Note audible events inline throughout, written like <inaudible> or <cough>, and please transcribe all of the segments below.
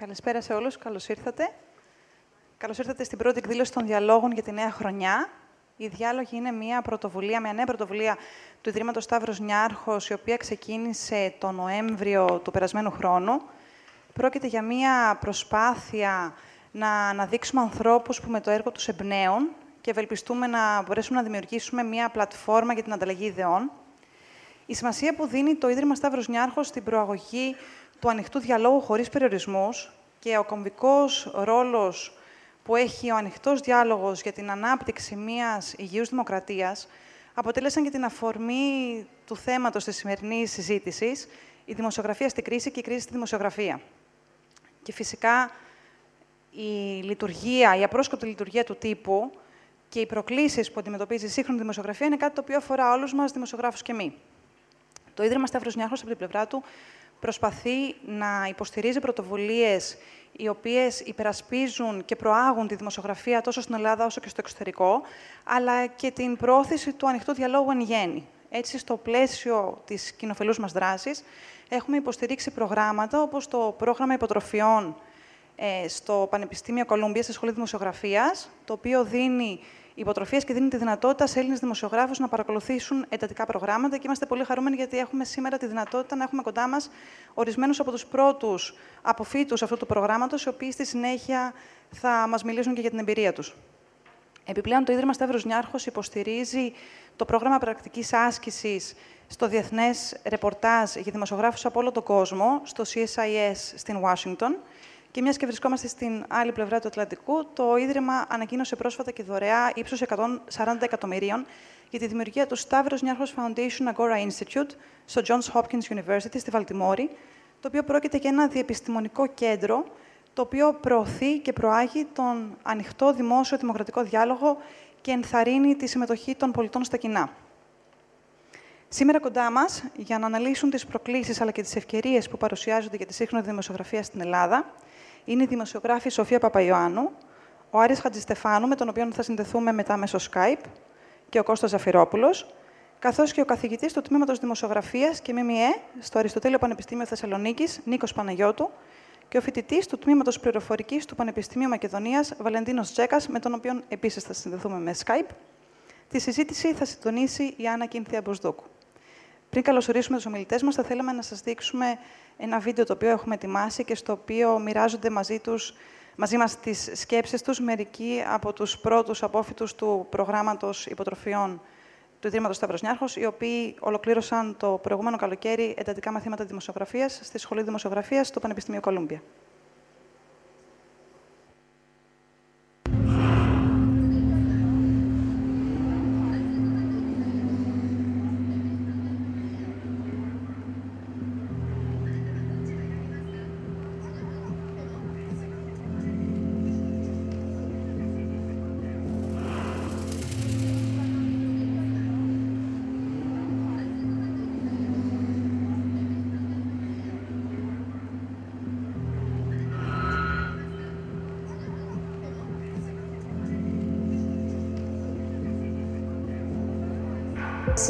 Καλησπέρα σε όλους. Καλώς ήρθατε. Καλώς ήρθατε στην πρώτη εκδήλωση των διαλόγων για τη νέα χρονιά. Η διάλογη είναι μια πρωτοβουλία, μια νέα πρωτοβουλία του Ιδρύματος Σταύρος Νιάρχος, η οποία ξεκίνησε τον Νοέμβριο του περασμένου χρόνου. Πρόκειται για μια προσπάθεια να αναδείξουμε ανθρώπους που με το έργο τους εμπνέουν και ευελπιστούμε να μπορέσουμε να δημιουργήσουμε μια πλατφόρμα για την ανταλλαγή ιδεών. Η σημασία που δίνει το Ίδρυμα Σταύρος Νιάρχος στην προαγωγή του ανοιχτού διαλόγου χωρίς περιορισμούς και ο κομβικός ρόλος που έχει ο ανοιχτός διάλογος για την ανάπτυξη μιας υγιούς δημοκρατίας αποτέλεσαν και την αφορμή του θέματος της σημερινής συζήτησης, η δημοσιογραφία στη κρίση και η κρίση στη δημοσιογραφία. Και φυσικά η λειτουργία, η απρόσκοπτη λειτουργία του τύπου και οι προκλήσεις που αντιμετωπίζει η σύγχρονη δημοσιογραφία είναι κάτι το οποίο αφορά όλους μας, δημοσιογράφους και μη. Το Ίδρυμα Σταύρος Νιάρχος, από την πλευρά του, προσπαθεί να υποστηρίζει πρωτοβουλίες οι οποίες υπερασπίζουν και προάγουν τη δημοσιογραφία τόσο στην Ελλάδα όσο και στο εξωτερικό, αλλά και την πρόθεση του ανοιχτού διαλόγου εν γέννη. Έτσι, στο πλαίσιο της κοινοφελούς μας δράσης, έχουμε υποστηρίξει προγράμματα όπως το πρόγραμμα υποτροφιών ε, στο Πανεπιστήμιο Κολούμπιας, στη Σχολή Δημοσιογραφίας, το οποίο δίνει υποτροφίε και δίνει τη δυνατότητα σε Έλληνες δημοσιογράφους να παρακολουθήσουν εντατικά προγράμματα. Και είμαστε πολύ χαρούμενοι γιατί έχουμε σήμερα τη δυνατότητα να έχουμε κοντά μας ορισμένους από τους πρώτους αποφύτους αυτού του προγράμματος, οι οποίοι στη συνέχεια θα μας μιλήσουν και για την εμπειρία τους. Επιπλέον, το Ίδρυμα Σταύρος Νιάρχος υποστηρίζει το πρόγραμμα πρακτικής άσκησης στο Διεθνές Ρεπορτάζ για δημοσιογράφους από όλο τον κόσμο, στο CSIS στην Ουάσιγκτον, και μιας και βρισκόμαστε στην άλλη πλευρά του Ατλαντικού, το Ίδρυμα ανακοίνωσε πρόσφατα και δωρεά ύψου 140 εκατομμυρίων για τη δημιουργία του Stavros Niarchos Foundation Agora Institute στο Johns Hopkins University στη Βαλτιμόρη, το οποίο πρόκειται για ένα διεπιστημονικό κέντρο το οποίο προωθεί και προάγει τον ανοιχτό δημόσιο δημοκρατικό διάλογο και ενθαρρύνει τη συμμετοχή των πολιτών στα κοινά. Σήμερα κοντά μας, για να αναλύσουν τις προκλήσεις αλλά και τις ευκαιρίες που παρουσιάζονται για τη σύγχρονη δημοσιογραφία στην Ελλάδα, είναι η δημοσιογράφη Σοφία Παπαϊωάννου, ο Άρης Χατζηστεφάνου, με τον οποίο θα συνδεθούμε μετά μέσω Skype, και ο Κώστας Ζαφυρόπουλος, καθώς και ο καθηγητής του Τμήματος Δημοσιογραφίας και ΜΜΕ στο Αριστοτέλειο Πανεπιστήμιο Θεσσαλονίκης, Νίκος Παναγιώτου, και ο φοιτητής του Τμήματος Πληροφορικής του Πανεπιστημίου Μακεδονίας, Βαλεντίνος Τζέκας, με τον οποίο επίσης θα συνδεθούμε με Skype. Τη συζήτηση θα συντονίσει η Άννα Κίνθια Μποσδούκου. Πριν καλωσορίσουμε τους ομιλητές μας, θα θέλαμε να σας δείξουμε ένα βίντεο το οποίο έχουμε ετοιμάσει και στο οποίο μοιράζονται μαζί, τους, μαζί μας τις σκέψεις τους μερικοί από τους πρώτους απόφοιτους του προγράμματος υποτροφιών του Ιδρύματος Σταύρος Νιάρχος, οι οποίοι ολοκλήρωσαν το προηγούμενο καλοκαίρι εντατικά μαθήματα δημοσιογραφίας στη Σχολή Δημοσιογραφίας του Πανεπιστημίου Κολούμπια.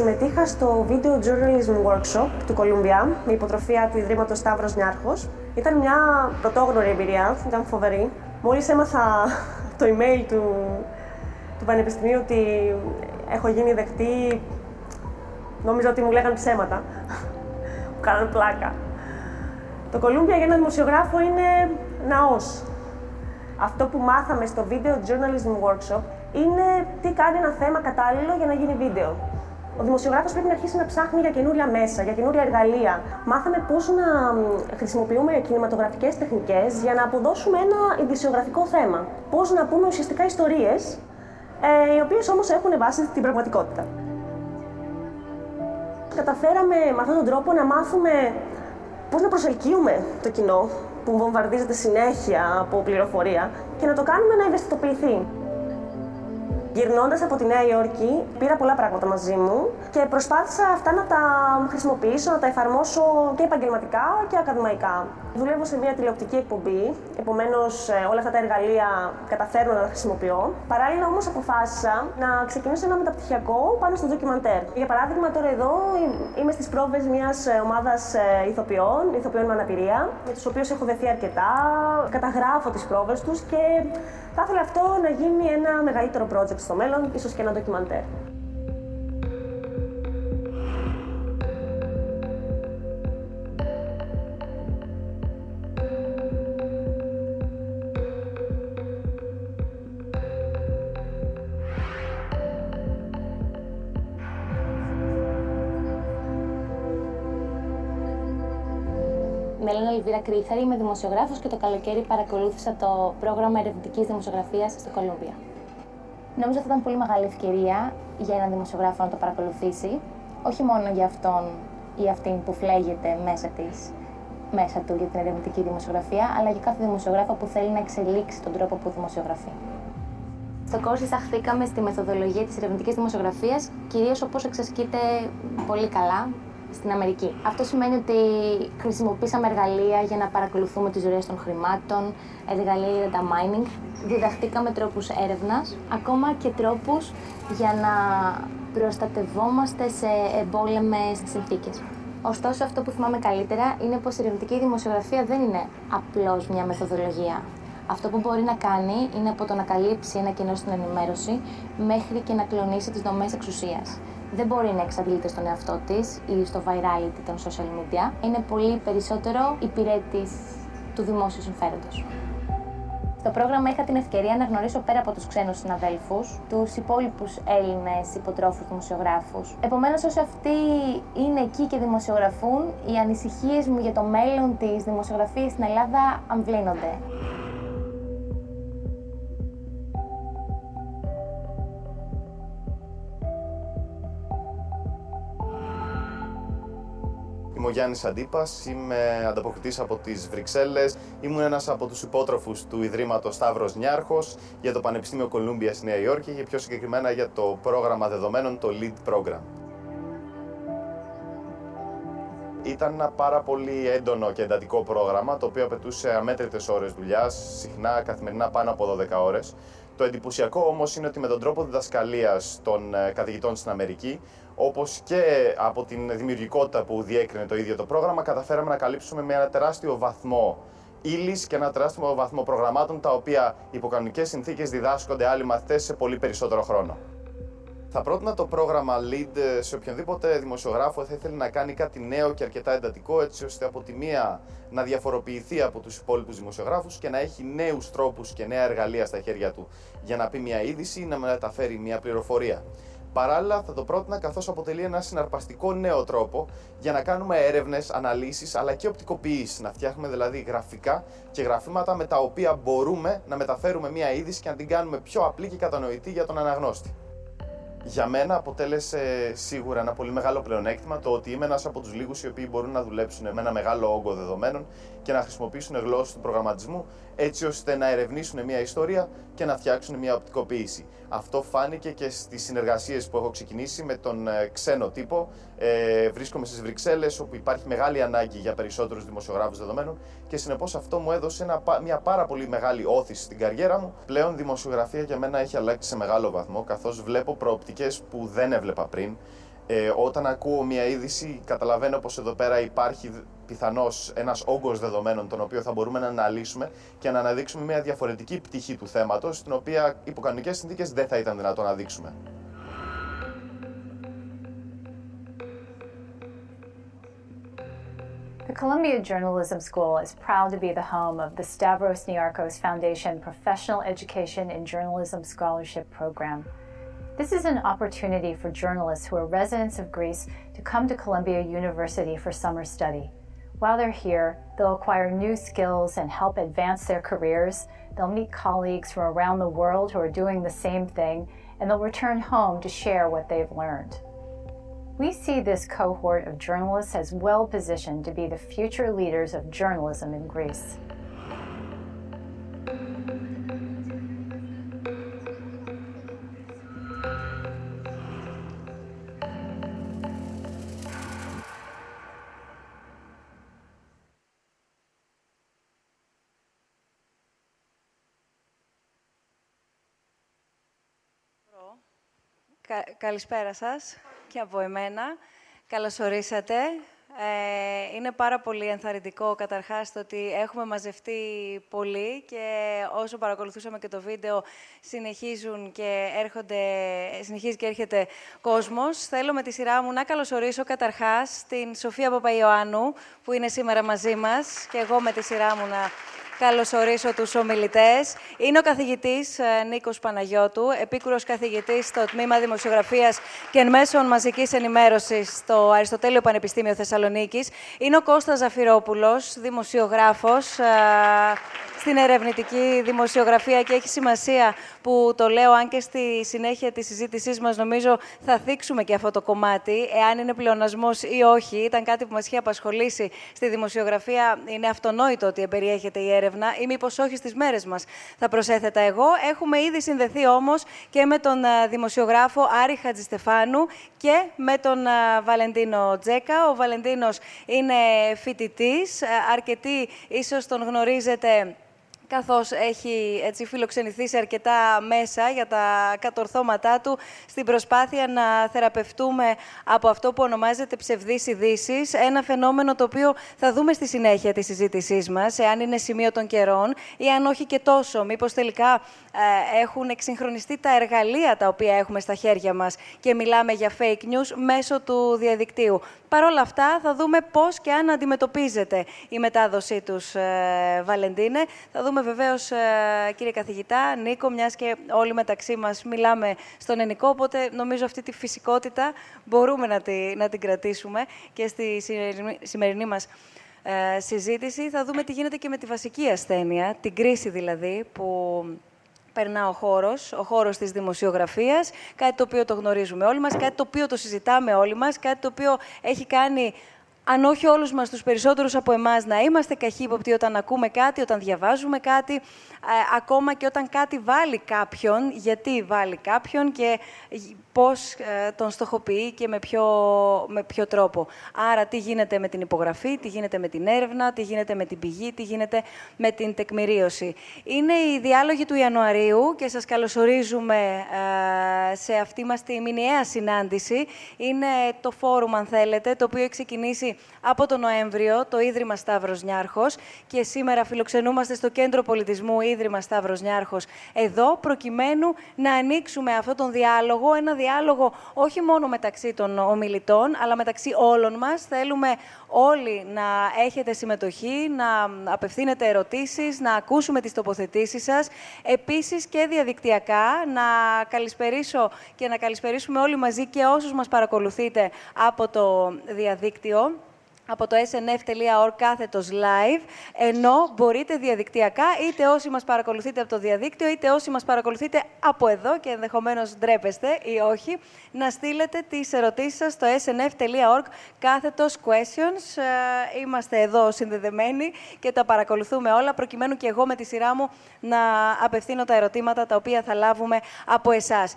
Συμμετείχα στο Video Journalism Workshop του Κολουμπιά με υποτροφία του Ιδρύματος Σταύρος Νιάρχος. Ήταν μια πρωτόγνωρη εμπειρία, ήταν φοβερή. Μόλις έμαθα <laughs> το email του, του Πανεπιστημίου ότι έχω γίνει δεκτή, νόμιζα ότι μου λέγανε ψέματα. <laughs> Μου κάνανε πλάκα. Το Κολούμπια για έναν δημοσιογράφο είναι ναός. Αυτό που μάθαμε στο Video Journalism Workshop είναι τι κάνει ένα θέμα κατάλληλο για να γίνει βίντεο ο δημοσιογράφος πρέπει να αρχίσει να ψάχνει για καινούρια μέσα, για καινούρια εργαλεία. Μάθαμε πώς να χρησιμοποιούμε κινηματογραφικές τεχνικές για να αποδώσουμε ένα ειδησιογραφικό θέμα. Πώς να πούμε ουσιαστικά ιστορίες, ε, οι οποίες όμως έχουν βάση την πραγματικότητα. Καταφέραμε με αυτόν τον τρόπο να μάθουμε πώς να προσελκύουμε το κοινό που βομβαρδίζεται συνέχεια από πληροφορία και να το κάνουμε να ευαισθητοποιηθεί. Γυρνώντας από τη Νέα Υόρκη, πήρα πολλά πράγματα μαζί μου και προσπάθησα αυτά να τα χρησιμοποιήσω, να τα εφαρμόσω και επαγγελματικά και ακαδημαϊκά. Δουλεύω σε μια τηλεοπτική εκπομπή, επομένως ε, όλα αυτά τα εργαλεία καταφέρνω να τα χρησιμοποιώ. Παράλληλα όμως αποφάσισα να ξεκινήσω ένα μεταπτυχιακό πάνω στο ντοκιμαντέρ. Για παράδειγμα, τώρα εδώ είμαι στις πρόβες μιας ομάδας ε, ηθοποιών, ηθοποιών με αναπηρία, με τους οποίους έχω δεθεί αρκετά, καταγράφω τις πρόβες τους και θα ήθελα αυτό να γίνει ένα μεγαλύτερο project στο μέλλον, ίσως και ένα ντοκιμαντέρ. Ελβίρα Κρίθαρη, είμαι δημοσιογράφο και το καλοκαίρι παρακολούθησα το πρόγραμμα ερευνητικής δημοσιογραφίας στο Κολούμπια. Νομίζω ότι ήταν πολύ μεγάλη ευκαιρία για έναν δημοσιογράφο να το παρακολουθήσει, όχι μόνο για αυτόν ή αυτήν που φλέγεται μέσα της μέσα του για την ερευνητική δημοσιογραφία, αλλά για κάθε δημοσιογράφο που θέλει να εξελίξει τον τρόπο που δημοσιογραφεί. Στο κόρσι εισαχθήκαμε στη μεθοδολογία της ερευνητικής δημοσιογραφίας, κυρίως όπως εξασκείται πολύ καλά στην Αμερική. Αυτό σημαίνει ότι χρησιμοποίησαμε εργαλεία για να παρακολουθούμε τις ροές των χρημάτων, εργαλεία για data mining, διδαχτήκαμε τρόπους έρευνας, ακόμα και τρόπους για να προστατευόμαστε σε εμπόλεμες συνθήκες. Ωστόσο, αυτό που θυμάμαι καλύτερα είναι πως η ερευνητική δημοσιογραφία δεν είναι απλώς μια μεθοδολογία. Αυτό που μπορεί να κάνει είναι από το να καλύψει ένα κενό στην ενημέρωση μέχρι και να κλονίσει τις δομές εξουσίας δεν μπορεί να εξαντλείται στον εαυτό της ή στο virality των social media. Είναι πολύ περισσότερο υπηρέτη του δημόσιου συμφέροντος. Στο πρόγραμμα είχα την ευκαιρία να γνωρίσω πέρα από τους ξένους συναδέλφους, τους υπόλοιπους Έλληνες υποτρόφους δημοσιογράφους. Επομένως, όσοι αυτοί είναι εκεί και δημοσιογραφούν, οι ανησυχίες μου για το μέλλον της δημοσιογραφίας στην Ελλάδα αμβλύνονται. Είμαι ο Γιάννης Αντίπας, είμαι ανταποκριτής από τις Βρυξέλλες. Ήμουν ένας από τους υπότροφους του Ιδρύματος Σταύρος Νιάρχος για το Πανεπιστήμιο Κολούμπια στη Νέα Υόρκη και πιο συγκεκριμένα για το πρόγραμμα δεδομένων, το LEAD Program. Ήταν ένα πάρα πολύ έντονο και εντατικό πρόγραμμα, το οποίο απαιτούσε αμέτρητες ώρες δουλειάς, συχνά καθημερινά πάνω από 12 ώρες. Το εντυπωσιακό όμως είναι ότι με τον τρόπο διδασκαλίας των ε, καθηγητών στην Αμερική Όπως και από την δημιουργικότητα που διέκρινε το ίδιο το πρόγραμμα, καταφέραμε να καλύψουμε με ένα τεράστιο βαθμό ύλης και ένα τεράστιο βαθμό προγραμμάτων τα οποία υπό κανονικές συνθήκες διδάσκονται άλλοι μαθητές σε πολύ περισσότερο χρόνο. Θα πρότεινα το πρόγραμμα LEAD σε οποιονδήποτε δημοσιογράφο θα ήθελε να κάνει κάτι νέο και αρκετά εντατικό, έτσι ώστε από τη μία να διαφοροποιηθεί από τους υπόλοιπους δημοσιογράφους και να έχει νέους τρόπους και νέα εργαλεία στα χέρια του για να πει μια είδηση ή να μεταφέρει μια πληροφορία. Παράλληλα, θα το πρότεινα καθώς αποτελεί ένα συναρπαστικό νέο τρόπο για να κάνουμε έρευνες, αναλύσεις αλλά και οπτικοποιήσει. Να φτιάχνουμε δηλαδή γραφικά και γραφήματα με τα οποία μπορούμε να μεταφέρουμε μία είδηση και να την κάνουμε πιο απλή και κατανοητή για τον αναγνώστη. Για μένα αποτέλεσε σίγουρα ένα πολύ μεγάλο πλεονέκτημα το ότι είμαι ένας από τους λίγους οι οποίοι μπορούν να δουλέψουν με ένα μεγάλο όγκο δεδομένων και να χρησιμοποιήσουν γλώσσες του προγραμματισμού έτσι ώστε να ερευνήσουν μια ιστορία και να φτιάξουν μια οπτικοποίηση. Αυτό φάνηκε και στις συνεργασίες που έχω ξεκινήσει με τον ε, ξένο τύπο. Ε, βρίσκομαι στις Βρυξέλλες, όπου υπάρχει μεγάλη ανάγκη για περισσότερους δημοσιογράφους δεδομένων και συνεπώς αυτό μου έδωσε ένα, μια πάρα πολύ μεγάλη όθηση στην καριέρα μου. Πλέον δημοσιογραφία για μένα έχει αλλάξει σε μεγάλο βαθμό, καθώς βλέπω προοπτικές που δεν έβλεπα πριν. Ε, όταν ακούω μια είδηση, καταλαβαίνω πως εδώ πέρα υπάρχει πιθανώς ένας όγκος δεδομένων τον οποίο θα μπορούμε να αναλύσουμε και να αναδείξουμε μια διαφορετική πτυχή του θέματος, την οποία υπό κανονικές συνθήκες δεν θα ήταν δυνατό να δείξουμε. The Columbia Journalism School is proud to be the home of the Stavros Niarchos Foundation Professional Education in Journalism Scholarship Program. This is an opportunity for journalists who are residents of Greece to come to Columbia University for summer study. While they're here, they'll acquire new skills and help advance their careers. They'll meet colleagues from around the world who are doing the same thing, and they'll return home to share what they've learned. We see this cohort of journalists as well positioned to be the future leaders of journalism in Greece. Κα, καλησπέρα σας και από εμένα. Καλώς ορίσατε. Ε, είναι πάρα πολύ ενθαρρυντικό καταρχάς το ότι έχουμε μαζευτεί πολύ και όσο παρακολουθούσαμε και το βίντεο συνεχίζουν και έρχονται, συνεχίζει και έρχεται κόσμος. Θέλω με τη σειρά μου να καλωσορίσω καταρχάς την Σοφία Παπαϊωάννου που είναι σήμερα μαζί μας και εγώ με τη σειρά μου να καλωσορίσω τους ομιλητές. Είναι ο καθηγητής ε, Νίκος Παναγιώτου, επίκουρος καθηγητής στο Τμήμα Δημοσιογραφίας και Μέσων Μαζικής Ενημέρωσης στο Αριστοτέλειο Πανεπιστήμιο Θεσσαλονίκης. Είναι ο Κώστας Ζαφυρόπουλος, δημοσιογράφος, ε, στην ερευνητική δημοσιογραφία και έχει σημασία που το λέω, αν και στη συνέχεια της συζήτησής μας νομίζω θα θίξουμε και αυτό το κομμάτι, εάν είναι πλεονασμός ή όχι. Ήταν κάτι που μας είχε απασχολήσει στη δημοσιογραφία. Είναι αυτονόητο ότι εμπεριέχεται η έρευνα ή μήπως όχι στις μέρες μας, θα προσέθετα εγώ. Έχουμε ήδη συνδεθεί όμως και με τον ε, δημοσιογράφο Άρη Χατζηστεφάνου και με τον ε, Βαλεντίνο Τζέκα. Ο Βαλεντίνος είναι φοιτητής, ε, αρκετοί ίσως τον γνωρίζετε καθώς έχει έτσι, φιλοξενηθεί σε αρκετά μέσα για τα κατορθώματά του στην προσπάθεια να θεραπευτούμε από αυτό που ονομάζεται ψευδείς ειδήσεις, ένα φαινόμενο το οποίο θα δούμε στη συνέχεια της συζήτησής μας, εάν είναι σημείο των καιρών ή αν όχι και τόσο, μήπως τελικά ε, έχουν εξυγχρονιστεί τα εργαλεία τα οποία έχουμε στα χέρια μας και μιλάμε για fake news μέσω του διαδικτύου. Παρ' όλα αυτά, θα δούμε πώς και αν αντιμετωπίζεται η μετάδοσή τους, ε, Βαλεντίνε. Θα δούμε βεβαίως, ε, κύριε καθηγητά, Νίκο, μιας και όλοι μεταξύ μας μιλάμε στον ενικό, οπότε νομίζω αυτή τη φυσικότητα μπορούμε να, τη, να την κρατήσουμε και στη σημερινή μας ε, συζήτηση. Θα δούμε τι γίνεται και με τη βασική ασθένεια, την κρίση δηλαδή, που περνά ο χώρος, ο χώρος της δημοσιογραφίας, κάτι το οποίο το γνωρίζουμε όλοι μας, κάτι το οποίο το συζητάμε όλοι μας, κάτι το οποίο έχει κάνει αν όχι όλους μας, τους περισσότερους από εμάς, να είμαστε καχύποπτοι όταν ακούμε κάτι, όταν διαβάζουμε κάτι, ε, ακόμα και όταν κάτι βάλει κάποιον, γιατί βάλει κάποιον και πώς ε, τον στοχοποιεί και με ποιο, με ποιο τρόπο. Άρα, τι γίνεται με την υπογραφή, τι γίνεται με την έρευνα, τι γίνεται με την πηγή, τι γίνεται με την τεκμηρίωση. Είναι οι διάλογοι του Ιανουαρίου και σας καλωσορίζουμε ε, σε αυτή μας τη μηνιαία συνάντηση. Είναι το φόρουμ, αν θέλετε, το οποίο έχει ξεκινήσει από τον Νοέμβριο, το Ίδρυμα Σταύρος Νιάρχος και σήμερα φιλοξενούμαστε στο Κέντρο Πολιτισμού Ίδρυμα Σταύρος Νιάρχος εδώ, προκειμένου να ανοίξουμε αυτόν τον διάλογο, ένα διάλογο όχι μόνο μεταξύ των ομιλητών, αλλά μεταξύ όλων μας. Θέλουμε όλοι να έχετε συμμετοχή, να απευθύνετε ερωτήσεις, να ακούσουμε τις τοποθετήσεις σας. Επίσης και διαδικτυακά, να καλησπερίσω και να καλησπερίσουμε όλοι μαζί και όσους μας παρακολουθείτε από το διαδίκτυο από το snf.org κάθετος live, ενώ μπορείτε διαδικτυακά, είτε όσοι μας παρακολουθείτε από το διαδίκτυο, είτε όσοι μας παρακολουθείτε από εδώ και ενδεχομένως ντρέπεστε ή όχι, να στείλετε τις ερωτήσεις σας στο snf.org κάθετος questions. Ε, είμαστε εδώ συνδεδεμένοι και τα παρακολουθούμε όλα, προκειμένου και εγώ με τη σειρά μου να απευθύνω τα ερωτήματα τα οποία θα λάβουμε από εσάς.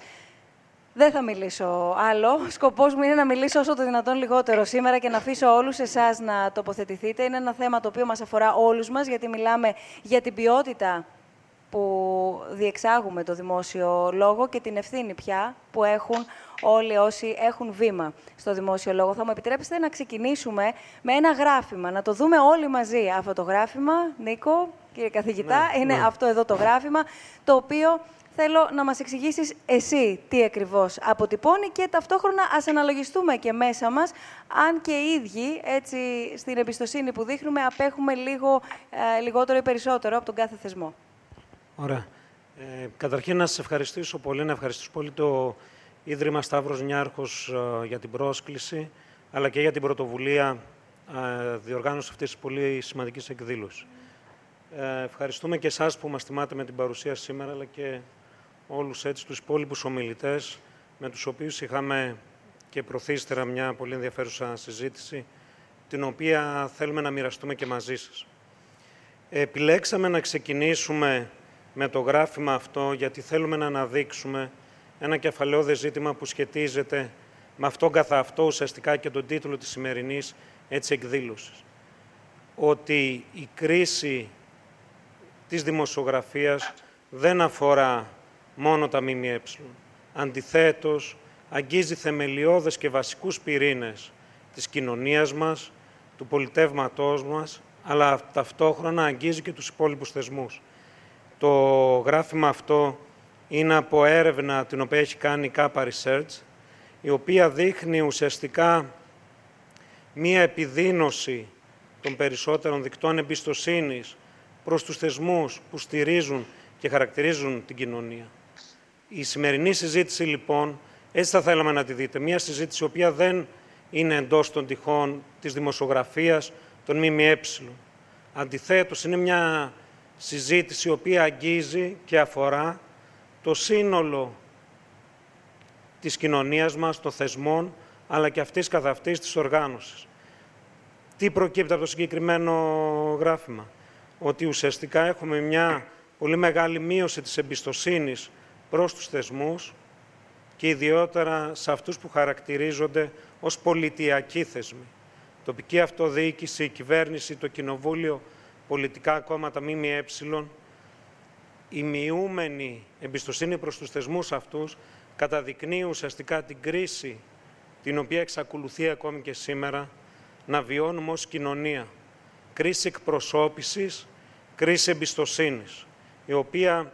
Δεν θα μιλήσω άλλο. Σκοπός μου είναι να μιλήσω όσο το δυνατόν λιγότερο σήμερα και να αφήσω όλους εσάς να τοποθετηθείτε. Είναι ένα θέμα το οποίο μας αφορά όλους μας, γιατί μιλάμε για την ποιότητα που διεξάγουμε το δημόσιο λόγο και την ευθύνη πια που έχουν όλοι όσοι έχουν βήμα στο δημόσιο λόγο. Θα μου επιτρέψετε να ξεκινήσουμε με ένα γράφημα, να το δούμε όλοι μαζί. Αυτό το γράφημα, Νίκο, κύριε καθηγητά, ναι, είναι ναι. αυτό εδώ το γράφημα, το οποίο θέλω να μας εξηγήσεις εσύ τι ακριβώς αποτυπώνει και ταυτόχρονα ας αναλογιστούμε και μέσα μας, αν και οι ίδιοι, έτσι, στην εμπιστοσύνη που δείχνουμε, απέχουμε λίγο, ε, λιγότερο ή περισσότερο από τον κάθε θεσμό. Ωραία. Ε, καταρχήν να σας ευχαριστήσω πολύ, να ευχαριστήσω πολύ το Ίδρυμα Σταύρος Νιάρχος ε, για την πρόσκληση, αλλά και για την πρωτοβουλία ε, διοργάνωσης αυτής της πολύ σημαντικής εκδήλωσης. Ε, ευχαριστούμε και εσάς που μας τιμάτε με την παρουσία σήμερα, αλλά και όλους έτσι τους υπόλοιπους ομιλητές με τους οποίους είχαμε και προθύστερα μια πολύ ενδιαφέρουσα συζήτηση την οποία θέλουμε να μοιραστούμε και μαζί σας. Επιλέξαμε να ξεκινήσουμε με το γράφημα αυτό γιατί θέλουμε να αναδείξουμε ένα κεφαλαιόδε ζήτημα που σχετίζεται με αυτόν καθ' αυτό ουσιαστικά και τον τίτλο της σημερινής έτσι εκδήλωσης. Ότι η κρίση της δημοσιογραφίας δεν αφορά μόνο τα ΜΜΕ. Αντιθέτως, αγγίζει θεμελιώδες και βασικούς πυρήνες της κοινωνίας μας, του πολιτεύματός μας, αλλά ταυτόχρονα αγγίζει και τους υπόλοιπους θεσμούς. Το γράφημα αυτό είναι από έρευνα την οποία έχει κάνει η Kappa Research, η οποία δείχνει ουσιαστικά μία επιδίνωση των περισσότερων δικτών εμπιστοσύνης προς τους θεσμούς που στηρίζουν και χαρακτηρίζουν την κοινωνία. Η σημερινή συζήτηση, λοιπόν, έτσι θα θέλαμε να τη δείτε. Μία συζήτηση η οποία δεν είναι εντός των τυχών της δημοσιογραφίας των ΜΜΕ. Αντιθέτως, είναι μια συζήτηση η οποία αγγίζει και αφορά το σύνολο της κοινωνίας μας, των θεσμών, αλλά και αυτής καθ' αυτής της οργάνωσης. Τι προκύπτει από το συγκεκριμένο γράφημα; Ότι ουσιαστικά έχουμε μια πολύ μεγάλη μείωση της εμπιστοσύνης προς τους θεσμούς και ιδιότερα σε αυτούς που χαρακτηρίζονται ως πολιτιακοί θεσμοί. Τοπική αυτοδιοίκηση, η κυβέρνηση, το κοινοβούλιο, πολιτικά κόμματα ΜΜΕ, η μειούμενη εμπιστοσύνη προς τους θεσμούς αυτούς καταδεικνύει ουσιαστικά την κρίση την οποία εξακολουθεί ακόμη και σήμερα να βιώνουμε ως κοινωνία. Κρίση εκπροσώπησης, κρίση εμπιστοσύνης, η οποία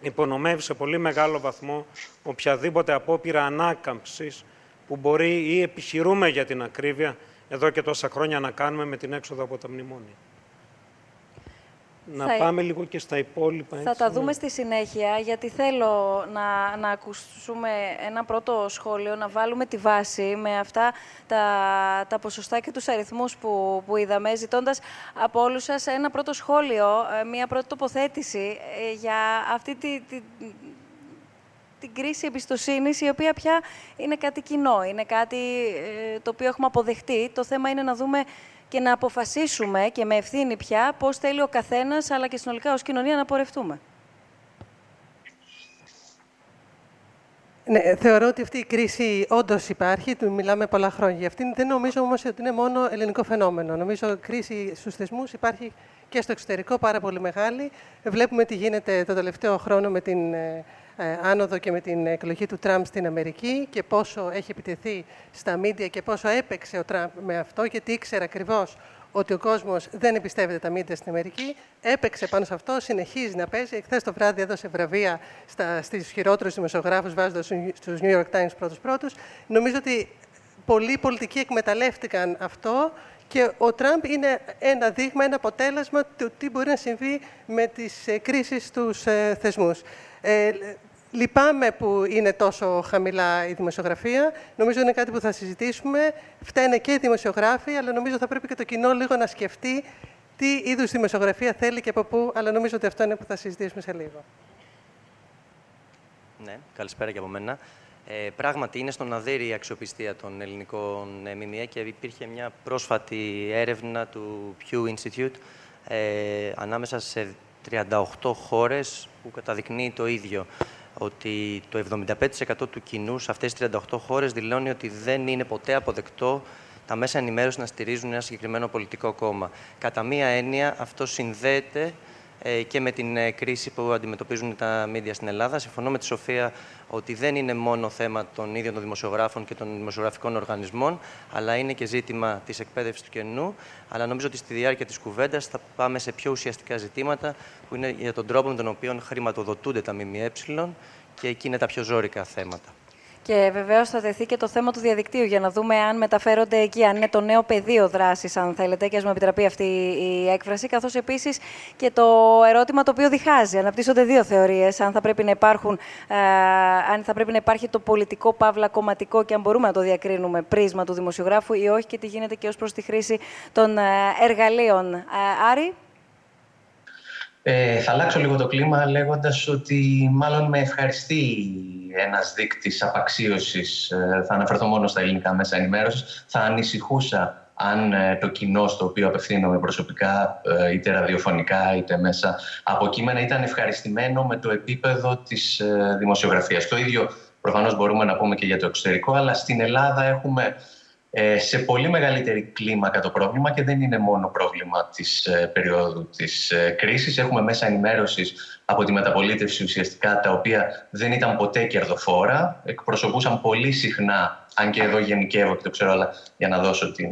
υπονομεύει σε πολύ μεγάλο βαθμό οποιαδήποτε απόπειρα ανάκαμψης που μπορεί ή επιχειρούμε για την ακρίβεια εδώ και τόσα χρόνια να κάνουμε με την έξοδο από τα μνημόνια. Να πάμε λίγο και στα υπόλοιπα. Θα τα δούμε στη συνέχεια, γιατί θέλω να, να ακούσουμε ένα πρώτο σχόλιο, να βάλουμε τη βάση με αυτά τα, τα ποσοστά και τους αριθμούς που, που είδαμε, ζητώντας από όλους σας ένα πρώτο σχόλιο, ε, μια πρώτη τοποθέτηση ε, για αυτή τη, τη, την κρίση εμπιστοσύνης, η οποία πια είναι κάτι κοινό, είναι κάτι ε, το οποίο έχουμε αποδεχτεί. Το θέμα είναι να δούμε και να αποφασίσουμε και με ευθύνη πια πώς θέλει ο καθένας, αλλά και συνολικά ως κοινωνία να πορευτούμε. Ναι, θεωρώ ότι αυτή η κρίση όντως υπάρχει, του μιλάμε πολλά χρόνια για αυτήν. Δεν νομίζω όμως ότι είναι μόνο ελληνικό φαινόμενο. Νομίζω ότι η κρίση στους θεσμούς υπάρχει και στο εξωτερικό πάρα πολύ μεγάλη. Βλέπουμε τι γίνεται το τελευταίο χρόνο με την ε, ε, άνοδο και με την εκλογή του Τραμπ στην Αμερική και πόσο έχει επιτεθεί στα μίντια και πόσο έπαιξε ο Τραμπ με αυτό, γιατί ήξερε ακριβώς ότι ο κόσμος δεν εμπιστεύεται τα μίντια στην Αμερική. Έπαιξε πάνω σε αυτό, συνεχίζει να παίζει. Εχθές το βράδυ έδωσε βραβεία στου χειρότερους δημοσιογράφους, βάζοντας στους New York Times πρώτου-πρώτου. Νομίζω ότι πολλοί πολιτικοί εκμεταλλεύτηκαν αυτό και ο Τραμπ είναι ένα δείγμα, ένα αποτέλεσμα του τι μπορεί να συμβεί με τις ε, κρίσεις στους ε, θεσμούς. Ε, Λυπάμαι που είναι τόσο χαμηλά η δημοσιογραφία. Νομίζω είναι κάτι που θα συζητήσουμε. Φταίνε και οι δημοσιογράφοι, αλλά νομίζω θα πρέπει και το κοινό λίγο να σκεφτεί τι είδους δημοσιογραφία θέλει και από πού, αλλά νομίζω ότι αυτό είναι που θα συζητήσουμε σε λίγο. Ναι, καλησπέρα και από μένα. Ε, πράγματι, είναι στον αδέρι η αξιοπιστία των ελληνικών ΜΜΕ και υπήρχε μια πρόσφατη έρευνα του Pew Institute ε, ανάμεσα σε 38 χώρες που καταδεικνύει το ίδιο ότι το 75% του κοινού σε αυτές τις 38 χώρες δηλώνει ότι δεν είναι ποτέ αποδεκτό τα μέσα ενημέρωσης να στηρίζουν ένα συγκεκριμένο πολιτικό κόμμα. Κατά μία έννοια, αυτό συνδέεται ε, και με την ε, κρίση που αντιμετωπίζουν τα μίντια στην Ελλάδα. Συμφωνώ με τη Σοφία ότι δεν είναι μόνο θέμα των ίδιων των δημοσιογράφων και των δημοσιογραφικών οργανισμών, αλλά είναι και ζήτημα της εκπαίδευσης του κενού. Αλλά νομίζω ότι στη διάρκεια της κουβέντας θα πάμε σε πιο ουσιαστικά ζητήματα που είναι για τον τρόπο με τον οποίο χρηματοδοτούνται τα ΜΜΕ και εκεί είναι τα πιο ζώρικα θέματα. Και βεβαίως θα τεθεί και το θέμα του διαδικτύου για να δούμε αν μεταφέρονται εκεί, αν είναι το νέο πεδίο δράσης, αν θέλετε, και ας μου επιτραπεί αυτή η έκφραση. Καθώς επίσης και το ερώτημα το οποίο διχάζει. Αναπτύσσονται δύο θεωρίες. Αν, θα πρέπει να υπάρχουν, ε, αν θα πρέπει να υπάρχει το πολιτικό παύλα κομματικό και αν μπορούμε να το διακρίνουμε πρίσμα του δημοσιογράφου ή όχι και τι γίνεται και ως προς τη χρήση των ε, εργαλείων. Ε, Άρη; Ε, θα αλλάξω λίγο το κλίμα λέγοντας ότι μάλλον με ευχαριστεί ένας δείκτης απαξίωσης, ε, θα αναφερθώ μόνο στα ελληνικά μέσα ενημέρωσης, θα ανησυχούσα αν ε, το κοινό στο οποίο απευθύνομαι προσωπικά, ε, είτε ραδιοφωνικά είτε μέσα από κείμενα, ήταν ευχαριστημένο με το επίπεδο της δημοσιογραφίας. Το ίδιο προφανώς μπορούμε να πούμε και για το εξωτερικό, αλλά στην Ελλάδα έχουμε ε, σε πολύ μεγαλύτερη κλίμακα το πρόβλημα και δεν είναι μόνο πρόβλημα της ε, περίοδου της ε, κρίσης. Έχουμε μέσα ενημέρωσης από τη μεταπολίτευση ουσιαστικά τα οποία δεν ήταν ποτέ κερδοφόρα, εκπροσωπούσαν πολύ συχνά, αν και εδώ γενικεύω και το ξέρω, αλλά για να δώσω την,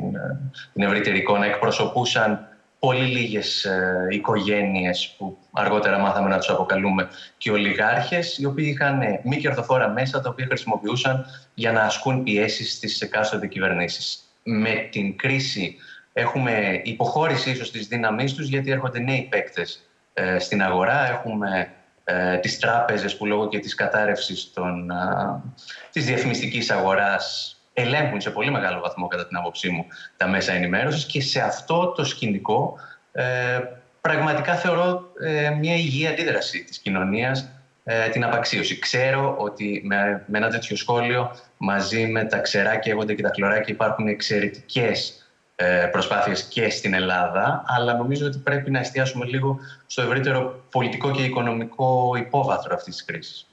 την ευρύτερη εικόνα, εκπροσωπούσαν πολύ λίγες ε, οικογένειες που αργότερα μάθαμε να τους αποκαλούμε και ολιγάρχες, οι οποίοι είχαν ε, μη κερδοφόρα μέσα, τα οποία χρησιμοποιούσαν για να ασκούν πιέσεις στις εκάστοτε κυβερνήσεις. Με την κρίση έχουμε υποχώρηση ίσως της δύναμής τους, γιατί έρχονται νέοι παίκτες ε, στην αγορά. Έχουμε ε, τις τράπεζες που λόγω και της κατάρρευσης των, ε, της διαφημιστικής αγοράς ελέγχουν σε πολύ μεγάλο βαθμό, κατά την άποψή μου, τα μέσα ενημέρωσης και σε αυτό το σκηνικό ε, πραγματικά θεωρώ ε, μια υγιή αντίδραση της κοινωνίας ε, την απαξίωση. Ξέρω ότι με, με ένα τέτοιο σχόλιο μαζί με τα ξερά έγονται και τα χλωράκια υπάρχουν εξαιρετικές ε, προσπάθειες και στην Ελλάδα, αλλά νομίζω ότι πρέπει να εστιάσουμε λίγο στο ευρύτερο πολιτικό και οικονομικό υπόβαθρο αυτής της κρίσης.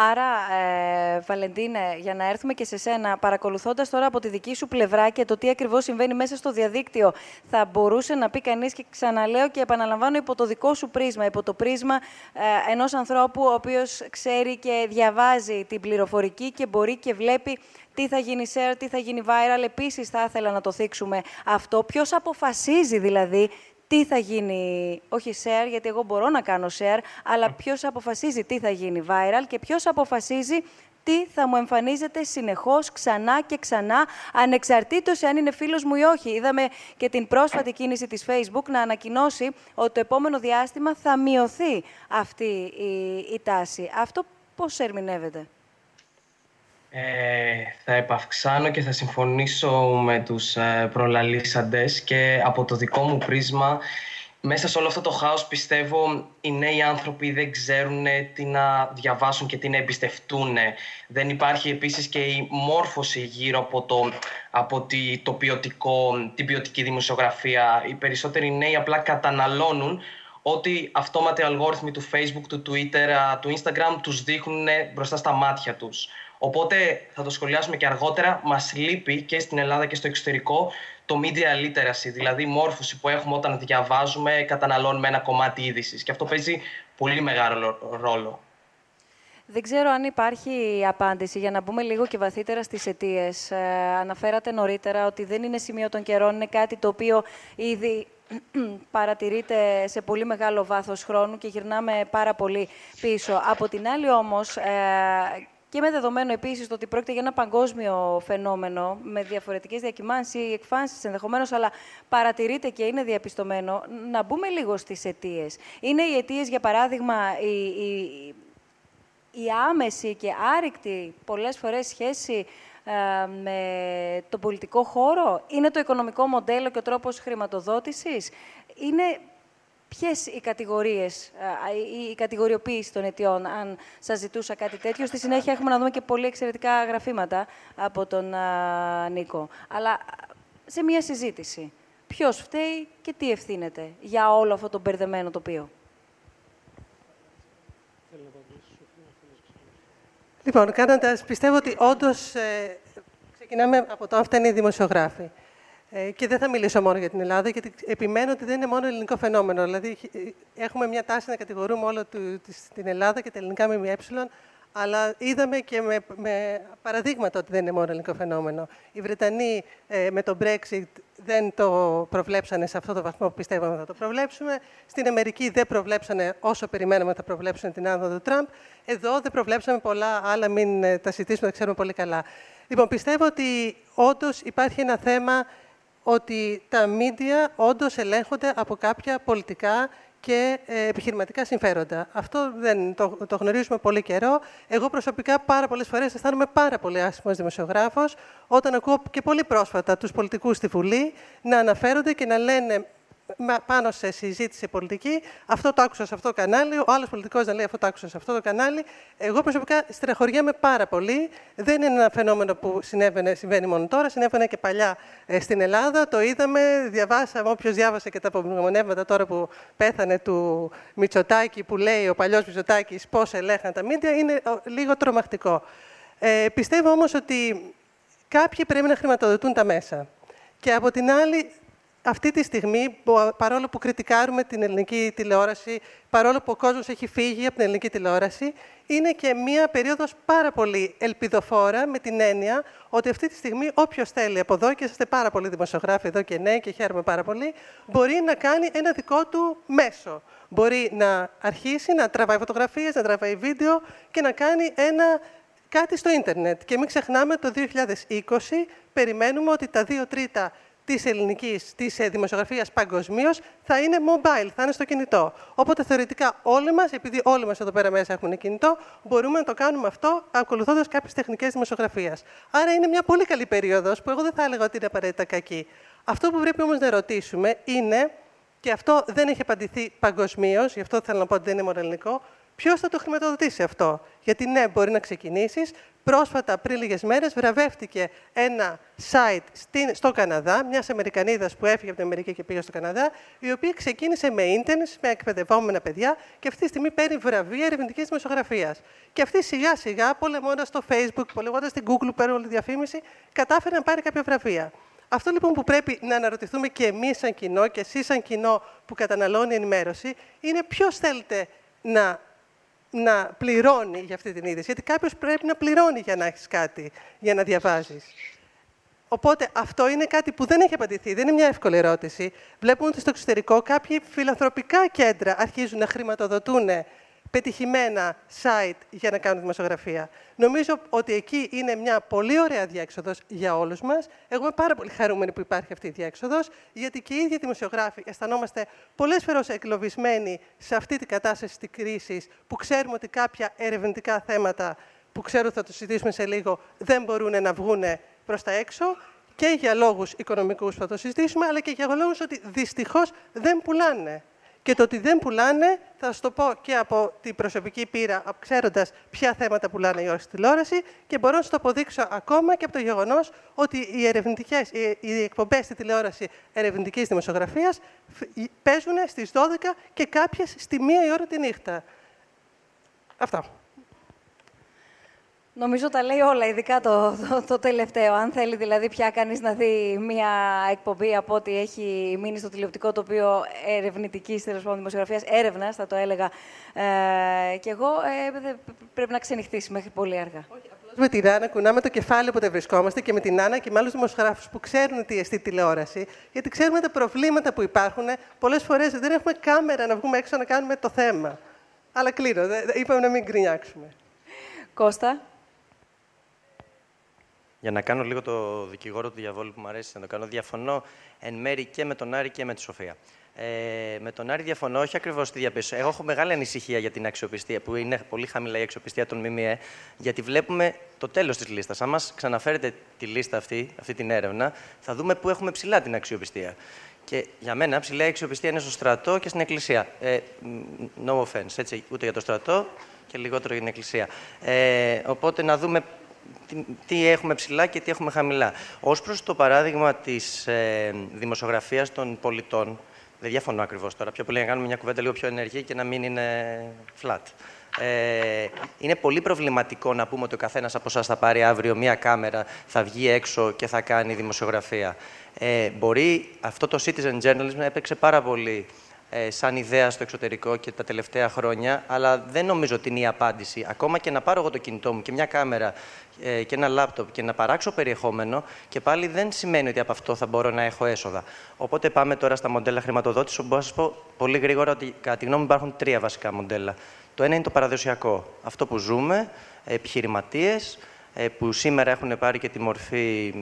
Άρα, ε, Βαλεντίνε, για να έρθουμε και σε σένα, παρακολουθώντας τώρα από τη δική σου πλευρά και το τι ακριβώς συμβαίνει μέσα στο διαδίκτυο, θα μπορούσε να πει κανείς και ξαναλέω και επαναλαμβάνω υπό το δικό σου πρίσμα, υπό το πρίσμα ε, ενός ανθρώπου ο οποίος ξέρει και διαβάζει την πληροφορική και μπορεί και βλέπει τι θα γίνει share, τι θα γίνει viral. Επίσης, θα ήθελα να το θίξουμε αυτό. Ποιος αποφασίζει δηλαδή τι θα γίνει, όχι share, γιατί εγώ μπορώ να κάνω share, αλλά ποιος αποφασίζει τι θα γίνει viral και ποιος αποφασίζει τι θα μου εμφανίζεται συνεχώς, ξανά και ξανά, ανεξαρτήτως αν είναι φίλος μου ή όχι. Είδαμε και την πρόσφατη κίνηση της Facebook να ανακοινώσει ότι το επόμενο διάστημα θα μειωθεί αυτή η, η τάση. Αυτό πώς ερμηνεύεται; Ε, θα επαυξάνω και θα συμφωνήσω με τους ε, προλαλήσαντες και από το δικό μου πρίσμα μέσα σε όλο αυτό το χάος πιστεύω οι νέοι άνθρωποι δεν ξέρουν τι να διαβάσουν και τι να εμπιστευτούν. Δεν υπάρχει επίσης και η μόρφωση γύρω από, το, από τη, το ποιοτικό, την ποιοτική δημοσιογραφία. Οι περισσότεροι νέοι απλά καταναλώνουν ότι αυτόματοι αλγόριθμοι του Facebook, του Twitter, του Instagram τους δείχνουν μπροστά στα μάτια τους. Οπότε θα το σχολιάσουμε και αργότερα. Μας λείπει και στην Ελλάδα και στο εξωτερικό το media literacy, δηλαδή η μόρφωση που έχουμε όταν διαβάζουμε, καταναλώνουμε ένα κομμάτι είδησης. Και αυτό παίζει πολύ μεγάλο ρόλο. Δεν ξέρω αν υπάρχει απάντηση για να μπούμε λίγο και βαθύτερα στις αιτίες. Ε, αναφέρατε νωρίτερα ότι δεν είναι σημείο των καιρών, είναι κάτι το οποίο ήδη <clears throat> παρατηρείται σε πολύ μεγάλο βάθος χρόνου και γυρνάμε πάρα πολύ πίσω. Από την άλλη όμως, ε, και με δεδομένο επίσης ότι πρόκειται για ένα παγκόσμιο φαινόμενο με διαφορετικές διακυμάνσεις ή εκφάνσεις ενδεχομένως, αλλά παρατηρείται και είναι διαπιστωμένο. Να μπούμε λίγο στις αιτίες. Είναι οι αιτίες, για παράδειγμα, η, η, η άμεση και άρρηκτη πολλές φορές σχέση ε, με το πολιτικό χώρο; Είναι το οικονομικό μοντέλο και ο τρόπος χρηματοδότησης; Είναι Ποιες οι κατηγορίες, η κατηγοριοποίηση των αιτιών, αν σας ζητούσα κάτι τέτοιο. Στη συνέχεια έχουμε να δούμε και πολύ εξαιρετικά γραφήματα από τον Νίκο. Αλλά σε μια συζήτηση. Ποιος φταίει και τι ευθύνεται για όλο αυτό το μπερδεμένο τοπίο; Λοιπόν, κάνοντας, πιστεύω ότι όντως ε, ξεκινάμε από το αν φταίνει οι δημοσιογράφοι. Ε, και δεν θα μιλήσω μόνο για την Ελλάδα, γιατί επιμένω ότι δεν είναι μόνο ελληνικό φαινόμενο. Δηλαδή, ε, έχουμε μια τάση να κατηγορούμε όλο του, την Ελλάδα και τα ελληνικά ΜΜΕ, αλλά είδαμε και με, με παραδείγματα ότι δεν είναι μόνο ελληνικό φαινόμενο. Οι Βρετανοί ε, με το Brexit δεν το προβλέψανε σε αυτό το βαθμό που πιστεύαμε θα το προβλέψουμε. Στην Αμερική δεν προβλέψανε όσο περιμέναμε θα προβλέψουν την άνοδο του Τραμπ. Εδώ δεν προβλέψαμε πολλά άλλα, μην ε, τα συζητήσουμε, τα ξέρουμε πολύ καλά. Λοιπόν, πιστεύω ότι όντως υπάρχει ένα θέμα ότι τα μίντια όντως ελέγχονται από κάποια πολιτικά και ε, επιχειρηματικά συμφέροντα. Αυτό δεν το, το γνωρίζουμε πολύ καιρό. Εγώ προσωπικά πάρα πολλές φορές αισθάνομαι πάρα πολύ άσχημος δημοσιογράφος όταν ακούω και πολύ πρόσφατα τους πολιτικούς στη Βουλή να αναφέρονται και να λένε πάνω σε συζήτηση πολιτική. Αυτό το άκουσα σε αυτό το κανάλι. Ο άλλος πολιτικός να λέει αυτό το άκουσα σε αυτό το κανάλι. Εγώ προσωπικά στρεχωριέμαι πάρα πολύ. Δεν είναι ένα φαινόμενο που συνέβαινε, συμβαίνει μόνο τώρα. Συνέβαινε και παλιά ε, στην Ελλάδα. Το είδαμε, διαβάσαμε. Όποιος διάβασε και τα απομνημονεύματα τώρα που πέθανε του Μητσοτάκη, που λέει ο παλιός Μητσοτάκης πώς ελέγχαν τα μίντια, είναι λίγο τρομακτικό. Ε, πιστεύω όμως ότι Κάποιοι πρέπει να χρηματοδοτούν τα μέσα. Και από την άλλη, αυτή τη στιγμή, παρόλο που κριτικάρουμε την ελληνική τηλεόραση, παρόλο που ο κόσμος έχει φύγει από την ελληνική τηλεόραση, είναι και μία περίοδος πάρα πολύ ελπιδοφόρα, με την έννοια ότι αυτή τη στιγμή όποιος θέλει από εδώ, και είστε πάρα πολλοί δημοσιογράφοι εδώ και νέοι και χαίρομαι πάρα πολύ, μπορεί να κάνει ένα δικό του μέσο. Μπορεί να αρχίσει να τραβάει φωτογραφίες, να τραβάει βίντεο και να κάνει ένα κάτι στο ίντερνετ. Και μην ξεχνάμε, το 2020 περιμένουμε ότι τα δύο τρίτα της ελληνικής της ε, δημοσιογραφίας παγκοσμίως θα είναι mobile, θα είναι στο κινητό. Οπότε θεωρητικά όλοι μας, επειδή όλοι μας εδώ πέρα μέσα έχουμε κινητό, μπορούμε να το κάνουμε αυτό ακολουθώντας κάποιες τεχνικές δημοσιογραφίας. Άρα είναι μια πολύ καλή περίοδος που εγώ δεν θα έλεγα ότι είναι απαραίτητα κακή. Αυτό που πρέπει όμως να ρωτήσουμε είναι, και αυτό δεν έχει απαντηθεί παγκοσμίως, γι' αυτό θέλω να πω ότι δεν είναι μόνο ελληνικό, ποιος θα το χρηματοδοτήσει αυτό; Γιατί ναι, μπορεί να ξεκινήσεις. Πρόσφατα, πριν λίγες μέρες, βραβεύτηκε ένα site στην, στο Καναδά, μιας Αμερικανίδας που έφυγε από την Αμερική και πήγε στο Καναδά, η οποία ξεκίνησε με ίντερνετ, με εκπαιδευόμενα παιδιά και αυτή τη στιγμή παίρνει βραβεία ερευνητικής δημοσιογραφίας. Και αυτή σιγά σιγά, πολεμώντας στο Facebook, πολεμώντας στην Google, παίρνει όλη τη διαφήμιση, κατάφερε να πάρει κάποια βραβεία. Αυτό λοιπόν που πρέπει να αναρωτηθούμε και εμείς σαν κοινό και εσείς σαν κοινό που καταναλώνει ενημέρωση είναι ποιος θέλετε να να πληρώνει για αυτή την είδηση. Γιατί κάποιος πρέπει να πληρώνει για να έχεις κάτι, για να διαβάζεις. Οπότε αυτό είναι κάτι που δεν έχει απαντηθεί. Δεν είναι μια εύκολη ερώτηση. Βλέπουμε ότι στο εξωτερικό κάποιοι φιλανθρωπικά κέντρα αρχίζουν να χρηματοδοτούν πετυχημένα site για να κάνουν δημοσιογραφία. Νομίζω ότι εκεί είναι μια πολύ ωραία διέξοδος για όλους μας. Εγώ είμαι πάρα πολύ χαρούμενη που υπάρχει αυτή η διέξοδος, γιατί και οι ίδιοι δημοσιογράφοι αισθανόμαστε πολλές φορές εγκλωβισμένοι σε αυτή την κατάσταση της κρίσης, που ξέρουμε ότι κάποια ερευνητικά θέματα που ξέρω ότι θα το συζητήσουμε σε λίγο, δεν μπορούν να βγουν προς τα έξω και για λόγους οικονομικούς που θα το συζητήσουμε, αλλά και για λόγους ότι δυστυχώς δεν πουλάνε. Και το ότι δεν πουλάνε, θα σα το πω και από την προσωπική πείρα, ξέροντας ποια θέματα πουλάνε οι ώρες τηλεόρασης, και μπορώ να σα το αποδείξω ακόμα και από το γεγονός ότι οι, ερευνητικές, οι εκπομπές στη τηλεόραση ερευνητικής δημοσιογραφίας παίζουν στις 12 και κάποιες στη 1 η ώρα τη νύχτα. Αυτό. Νομίζω τα λέει όλα, ειδικά το, το, το, τελευταίο. Αν θέλει δηλαδή πια κανείς να δει μία εκπομπή από ό,τι έχει μείνει στο τηλεοπτικό τοπίο ερευνητικής τέλος πάντων δημοσιογραφίας, έρευνας, θα το έλεγα. Ε, και εγώ ε, πρέπει να ξενυχτήσει μέχρι πολύ αργά. Με την Άννα κουνάμε το κεφάλι όποτε βρισκόμαστε και με την Άννα και με άλλους δημοσιογράφους που ξέρουν τι εστί τηλεόραση, γιατί ξέρουμε τα προβλήματα που υπάρχουν. Πολλές φορές δεν έχουμε κάμερα να βγούμε έξω να κάνουμε το θέμα. Αλλά κλείνω. Είπαμε να μην γκρινιάξουμε. Κώστα για να κάνω λίγο το δικηγόρο του διαβόλου που μου αρέσει να το κάνω, διαφωνώ εν μέρη και με τον Άρη και με τη Σοφία. Ε, με τον Άρη διαφωνώ, όχι ακριβώς τη διαπίστωση. Εγώ έχω μεγάλη ανησυχία για την αξιοπιστία, που είναι πολύ χαμηλά η αξιοπιστία των ΜΜΕ, γιατί βλέπουμε το τέλος της λίστας. Αν μας ξαναφέρετε τη λίστα αυτή, αυτή την έρευνα, θα δούμε πού έχουμε ψηλά την αξιοπιστία. Και για μένα ψηλά η αξιοπιστία είναι στο στρατό και στην εκκλησία. Ε, no offense, έτσι, ούτε για το στρατό και λιγότερο για την εκκλησία. Ε, οπότε να δούμε τι έχουμε ψηλά και τι έχουμε χαμηλά. Ω προς το παράδειγμα της ε, δημοσιογραφίας των πολιτών, δεν διαφωνώ ακριβώς τώρα. Πιο πολύ να κάνουμε μια κουβέντα λίγο πιο ενεργή και να μην είναι flat. Ε, είναι πολύ προβληματικό να πούμε ότι ο καθένας από εσάς θα πάρει αύριο μία κάμερα, θα βγει έξω και θα κάνει δημοσιογραφία. Ε, μπορεί αυτό το citizen journalism έπαιξε πάρα πολύ ε, σαν ιδέα στο εξωτερικό και τα τελευταία χρόνια, αλλά δεν νομίζω ότι είναι η απάντηση. Ακόμα και να πάρω εγώ το κινητό μου και μια κάμερα ε, και ένα λάπτοπ και να παράξω περιεχόμενο, και πάλι δεν σημαίνει ότι από αυτό θα μπορώ να έχω έσοδα. Οπότε πάμε τώρα στα μοντέλα χρηματοδότησης, όπου μπορώ να σας πω πολύ γρήγορα ότι κατά τη γνώμη μου υπάρχουν τρία βασικά μοντέλα. Το ένα είναι το παραδοσιακό. Αυτό που ζούμε, επιχειρηματίες, ε, που σήμερα έχουν πάρει και τη μορφή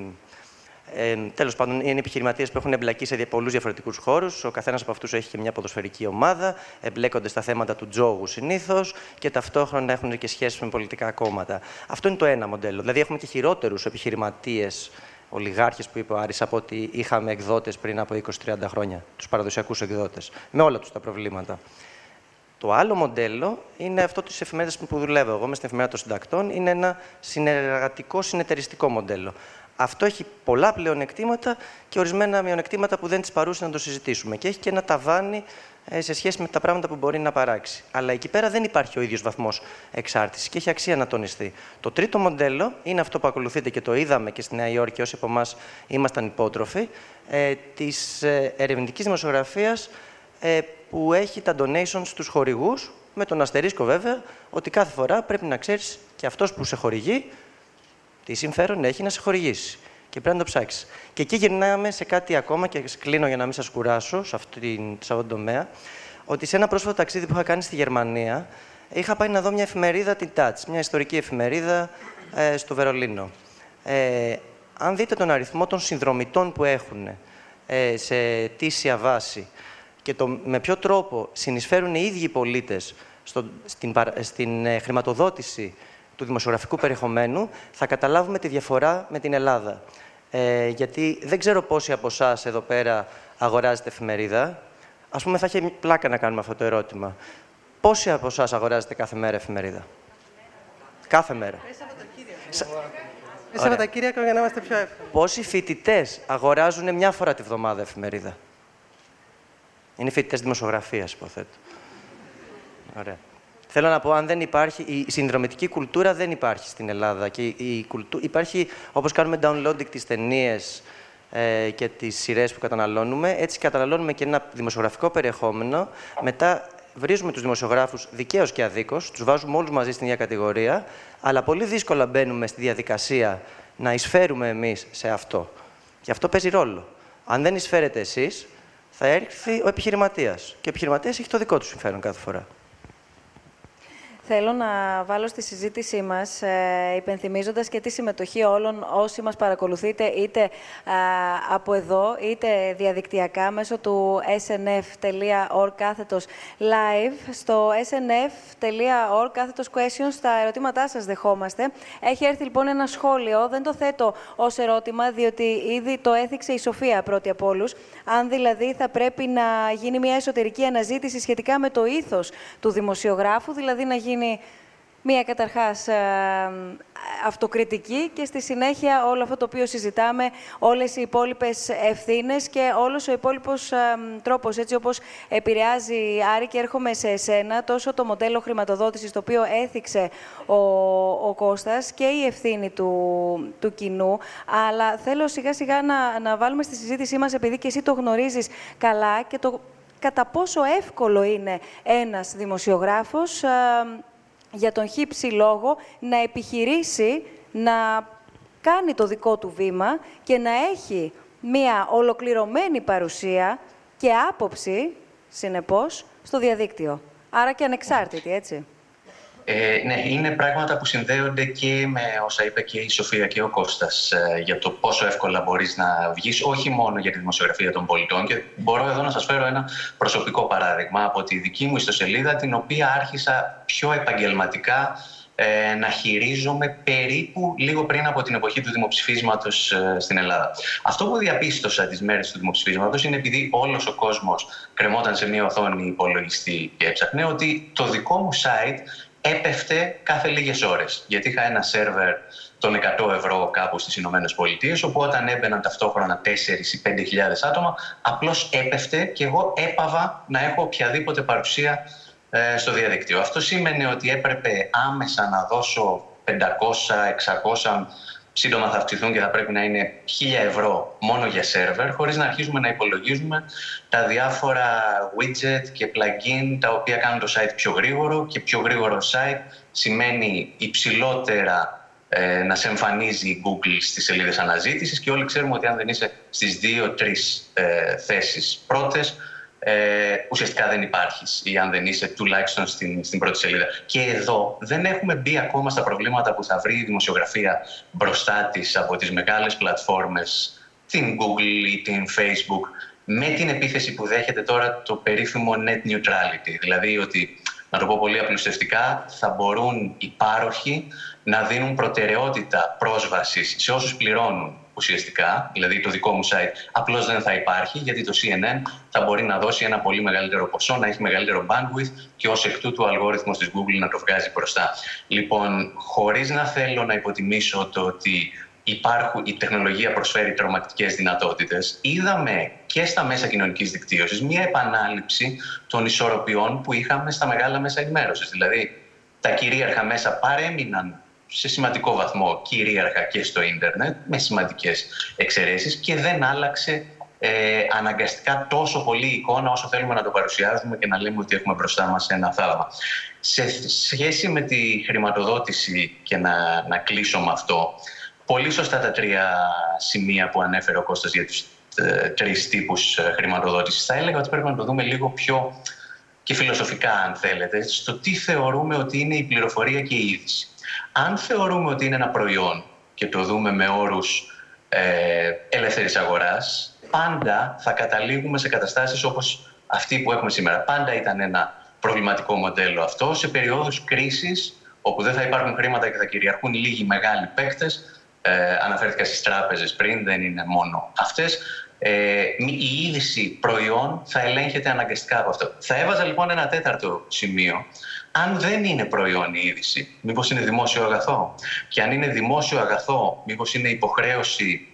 ε, Τέλος πάντων, είναι επιχειρηματίες που έχουν εμπλακεί σε πολλούς διαφορετικούς χώρους. Ο καθένας από αυτούς έχει και μια ποδοσφαιρική ομάδα, εμπλέκονται στα θέματα του τζόγου συνήθως και ταυτόχρονα έχουν και σχέσεις με πολιτικά κόμματα. Αυτό είναι το ένα μοντέλο. Δηλαδή, έχουμε και χειρότερους επιχειρηματίες, ολιγάρχες που είπε ο Άρης, από ότι είχαμε εκδότες πριν από 20-30 χρόνια, τους παραδοσιακούς εκδότες, με όλα τους τα προβλήματα. Το άλλο μοντέλο είναι αυτό της εφημερίδας που δουλεύω εγώ, με στην εφημερίδα των συντακτών. Είναι ένα συνεργατικό, συνεταιριστικό μοντέλο. Αυτό έχει πολλά πλεονεκτήματα και ορισμένα μειονεκτήματα που δεν τις παρούσε να το συζητήσουμε. Και έχει και ένα ταβάνι ε, σε σχέση με τα πράγματα που μπορεί να παράξει. Αλλά εκεί πέρα δεν υπάρχει ο ίδιος βαθμός εξάρτησης και έχει αξία να τονιστεί. Το τρίτο μοντέλο είναι αυτό που ακολουθείτε και το είδαμε και στη Νέα Υόρκη, όσοι από εμάς ήμασταν υπότροφοι, ε, της ε, ερευνητικής δημοσιογραφίας ε, που έχει τα donations στους χορηγούς, με τον αστερίσκο βέβαια, ότι κάθε φορά πρέπει να ξέρεις και αυτός που σε χορηγεί, τι συμφέρον έχει να σε χορηγήσει. Και πρέπει να το ψάξεις. Και εκεί γυρνάμε σε κάτι ακόμα και κλείνω για να μην σας κουράσω σε, αυτή, σε αυτόν τον τομέα. Ότι σε ένα πρόσφατο ταξίδι που είχα κάνει στη Γερμανία, είχα πάει να δω μια εφημερίδα, την Touch, μια ιστορική εφημερίδα ε, στο Βερολίνο. Ε, αν δείτε τον αριθμό των συνδρομητών που έχουν ε, σε τήσια βάση και το με ποιο τρόπο συνεισφέρουν οι ίδιοι οι πολίτες στην, στην ε, χρηματοδότηση του δημοσιογραφικού περιεχομένου, θα καταλάβουμε τη διαφορά με την Ελλάδα. Ε, γιατί δεν ξέρω πόσοι από εσάς εδώ πέρα αγοράζετε εφημερίδα. Ας πούμε, θα έχει πλάκα να κάνουμε αυτό το ερώτημα. Πόσοι από εσάς αγοράζετε κάθε μέρα εφημερίδα; Κάθε μέρα. Σαββατοκύριακο για να είμαστε πιο εύκολοι. Πόσοι φοιτητές αγοράζουν μια φορά τη βδομάδα εφημερίδα; Είναι φοιτητές δημοσιογραφίας, υποθέτω. Ωραία. Θέλω να πω, αν δεν υπάρχει, η συνδρομητική κουλτούρα δεν υπάρχει στην Ελλάδα. Και η κουλτού, υπάρχει, όπως κάνουμε downloading τις ταινίες ε, και τις σειρές που καταναλώνουμε, έτσι καταναλώνουμε και ένα δημοσιογραφικό περιεχόμενο. Μετά βρίζουμε τους δημοσιογράφους δικαίως και αδίκως, τους βάζουμε όλους μαζί στην ίδια κατηγορία, αλλά πολύ δύσκολα μπαίνουμε στη διαδικασία να εισφέρουμε εμείς σε αυτό. Και αυτό παίζει ρόλο. Αν δεν εισφέρετε εσείς, θα έρθει ο επιχειρηματίας. Και ο επιχειρηματίας έχει το δικό του συμφέρον κάθε φορά. Θέλω να βάλω στη συζήτησή μας, ε, υπενθυμίζοντας και τη συμμετοχή όλων όσοι μας παρακολουθείτε είτε ε, από εδώ, είτε διαδικτυακά μέσω του snf.org κάθετος live. Στο snf.org κάθετος questions, τα ερωτήματά σας δεχόμαστε. Έχει έρθει λοιπόν ένα σχόλιο, δεν το θέτω ως ερώτημα, διότι ήδη το έθιξε η Σοφία πρώτη από όλους. Αν δηλαδή θα πρέπει να γίνει μια εσωτερική αναζήτηση σχετικά με το ήθος του δημοσιογράφου, δηλαδή να γίνει γίνει μία καταρχάς ε, αυτοκριτική και στη συνέχεια όλο αυτό το οποίο συζητάμε, όλες οι υπόλοιπες ευθύνες και όλος ο υπόλοιπος ε, τρόπος, έτσι όπως επηρεάζει, Άρη, και έρχομαι σε εσένα, τόσο το μοντέλο χρηματοδότησης το οποίο έθιξε ο, ο Κώστας και η ευθύνη του, του κοινού, αλλά θέλω σιγά σιγά να, να βάλουμε στη συζήτησή μας, επειδή και εσύ το γνωρίζεις καλά και το κατά πόσο εύκολο είναι ένας δημοσιογράφος ε, για τον χύψη λόγο να επιχειρήσει να κάνει το δικό του βήμα και να έχει μία ολοκληρωμένη παρουσία και άποψη, συνεπώς, στο διαδίκτυο. Άρα και ανεξάρτητη, έτσι. Ε, ναι, είναι πράγματα που συνδέονται και με όσα είπε και η Σοφία και ο Κώστας ε, για το πόσο εύκολα μπορείς να βγεις, όχι μόνο για τη δημοσιογραφία των πολιτών. Και μπορώ εδώ να σας φέρω ένα προσωπικό παράδειγμα από τη δική μου ιστοσελίδα, την οποία άρχισα πιο επαγγελματικά ε, να χειρίζομαι περίπου λίγο πριν από την εποχή του δημοψηφίσματος ε, στην Ελλάδα. Αυτό που διαπίστωσα τις μέρες του δημοψηφίσματος είναι επειδή όλος ο κόσμος κρεμόταν σε μια οθόνη υπολογιστή και έψαχνε ότι το δικό μου site έπεφτε κάθε λίγες ώρες. Γιατί είχα ένα σερβερ των 100 ευρώ κάπου στις Ηνωμένες Πολιτείες, όπου όταν έμπαιναν ταυτόχρονα 4 ή 5.000 άτομα, απλώς έπεφτε και εγώ έπαβα να έχω οποιαδήποτε παρουσία ε, στο διαδίκτυο. Αυτό σήμαινε ότι έπρεπε άμεσα να δώσω 500-600 σύντομα θα αυξηθούν και θα πρέπει να είναι 1000 ευρώ μόνο για σερβερ, χωρίς να αρχίζουμε να υπολογίζουμε τα διάφορα widget και plugin τα οποία κάνουν το site πιο γρήγορο. Και πιο γρήγορο site σημαίνει υψηλότερα ε, να σε εμφανίζει η Google στις σελίδες αναζήτησης. Και όλοι ξέρουμε ότι αν δεν είσαι στις δύο-τρεις ε, θέσεις πρώτες ε, ουσιαστικά δεν υπάρχεις ή αν δεν είσαι τουλάχιστον στην, στην πρώτη σελίδα. Και εδώ δεν έχουμε μπει ακόμα στα προβλήματα που θα βρει η δημοσιογραφία μπροστά της από τις μεγάλες πλατφόρμες, την Google ή την Facebook, με την επίθεση που δέχεται τώρα το περίφημο net neutrality. Δηλαδή ότι, να το πω πολύ απλουστευτικά, θα μπορούν οι πάροχοι να δίνουν προτεραιότητα πρόσβασης σε όσους πληρώνουν ουσιαστικά, δηλαδή το δικό μου site, απλώς δεν θα υπάρχει, γιατί το CNN θα μπορεί να δώσει ένα πολύ μεγαλύτερο ποσό, να έχει μεγαλύτερο bandwidth και ως εκ τούτου ο αλγόριθμος της Google να το βγάζει μπροστά. Λοιπόν, χωρίς να θέλω να υποτιμήσω το ότι υπάρχουν, η τεχνολογία προσφέρει τρομακτικές δυνατότητες, είδαμε και στα μέσα κοινωνικής δικτύωσης μία επανάληψη των ισορροπιών που είχαμε στα μεγάλα μέσα ενημέρωσης. Δηλαδή, τα κυρίαρχα μέσα παρέμειναν σε σημαντικό βαθμό κυρίαρχα και στο ίντερνετ, με σημαντικές εξαιρέσεις και δεν άλλαξε ε, αναγκαστικά τόσο πολύ εικόνα όσο θέλουμε να το παρουσιάζουμε και να λέμε ότι έχουμε μπροστά μας ένα θάλαμα. Σε σχέση με τη χρηματοδότηση και να, να κλείσω με αυτό, πολύ σωστά τα τρία σημεία που ανέφερε ο Κώστας για τους ε, τρεις τύπους ε, χρηματοδότησης. Θα έλεγα ότι πρέπει να το δούμε λίγο πιο και φιλοσοφικά, αν θέλετε, στο τι θεωρούμε ότι είναι η πληροφορία και η είδηση. Αν θεωρούμε ότι είναι ένα προϊόν και το δούμε με όρους ε, ελεύθερης αγοράς, πάντα θα καταλήγουμε σε καταστάσεις όπως αυτή που έχουμε σήμερα. Πάντα ήταν ένα προβληματικό μοντέλο αυτό. Σε περιόδους κρίσης, όπου δεν θα υπάρχουν χρήματα και θα κυριαρχούν λίγοι μεγάλοι παίκτες, ε, αναφέρθηκα στις τράπεζες πριν, δεν είναι μόνο αυτές, ε, η είδηση προϊόν θα ελέγχεται αναγκαστικά από αυτό. Θα έβαζα λοιπόν ένα τέταρτο σημείο. Αν δεν είναι προϊόν η είδηση, μήπως είναι δημόσιο αγαθό; Και αν είναι δημόσιο αγαθό, μήπως είναι υποχρέωση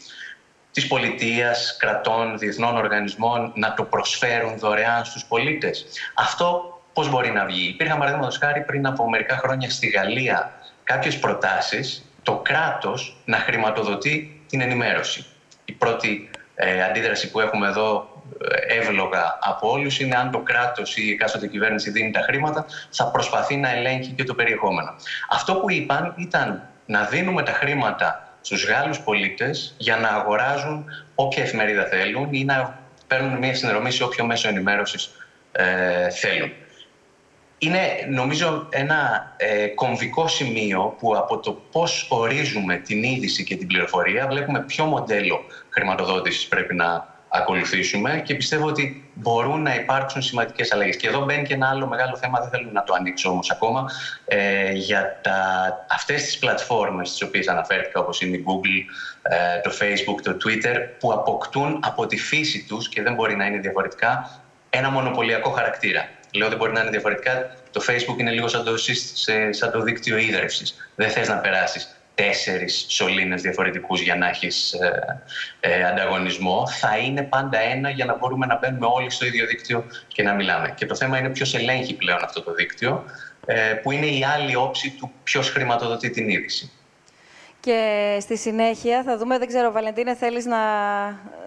της πολιτείας, κρατών, διεθνών οργανισμών να το προσφέρουν δωρεάν στους πολίτες; Αυτό πώς μπορεί να βγει; Υπήρχαν παραδείγματος χάρη πριν από μερικά χρόνια στη Γαλλία κάποιες προτάσεις το κράτος να χρηματοδοτεί την ενημέρωση. Η πρώτη ε, αντίδραση που έχουμε εδώ ε, εύλογα από όλους είναι αν το κράτος ή η εκάστοτε κυβέρνηση δίνει τα χρήματα θα προσπαθεί να ελέγχει και το περιεχόμενο. Αυτό που είπαν ήταν να δίνουμε τα χρήματα στους Γάλλους πολίτες για να αγοράζουν όποια εφημερίδα θέλουν ή να παίρνουν μια συνδρομή σε όποιο μέσο ενημέρωσης ε, θέλουν. Είναι νομίζω ένα ε, κομβικό σημείο που από το πώς ορίζουμε την είδηση και την πληροφορία βλέπουμε ποιο μοντέλο χρηματοδότησης πρέπει να ακολουθήσουμε και πιστεύω ότι μπορούν να υπάρξουν σημαντικές αλλαγές. Και εδώ μπαίνει και ένα άλλο μεγάλο θέμα, δεν θέλω να το ανοίξω όμως ακόμα, ε, για τα, αυτές τις πλατφόρμες τις οποίες αναφέρθηκα, όπως είναι η Google, ε, το Facebook, το Twitter, που αποκτούν από τη φύση τους, και δεν μπορεί να είναι διαφορετικά, ένα μονοπωλιακό χαρακτήρα. Λέω δεν μπορεί να είναι διαφορετικά. Το Facebook είναι λίγο σαν το, σαν το δίκτυο ίδρυυσης. Δεν θες να περάσεις τέσσερις σωλήνες διαφορετικούς για να έχεις ε, ε, ανταγωνισμό. Θα είναι πάντα ένα για να μπορούμε να μπαίνουμε όλοι στο ίδιο δίκτυο και να μιλάμε. Και το θέμα είναι ποιος ελέγχει πλέον αυτό το δίκτυο, ε, που είναι η άλλη όψη του ποιος χρηματοδοτεί την είδηση. Και στη συνέχεια θα δούμε, δεν ξέρω, Βαλεντίνε, θέλεις να,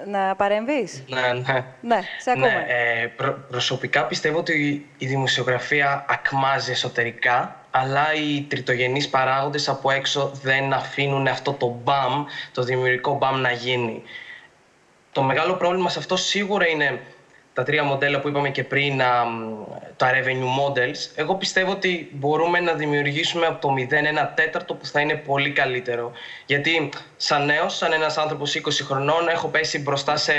να παρέμβεις; Ναι, ναι. Ναι, σε ακούμε. Ναι, ε, προσωπικά πιστεύω ότι η δημοσιογραφία ακμάζει εσωτερικά αλλά οι τριτογενείς παράγοντες από έξω δεν αφήνουν αυτό το μπαμ, το δημιουργικό μπαμ να γίνει. Το μεγάλο πρόβλημα σε αυτό σίγουρα είναι τα τρία μοντέλα που είπαμε και πριν, τα revenue models. Εγώ πιστεύω ότι μπορούμε να δημιουργήσουμε από το 0 ένα τέταρτο που θα είναι πολύ καλύτερο. Γιατί σαν νέος, σαν ένας άνθρωπος 20 χρονών, έχω πέσει μπροστά σε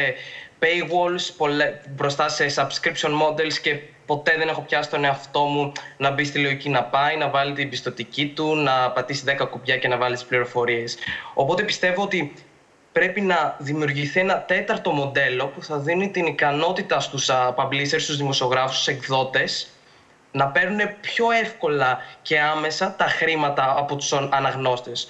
paywalls, μπροστά σε subscription models και ποτέ δεν έχω πιάσει τον εαυτό μου να μπει στη λογική να πάει, να βάλει την πιστοτική του, να πατήσει 10 κουμπιά και να βάλει τις πληροφορίες. Οπότε πιστεύω ότι πρέπει να δημιουργηθεί ένα τέταρτο μοντέλο που θα δίνει την ικανότητα στους publishers, στους δημοσιογράφους, στους εκδότες να παίρνουν πιο εύκολα και άμεσα τα χρήματα από τους αναγνώστες.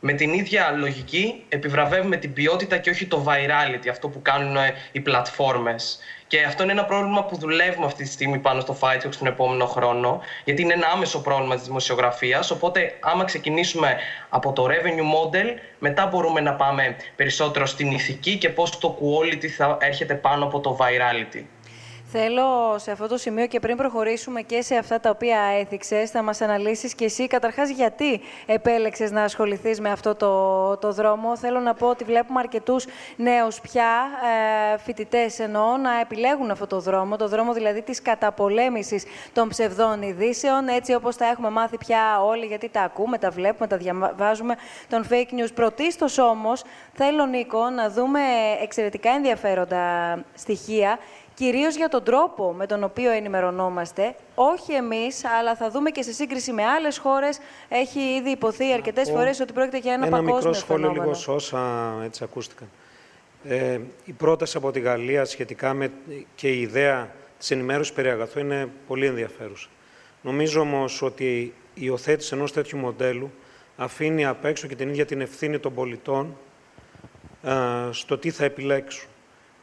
Με την ίδια λογική επιβραβεύουμε την ποιότητα και όχι το virality, αυτό που κάνουν οι πλατφόρμες. Και αυτό είναι ένα πρόβλημα που δουλεύουμε αυτή τη στιγμή πάνω στο Fightbox τον επόμενο χρόνο, γιατί είναι ένα άμεσο πρόβλημα της δημοσιογραφίας, οπότε άμα ξεκινήσουμε από το revenue model, μετά μπορούμε να πάμε περισσότερο στην ηθική και πώς το quality θα έρχεται πάνω από το virality. Θέλω σε αυτό το σημείο και πριν προχωρήσουμε και σε αυτά τα οποία έθιξες, θα μας αναλύσεις και εσύ καταρχάς γιατί επέλεξες να ασχοληθείς με αυτό το, το δρόμο. Θέλω να πω ότι βλέπουμε αρκετούς νέους πια, ε, φοιτητές εννοώ, να επιλέγουν αυτό το δρόμο, το δρόμο δηλαδή της καταπολέμησης των ψευδών ειδήσεων, έτσι όπως τα έχουμε μάθει πια όλοι, γιατί τα ακούμε, τα βλέπουμε, τα διαβάζουμε, των fake news. Πρωτίστως όμως, θέλω Νίκο να δούμε εξαιρετικά ενδιαφέροντα στοιχεία κυρίως για τον τρόπο με τον οποίο ενημερωνόμαστε, όχι εμείς, αλλά θα δούμε και σε σύγκριση με άλλες χώρες, έχει ήδη υποθεί αρκετές φορές ότι πρόκειται για ένα, ένα παγκόσμιο Ένα μικρό σχόλιο λίγο σε όσα έτσι ακούστηκαν. Ε, η πρόταση από τη Γαλλία σχετικά με και η ιδέα της ενημέρωσης περί αγαθού είναι πολύ ενδιαφέρουσα. Νομίζω όμως ότι η υιοθέτηση ενός τέτοιου μοντέλου αφήνει απ' έξω και την ίδια την ευθύνη των πολιτών στο τι θα επιλέξουν.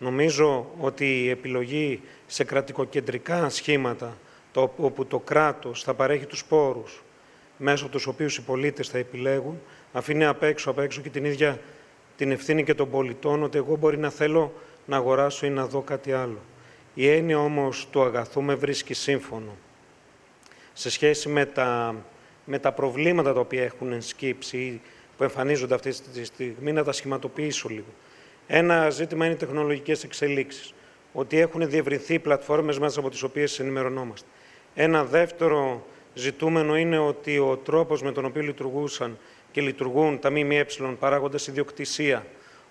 Νομίζω ότι η επιλογή σε κρατικοκεντρικά σχήματα, το, όπου το κράτος θα παρέχει τους πόρους, μέσω τους οποίους οι πολίτες θα επιλέγουν, αφήνει απ' έξω, απ' έξω και την ίδια την ευθύνη και των πολιτών, ότι εγώ μπορεί να θέλω να αγοράσω ή να δω κάτι άλλο. Η έννοια όμως του αγαθού με βρίσκει σύμφωνο. Σε σχέση με τα, με τα προβλήματα τα οποία έχουν ενσκύψει ή που εμφανίζονται αυτή τη στιγμή, να τα σχηματοποιήσω λίγο. Ένα ζήτημα είναι οι τεχνολογικές εξελίξεις. Ότι έχουν διευρυνθεί οι πλατφόρμες μέσα από τις οποίες ενημερωνόμαστε. Ένα δεύτερο ζητούμενο είναι ότι ο τρόπος με τον οποίο λειτουργούσαν και λειτουργούν τα ΜΜΕ παράγοντας ιδιοκτησία,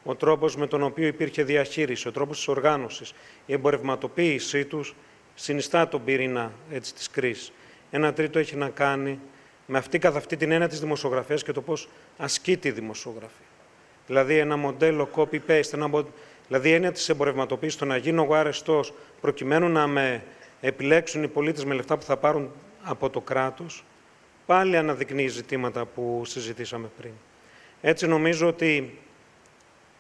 ο τρόπος με τον οποίο υπήρχε διαχείριση, ο τρόπος της οργάνωσης, η εμπορευματοποίησή τους, συνιστά τον πυρήνα έτσι, της κρίσης. Ένα τρίτο έχει να κάνει με αυτή καθ' αυτή την έννοια της δημοσιογραφίας και το πώς ασκεί τη δημοσιογραφία. Δηλαδή ένα μοντέλο copy-paste, ένα, δηλαδή η έννοια της εμπορευματοποίησης, το να γίνω εγώ αρεστός προκειμένου να με επιλέξουν οι πολίτες με λεφτά που θα πάρουν από το κράτος, πάλι αναδεικνύει ζητήματα που συζητήσαμε πριν. Έτσι νομίζω ότι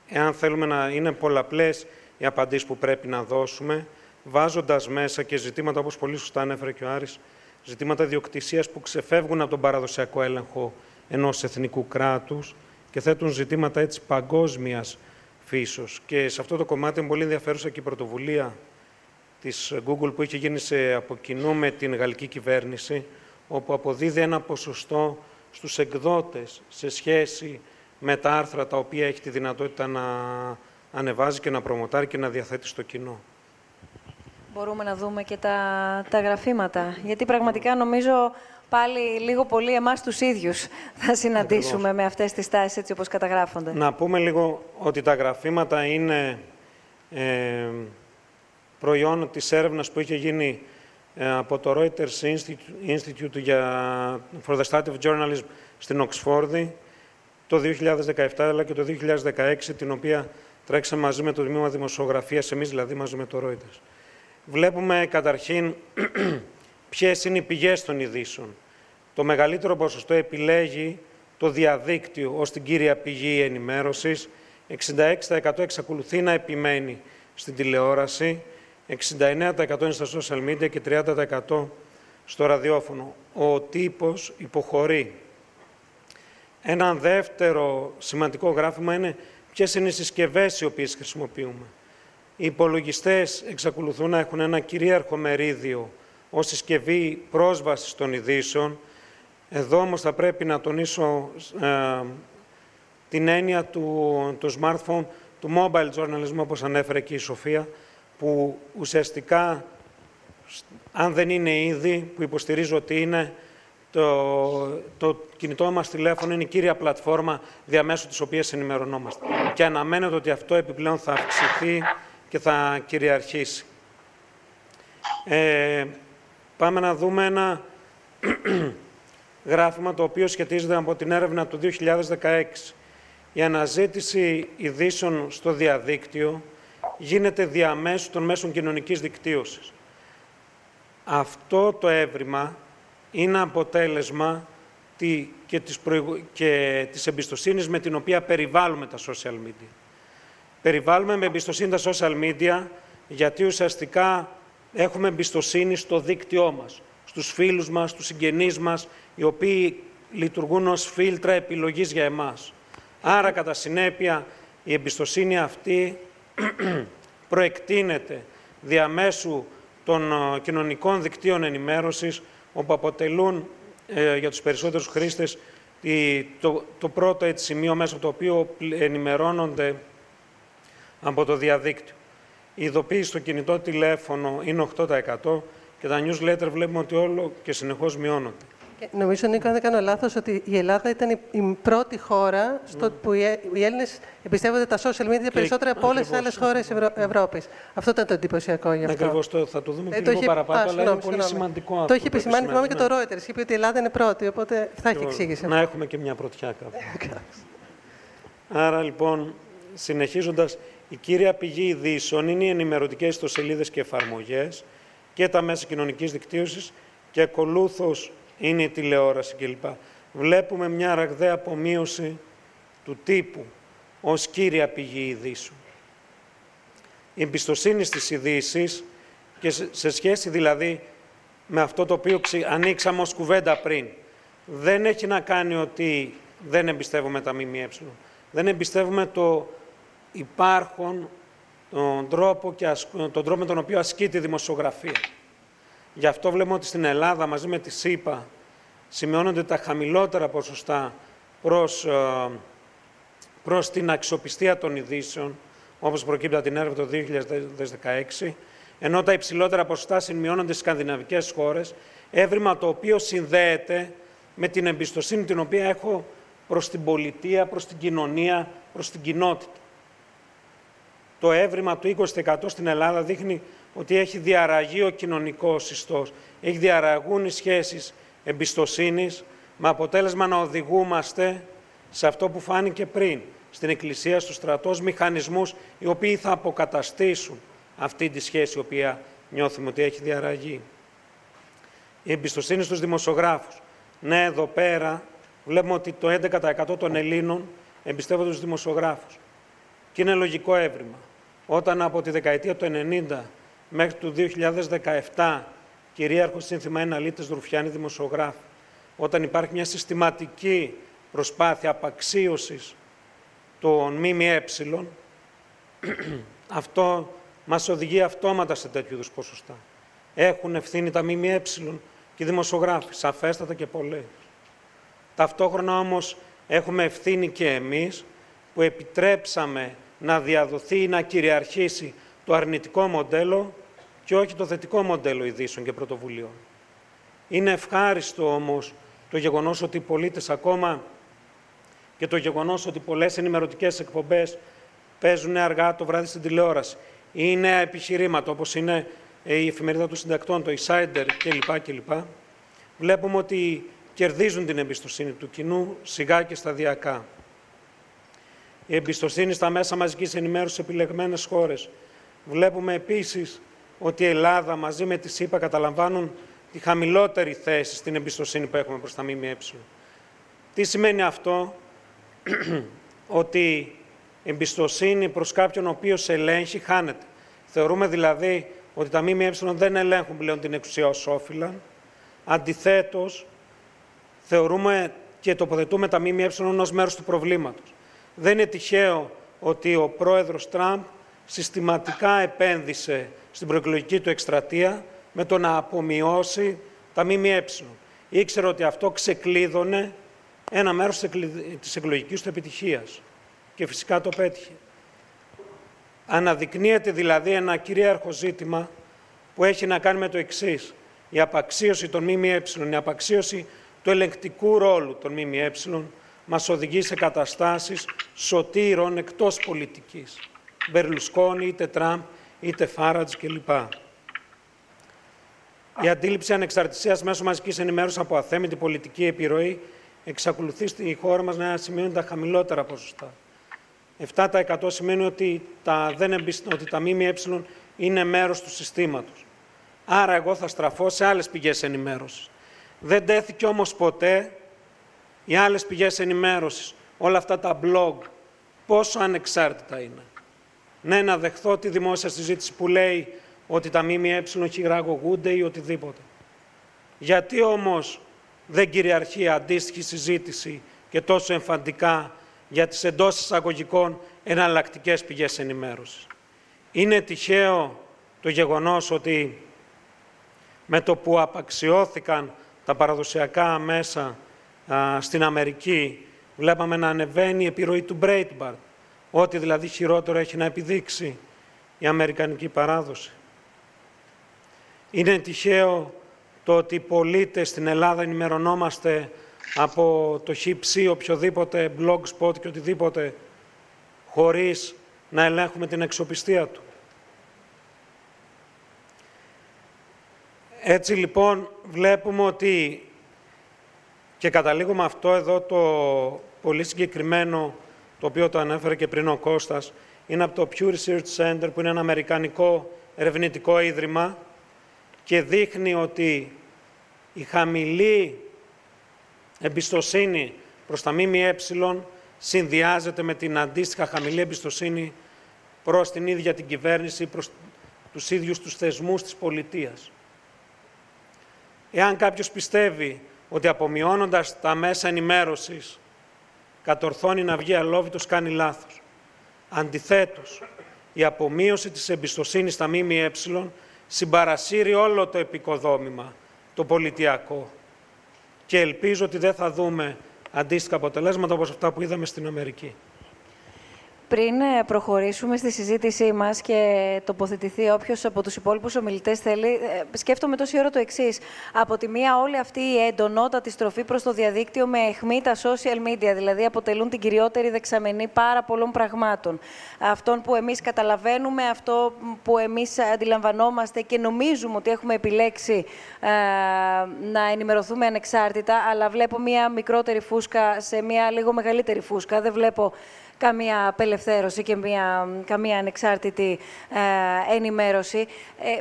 εάν θέλουμε να είναι πολλαπλές οι απαντήσεις που πρέπει να δώσουμε, βάζοντας μέσα και ζητήματα, όπως πολύ σωστά ανέφερε και ο Άρης, ζητήματα διοκτησίας που ξεφεύγουν από τον παραδοσιακό έλεγχο ενός εθνικού κράτους και θέτουν ζητήματα έτσι παγκόσμιας φύσεως. Και σε αυτό το κομμάτι είναι πολύ ενδιαφέρουσα και η πρωτοβουλία της Google που είχε γίνει σε, από κοινού με την γαλλική κυβέρνηση, όπου αποδίδει ένα ποσοστό στους εκδότες σε σχέση με τα άρθρα τα οποία έχει τη δυνατότητα να ανεβάζει και να προμοτάρει και να διαθέτει στο κοινό. Μπορούμε να δούμε και τα, τα γραφήματα, γιατί πραγματικά νομίζω πάλι λίγο πολύ εμάς τους ίδιους θα συναντήσουμε με αυτές τις τάσεις έτσι όπως καταγράφονται. Να πούμε λίγο ότι τα γραφήματα είναι ε, προϊόν της έρευνας που είχε γίνει ε, από το Reuters Institute για, for the Study of Journalism στην Οξφόρδη το 2017 αλλά και το 2016, την οποία τρέξαμε μαζί με το Τμήμα Δημοσιογραφίας, εμείς δηλαδή μαζί με το Reuters. Βλέπουμε καταρχήν ποιες είναι οι πηγές των ειδήσεων; Το μεγαλύτερο ποσοστό επιλέγει το διαδίκτυο ως την κύρια πηγή ενημέρωσης. 66% εξακολουθεί να επιμένει στην τηλεόραση, 69% είναι στα social media και 30% στο ραδιόφωνο. Ο τύπος υποχωρεί. Ένα δεύτερο σημαντικό γράφημα είναι ποιες είναι οι συσκευές οι οποίες χρησιμοποιούμε. Οι υπολογιστές εξακολουθούν να έχουν ένα κυρίαρχο μερίδιο ως συσκευή πρόσβασης των ειδήσεων. Εδώ όμως θα πρέπει να τονίσω ε, την έννοια του, του smartphone, του mobile journalism, όπως ανέφερε και η Σοφία, που ουσιαστικά, αν δεν είναι ήδη, που υποστηρίζω ότι είναι, το, το κινητό μας τηλέφωνο είναι η κύρια πλατφόρμα διαμέσου της οποίας ενημερωνόμαστε. Και αναμένεται ότι αυτό επιπλέον θα αυξηθεί και θα κυριαρχήσει. Ε, πάμε να δούμε ένα <clears throat> γράφημα το οποίο σχετίζεται από την έρευνα του 2016. Η αναζήτηση ειδήσεων στο διαδίκτυο γίνεται διαμέσου των μέσων κοινωνικής δικτύωσης. Αυτό το έβριμα είναι αποτέλεσμα και της, και της εμπιστοσύνης με την οποία περιβάλλουμε τα social media. Περιβάλλουμε με εμπιστοσύνη τα social media γιατί ουσιαστικά έχουμε εμπιστοσύνη στο δίκτυό μας, στους φίλους μας, στους συγγενείς μας, οι οποίοι λειτουργούν ως φίλτρα επιλογής για εμάς. Άρα, κατά συνέπεια, η εμπιστοσύνη αυτή <clears throat> προεκτείνεται διαμέσου των ε, κοινωνικών δικτύων ενημέρωσης, όπου αποτελούν ε, για τους περισσότερους χρήστες το, το πρώτο έτσι, σημείο μέσα από το οποίο ενημερώνονται από το διαδίκτυο. Η ειδοποίηση στο κινητό τηλέφωνο είναι 8% και τα newsletter βλέπουμε ότι όλο και συνεχώς μειώνονται. Νομίζω, Νίκο, αν δεν κάνω λάθος, ότι η Ελλάδα ήταν η πρώτη χώρα στο mm. που οι Έλληνες εμπιστεύονται τα social media και περισσότερο από όλες τις άλλες χώρες Ευρω... Ευρώπης. Αυτό ήταν το εντυπωσιακό γι' αυτό. Ακριβώς το θα το δούμε ε, λίγο παραπάνω, αλλά είναι πολύ σημαντικό αυτό. Το είχε επισημάνει, θυμάμαι και το Reuters. Είπε ότι η Ελλάδα είναι πρώτη, οπότε θα έχει εξήγηση. Να έχουμε και μια πρωτιά κάπου. Άρα λοιπόν, συνεχίζοντας, η κύρια πηγή ειδήσεων είναι οι ενημερωτικές ιστοσελίδες και εφαρμογές και τα μέσα κοινωνικής δικτύωσης και ακολούθως είναι η τηλεόραση κλπ. βλέπουμε μια ραγδαία απομείωση του τύπου ως κύρια πηγή ειδήσεων. Η εμπιστοσύνη στις ειδήσεις και σε σχέση δηλαδή με αυτό το οποίο ανοίξαμε ως κουβέντα πριν, δεν έχει να κάνει ότι δεν εμπιστεύουμε τα ΜΜΕ. Δεν εμπιστεύουμε το υπάρχον τον τρόπο, και τον τρόπο με τον οποίο ασκεί τη δημοσιογραφία. Γι' αυτό βλέπουμε ότι στην Ελλάδα μαζί με τη ΣΥΠΑ σημειώνονται τα χαμηλότερα ποσοστά προς, ε, προς την αξιοπιστία των ειδήσεων, όπως προκύπτει από την έρευνα το 2016, ενώ τα υψηλότερα ποσοστά σημειώνονται στις σκανδιναβικές χώρες, έβριμα το οποίο συνδέεται με την εμπιστοσύνη την οποία έχω προς την πολιτεία, προς την κοινωνία, προς την κοινότητα. Το έβριμα του 20% στην Ελλάδα δείχνει ότι έχει διαραγεί ο κοινωνικός ιστός. Έχει διαραγούν οι σχέσεις εμπιστοσύνης, με αποτέλεσμα να οδηγούμαστε σε αυτό που φάνηκε πριν, στην Εκκλησία, στους στρατός, μηχανισμούς οι οποίοι θα αποκαταστήσουν αυτή τη σχέση, η οποία νιώθουμε ότι έχει διαραγεί. Η εμπιστοσύνη στους δημοσιογράφους. Ναι, εδώ πέρα βλέπουμε ότι το 11% των Ελλήνων εμπιστεύονται τους δημοσιογράφους. Και είναι λογικό έβριμα. Όταν από τη δεκαετία του 90 μέχρι του 2017 κυρίαρχο σύνθημα είναι αλήτες Ρουφιάνη δημοσιογράφοι, όταν υπάρχει μια συστηματική προσπάθεια απαξίωσης των ΜΜΕ, <clears throat> αυτό μας οδηγεί αυτόματα σε τέτοιου είδους ποσοστά. Έχουν ευθύνη τα ΜΜΕ και οι δημοσιογράφοι, σαφέστατα και πολλές. Ταυτόχρονα όμως έχουμε ευθύνη και εμείς που επιτρέψαμε να διαδοθεί ή να κυριαρχήσει το αρνητικό μοντέλο και όχι το θετικό μοντέλο ειδήσεων και πρωτοβουλίων. Είναι ευχάριστο όμως το γεγονός ότι οι πολίτες ακόμα και το γεγονός ότι πολλές ενημερωτικές εκπομπές παίζουν αργά το βράδυ στην τηλεόραση ή νέα επιχειρήματα όπως είναι η εφημερίδα του συντακτών, το Insider κλπ. κλπ. Βλέπουμε ότι κερδίζουν την εμπιστοσύνη του κοινού σιγά και σταδιακά. Η εμπιστοσύνη στα μέσα μαζικής ενημέρωσης σε επιλεγμένες χώρες. Βλέπουμε επίσης ότι η Ελλάδα μαζί με τη ΣΥΠΑ καταλαμβάνουν τη χαμηλότερη θέση στην εμπιστοσύνη που έχουμε προς τα ΜΜΕ. Τι σημαίνει αυτό, <clears throat> ότι εμπιστοσύνη προς κάποιον ο οποίος ελέγχει χάνεται. Θεωρούμε δηλαδή ότι τα ΜΜΕ δεν ελέγχουν πλέον την εξουσία ως όφυλα. Αντιθέτως, θεωρούμε και τοποθετούμε τα ΜΜΕ ως μέρος του προβλήματος. Δεν είναι τυχαίο ότι ο πρόεδρος Τραμπ συστηματικά επένδυσε στην προεκλογική του εκστρατεία με το να απομειώσει τα ΜΜΕ. Ήξερε ότι αυτό ξεκλείδωνε ένα μέρος της εκλογικής του επιτυχίας και φυσικά το πέτυχε. Αναδεικνύεται δηλαδή ένα κυρίαρχο ζήτημα που έχει να κάνει με το εξής. Η απαξίωση των ΜΜΕ, η απαξίωση του ελεγκτικού ρόλου των ΜΜΕ μας οδηγεί σε καταστάσεις σωτήρων εκτός πολιτικής. Μπερλουσκόνη, είτε Τραμπ, είτε Φάρατζ κλπ. Η αντίληψη ανεξαρτησίας μέσω μαζικής ενημέρωσης από αθέμητη πολιτική επιρροή εξακολουθεί στη χώρα μας να σημαίνει τα χαμηλότερα ποσοστά. 7% σημαίνει ότι τα, δεν ότι τα ΜΜΕ είναι μέρος του συστήματος. Άρα εγώ θα στραφώ σε άλλες πηγές ενημέρωσης. Δεν τέθηκε όμως ποτέ οι άλλες πηγές ενημέρωσης, όλα αυτά τα blog, πόσο ανεξάρτητα είναι. Ναι, να δεχθώ τη δημόσια συζήτηση που λέει ότι τα ΜΜΕ χειραγωγούνται ή οτιδήποτε. Γιατί όμως δεν κυριαρχεί αντίστοιχη συζήτηση και τόσο εμφαντικά για τις εντός εισαγωγικών εναλλακτικές πηγές ενημέρωσης. Είναι τυχαίο το γεγονός ότι με το που απαξιώθηκαν τα παραδοσιακά μέσα στην Αμερική βλέπαμε να ανεβαίνει η επιρροή του Breitbart, ό,τι δηλαδή χειρότερο έχει να επιδείξει η Αμερικανική παράδοση. Είναι τυχαίο το ότι οι πολίτες στην Ελλάδα ενημερωνόμαστε από το χύψη οποιοδήποτε blogspot και οτιδήποτε χωρίς να ελέγχουμε την εξοπιστία του. Έτσι λοιπόν βλέπουμε ότι και καταλήγω με αυτό εδώ το πολύ συγκεκριμένο, το οποίο το ανέφερε και πριν ο Κώστας, είναι από το Pew Research Center, που είναι ένα αμερικανικό ερευνητικό ίδρυμα και δείχνει ότι η χαμηλή εμπιστοσύνη προς τα ΜΜΕ συνδυάζεται με την αντίστοιχα χαμηλή εμπιστοσύνη προς την ίδια την κυβέρνηση, προς τους ίδιους τους θεσμούς της πολιτείας. Εάν κάποιος πιστεύει ότι απομειώνοντας τα μέσα ενημέρωσης κατορθώνει να βγει αλόβητος, κάνει λάθος. Αντιθέτως, η απομείωση της εμπιστοσύνης στα ΜΜΕ συμπαρασύρει όλο το επικοδόμημα, το πολιτιακό. Και ελπίζω ότι δεν θα δούμε αντίστοιχα αποτελέσματα όπως αυτά που είδαμε στην Αμερική. Πριν ε, προχωρήσουμε στη συζήτησή μας και τοποθετηθεί όποιος από τους υπόλοιπους ομιλητές θέλει, ε, σκέφτομαι τόση ώρα το εξής. Από τη μία, όλη αυτή η εντονότατη στροφή προς το διαδίκτυο με αιχμή τα social media, δηλαδή αποτελούν την κυριότερη δεξαμενή πάρα πολλών πραγμάτων. Αυτόν που εμείς καταλαβαίνουμε, αυτό που εμείς αντιλαμβανόμαστε και νομίζουμε ότι έχουμε επιλέξει ε, να ενημερωθούμε ανεξάρτητα, αλλά βλέπω μία μικρότερη φούσκα σε μία λίγο μεγαλύτερη φούσκα. Δεν βλέπω καμία απελευθέρωση και μια, καμία ανεξάρτητη ε, ενημέρωση. Ε,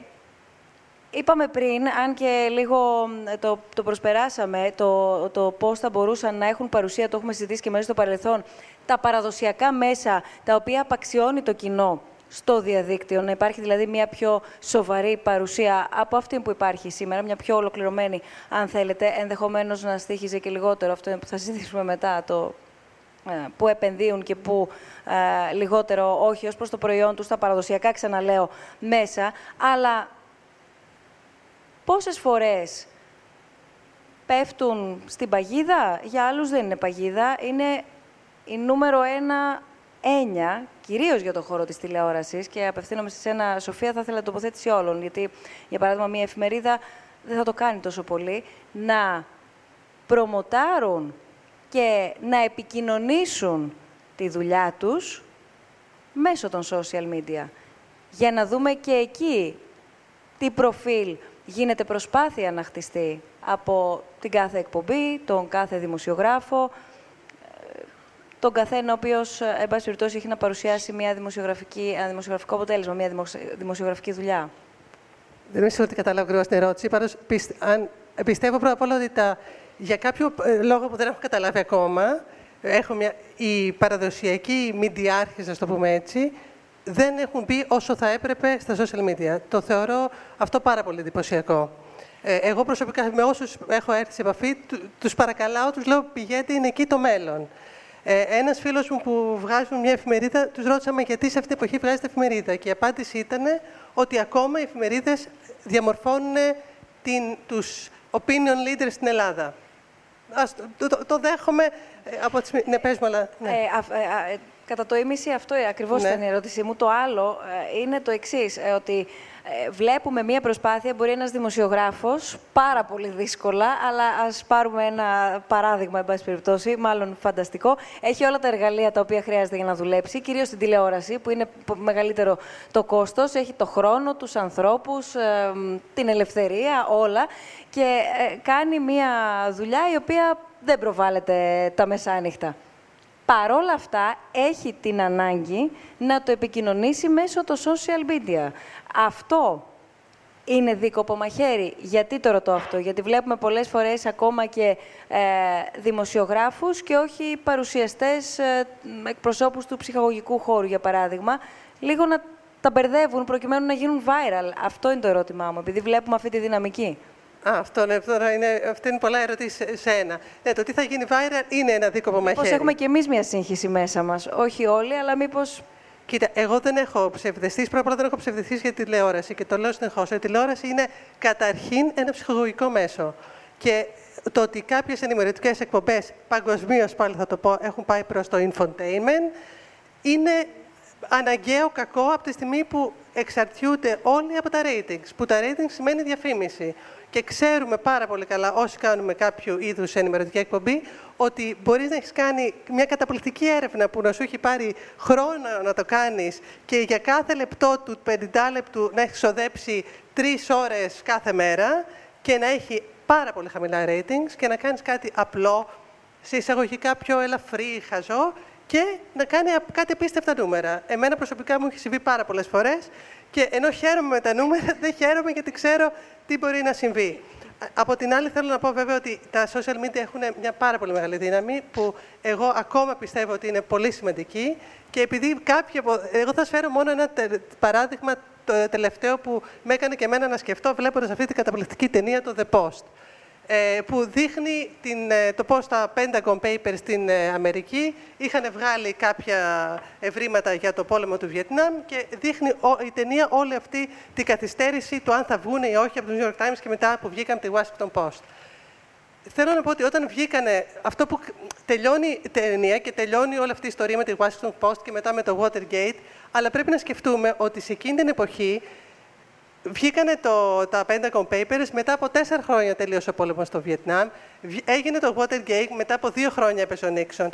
είπαμε πριν, αν και λίγο το, το προσπεράσαμε, το, το πώς θα μπορούσαν να έχουν παρουσία, το έχουμε συζητήσει και μέσα στο παρελθόν, τα παραδοσιακά μέσα τα οποία απαξιώνει το κοινό στο διαδίκτυο, να υπάρχει δηλαδή μια πιο σοβαρή παρουσία από αυτή που υπάρχει σήμερα, μια πιο ολοκληρωμένη, αν θέλετε, ενδεχομένως να στήχιζε και λιγότερο αυτό που θα συζητήσουμε μετά, το ε, που επενδύουν και που ε, λιγότερο όχι ως προς το προϊόν τους, τα παραδοσιακά ξαναλέω μέσα, αλλά πόσες φορές πέφτουν στην παγίδα, για άλλους δεν είναι παγίδα, είναι η νούμερο ένα έννοια, κυρίως για το χώρο της τηλεόρασης και απευθύνομαι σε ένα Σοφία, θα ήθελα τοποθέτηση όλων, γιατί, για παράδειγμα, μια εφημερίδα δεν θα το κάνει τόσο πολύ, να προμοτάρουν και να επικοινωνήσουν τη δουλειά τους μέσω των social media. Για να δούμε και εκεί τι προφίλ γίνεται προσπάθεια να χτιστεί από την κάθε εκπομπή, τον κάθε δημοσιογράφο, τον καθένα ο οποίος, εν πάση περιπτώσει, έχει να παρουσιάσει μια δημοσιογραφική, ένα δημοσιογραφικό αποτέλεσμα, μια δημοσιογραφική δουλειά. Δεν είμαι ότι κατάλαβα ακριβώς την ερώτηση. Πάντως, πιστεύω πρώτα απ' όλα ότι τα για κάποιο ε, λόγο που δεν έχω καταλάβει ακόμα, έχω μια, οι παραδοσιακοί μηντιάρχες, να το πούμε έτσι, δεν έχουν πει όσο θα έπρεπε στα social media. Το θεωρώ αυτό πάρα πολύ εντυπωσιακό. Ε, εγώ προσωπικά με όσους έχω έρθει σε επαφή, τους παρακαλάω, τους λέω πηγαίνετε, είναι εκεί το μέλλον. Ε, ένας φίλος μου που βγάζουν μια εφημερίδα, τους ρώτησαμε γιατί σε αυτή την εποχή βγάζετε εφημερίδα; Και η απάντηση ήταν ότι ακόμα οι εφημερίδες διαμορφώνουν την, τους opinion leaders στην Ελλάδα. Ας, το, το, το δέχομαι ε, από τις... Ναι, πες μου, αλλά... Ναι. Ε, ε, κατά το ίμιση αυτό ακριβώς ναι. ήταν η ερώτησή μου. Το άλλο είναι το εξής, ότι βλέπουμε μία προσπάθεια, μπορεί ένας δημοσιογράφος, πάρα πολύ δύσκολα, αλλά ας πάρουμε ένα παράδειγμα, εν πάση περιπτώσει, μάλλον φανταστικό. Έχει όλα τα εργαλεία τα οποία χρειάζεται για να δουλέψει, κυρίως στην τηλεόραση, που είναι μεγαλύτερο το κόστος, έχει το χρόνο, τους ανθρώπους, την ελευθερία, όλα και ε, κάνει μία δουλειά η οποία δεν προβάλλεται τα μεσάνυχτα. Παρόλα αυτά, έχει την ανάγκη να το επικοινωνήσει μέσω των social media. Αυτό είναι δίκοπο μαχαίρι. Γιατί το ρωτώ αυτό, Γιατί βλέπουμε πολλές φορές ακόμα και ε, δημοσιογράφους και όχι παρουσιαστές ε, εκπροσώπους του ψυχαγωγικού χώρου, για παράδειγμα, λίγο να τα μπερδεύουν προκειμένου να γίνουν viral. Αυτό είναι το ερώτημά μου, επειδή βλέπουμε αυτή τη δυναμική. Α, αυτό, ναι, τώρα είναι, αυτή είναι πολλά ερωτήσεις σε ένα. Ναι, το τι θα γίνει viral είναι ένα δίκοπο μαχαίρι. Μήπως έχουμε και εμείς μια σύγχυση μέσα μας; Όχι όλοι, αλλά μήπω. Κοίτα, εγώ δεν έχω ψευδεστή. Πρώτα απ' όλα δεν έχω ψευδεστή για τη τηλεόραση και το λέω συνεχώς. Η τηλεόραση είναι καταρχήν ένα ψυχολογικό μέσο. Και το ότι κάποιες ενημερωτικές εκπομπές, παγκοσμίως πάλι θα το πω, έχουν πάει προς το infotainment, είναι αναγκαίο κακό από τη στιγμή που εξαρτιούνται όλοι από τα ratings. Που τα ratings σημαίνει διαφήμιση. Και ξέρουμε πάρα πολύ καλά, όσοι κάνουμε κάποιο είδους ενημερωτική εκπομπή, ότι μπορείς να έχεις κάνει μια καταπληκτική έρευνα που να σου έχει πάρει χρόνο να το κάνεις και για κάθε λεπτό του 50 λεπτού να έχεις ξοδέψει τρεις ώρες κάθε μέρα και να έχει πάρα πολύ χαμηλά ratings και να κάνεις κάτι απλό, σε εισαγωγικά πιο ελαφρύ, χαζό και να κάνει κάτι απίστευτα νούμερα. Εμένα προσωπικά μου έχει συμβεί πάρα πολλές φορές και ενώ χαίρομαι με τα νούμερα, δεν χαίρομαι γιατί ξέρω τι μπορεί να συμβεί. Από την άλλη, θέλω να πω βέβαια ότι τα social media έχουν μια πάρα πολύ μεγάλη δύναμη που εγώ ακόμα πιστεύω ότι είναι πολύ σημαντική. Και επειδή κάποιοι. Εγώ θα σφέρω μόνο ένα παράδειγμα το τελευταίο που με έκανε και εμένα να σκεφτώ βλέποντας αυτή την καταπληκτική ταινία, το The Post. Ε, που δείχνει την, ε, το πώς τα Pentagon Papers στην ε, Αμερική είχαν βγάλει κάποια ευρήματα για το πόλεμο του Βιετνάμ και δείχνει η ταινία όλη αυτή την καθυστέρηση του αν θα βγουν ή όχι από το New York Times και μετά που βγήκαν από τη Washington Post. Θέλω να πω ότι όταν βγήκανε, αυτό που τελειώνει η ταινία και τελειώνει όλη αυτή η ιστορία με τη Washington Post και μετά με το Watergate, αλλά πρέπει να σκεφτούμε ότι σε εκείνη την εποχή Βγήκανε το, τα Pentagon Papers, μετά από τέσσερα χρόνια τελείωσε ο πόλεμος στο Βιετνάμ. Έγινε το Watergate, μετά από δύο χρόνια έπεσε ο Νίξον.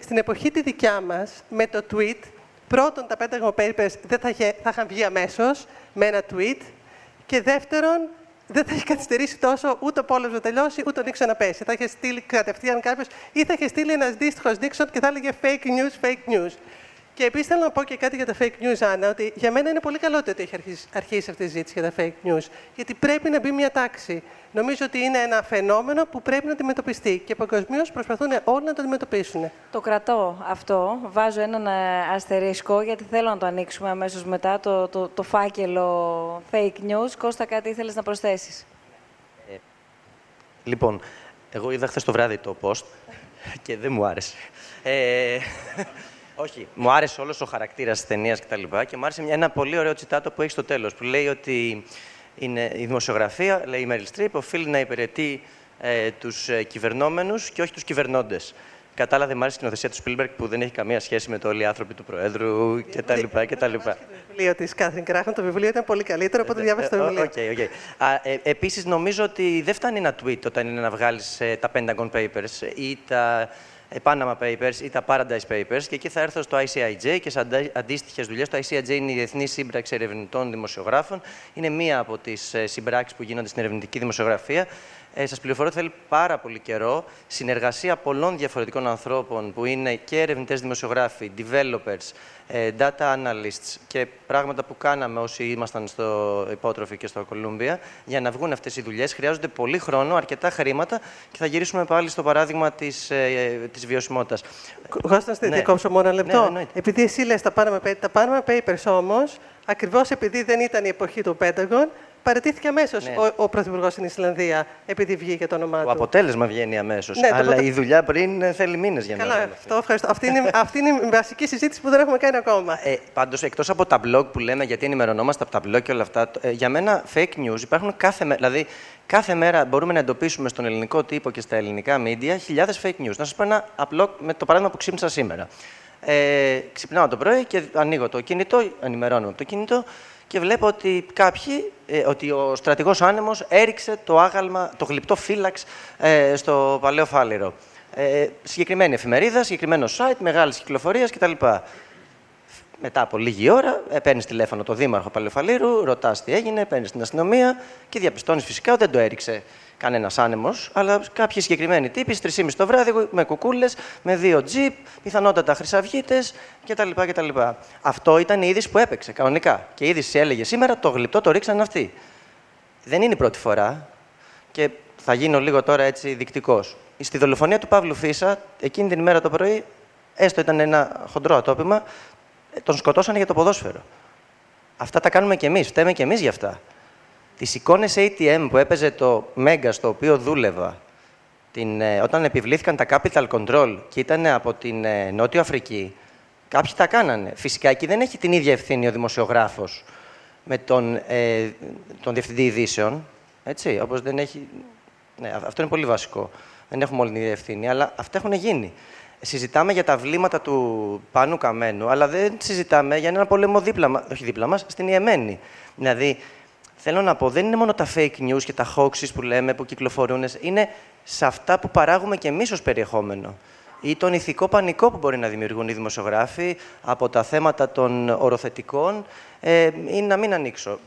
στην εποχή τη δικιά μας, με το tweet, πρώτον τα Pentagon Papers δεν θα, θα είχαν βγει αμέσως με ένα tweet. Και δεύτερον, δεν θα έχει καθυστερήσει τόσο ούτε ο πόλεμος να τελειώσει, ούτε ο Νίξον να πέσει. Θα είχε στείλει κατευθείαν κάποιος ή θα είχε στείλει ένας αντίστοιχο Νίξον και θα έλεγε fake news, fake news. Και επίσης θέλω να πω και κάτι για τα fake news, Άννα, ότι για μένα είναι πολύ καλό ότι έχει αρχίσει, αυτή η ζήτηση για τα fake news. Γιατί πρέπει να μπει μια τάξη. Νομίζω ότι είναι ένα φαινόμενο που πρέπει να αντιμετωπιστεί και παγκοσμίως προσπαθούν όλοι να το αντιμετωπίσουν. Το κρατώ αυτό. Βάζω έναν ε, αστερίσκο γιατί θέλω να το ανοίξουμε αμέσως μετά το, το, το φάκελο fake news. Κώστα, κάτι ήθελες να προσθέσεις; Ε, λοιπόν, εγώ είδα χθες το βράδυ το post και δεν μου άρεσε. Ε, όχι. Μου άρεσε όλος ο χαρακτήρας της ταινίας κτλ. Και, και μου άρεσε ένα πολύ ωραίο τσιτάτο που έχει στο τέλος, που λέει ότι είναι η δημοσιογραφία, λέει η Μέριλ Στριπ, οφείλει να υπηρετεί ε, τους ε, κυβερνόμενους και όχι τους κυβερνώντες. Κατάλαβε, μου άρεσε η σκηνοθεσία του Σπίλμπεργκ που δεν έχει καμία σχέση με το όλοι οι άνθρωποι του Προέδρου κτλ. Το βιβλίο τη Κάθριν Κράχαν, το βιβλίο ήταν πολύ καλύτερο από το διάβασε το βιβλίο. Okay, okay. ε, Επίσης, νομίζω ότι δεν φτάνει ένα tweet όταν είναι να βγάλεις ε, τα Pentagon Papers ή τα Panama Papers ή τα Paradise Papers και εκεί θα έρθω στο ICIJ και σε αντίστοιχες δουλειές. Το ICIJ είναι η Διεθνής Σύμπραξη Ερευνητών Δημοσιογράφων. Είναι μία από τις ε, συμπράξεις που γίνονται στην ερευνητική δημοσιογραφία. Ε, Σας πληροφορώ ότι θέλει πάρα πολύ καιρό συνεργασία πολλών διαφορετικών ανθρώπων που είναι και ερευνητές δημοσιογράφοι, developers, ε, data analysts και πράγματα που κάναμε όσοι ήμασταν στο υπότροφη και στο Κολούμπια για να βγουν αυτές οι δουλειές. Χρειάζονται πολύ χρόνο, αρκετά χρήματα και θα γυρίσουμε πάλι στο παράδειγμα της της ε, βιωσιμότητας. Κώστα, ναι. κόψω μόνο ένα λεπτό. Ναι, επειδή εσύ λες τα Panama Papers, τα Panama Papers όμως, ακριβώς επειδή δεν ήταν η εποχή του Pentagon, παρατήθηκε αμέσως ναι. ο, ο Πρωθυπουργός στην Ισλανδία, επειδή βγήκε το όνομά του. Το αποτέλεσμα βγαίνει αμέσως. Ναι, αλλά η δουλειά πριν ε, θέλει μήνες για να Καλά, αυτό ευχαριστώ. Αυτή είναι, <laughs> αυτή είναι η βασική συζήτηση που δεν έχουμε κάνει ακόμα. Ε, Πάντως, εκτός από τα blog που λέμε, γιατί ενημερωνόμαστε από τα blog και όλα αυτά, ε, για μένα fake news υπάρχουν κάθε μέρα. Δηλαδή, κάθε μέρα μπορούμε να εντοπίσουμε στον ελληνικό τύπο και στα ελληνικά media χιλιάδες fake news. Να σας πω ένα απλό με το παράδειγμα που ξύπνησα σήμερα. Ε, ξυπνάω το πρωί και ανοίγω το κινητό, ενημερώνω το κινητό και βλέπω ότι κάποιοι, ε, ότι ο στρατηγός άνεμος έριξε το άγαλμα, το γλυπτό φύλαξ ε, στο Παλαιό Φάληρο. Ε, συγκεκριμένη εφημερίδα, συγκεκριμένο site, μεγάλη κυκλοφορία κτλ. Μετά από λίγη ώρα, ε, παίρνεις τηλέφωνο το Δήμαρχο Παλαιοφαλήρου, ρωτάς τι έγινε, παίρνεις την αστυνομία και διαπιστώνεις φυσικά ότι δεν το έριξε κανένας άνεμος, αλλά κάποιοι συγκεκριμένοι τύποι στις 3.30 το βράδυ με κουκούλες, με δύο τζιπ, πιθανότατα χρυσαυγίτες κτλ, κτλ. Αυτό ήταν η είδηση που έπαιξε κανονικά. Και η είδηση έλεγε σήμερα το γλυπτό το ρίξαν αυτοί. Δεν είναι η πρώτη φορά και θα γίνω λίγο τώρα έτσι δεικτικό. Στη δολοφονία του Παύλου Φίσα, εκείνη την ημέρα το πρωί, έστω ήταν ένα χοντρό ατόπιμα, τον σκοτώσανε για το ποδόσφαιρο. Αυτά τα κάνουμε κι εμείς, φταίμε κι εμείς γι' αυτά. Τις εικόνες ATM που έπαιζε το Mega στο οποίο δούλευα, την, ε, όταν επιβλήθηκαν τα Capital Control και ήταν από την ε, Νότιο Αφρική, κάποιοι τα κάνανε. Φυσικά εκεί δεν έχει την ίδια ευθύνη ο δημοσιογράφος με τον, ε, τον διευθυντή ειδήσεων, έτσι, όπως δεν έχει... Ναι, αυτό είναι πολύ βασικό. Δεν έχουμε όλη την ίδια ευθύνη, αλλά αυτά έχουν γίνει. Συζητάμε για τα βλήματα του Πάνου Καμένου, αλλά δεν συζητάμε για ένα πόλεμο δίπλα, όχι δίπλα μας, στην Ιεμένη. Δηλαδή, Θέλω να πω, δεν είναι μόνο τα fake news και τα hoaxes που λέμε, που κυκλοφορούν, είναι σε αυτά που παράγουμε και εμείς ως περιεχόμενο. Ή τον ηθικό πανικό που μπορεί να δημιουργούν οι δημοσιογράφοι από τα θέματα των οροθετικών ε, ή να μην ανοίξω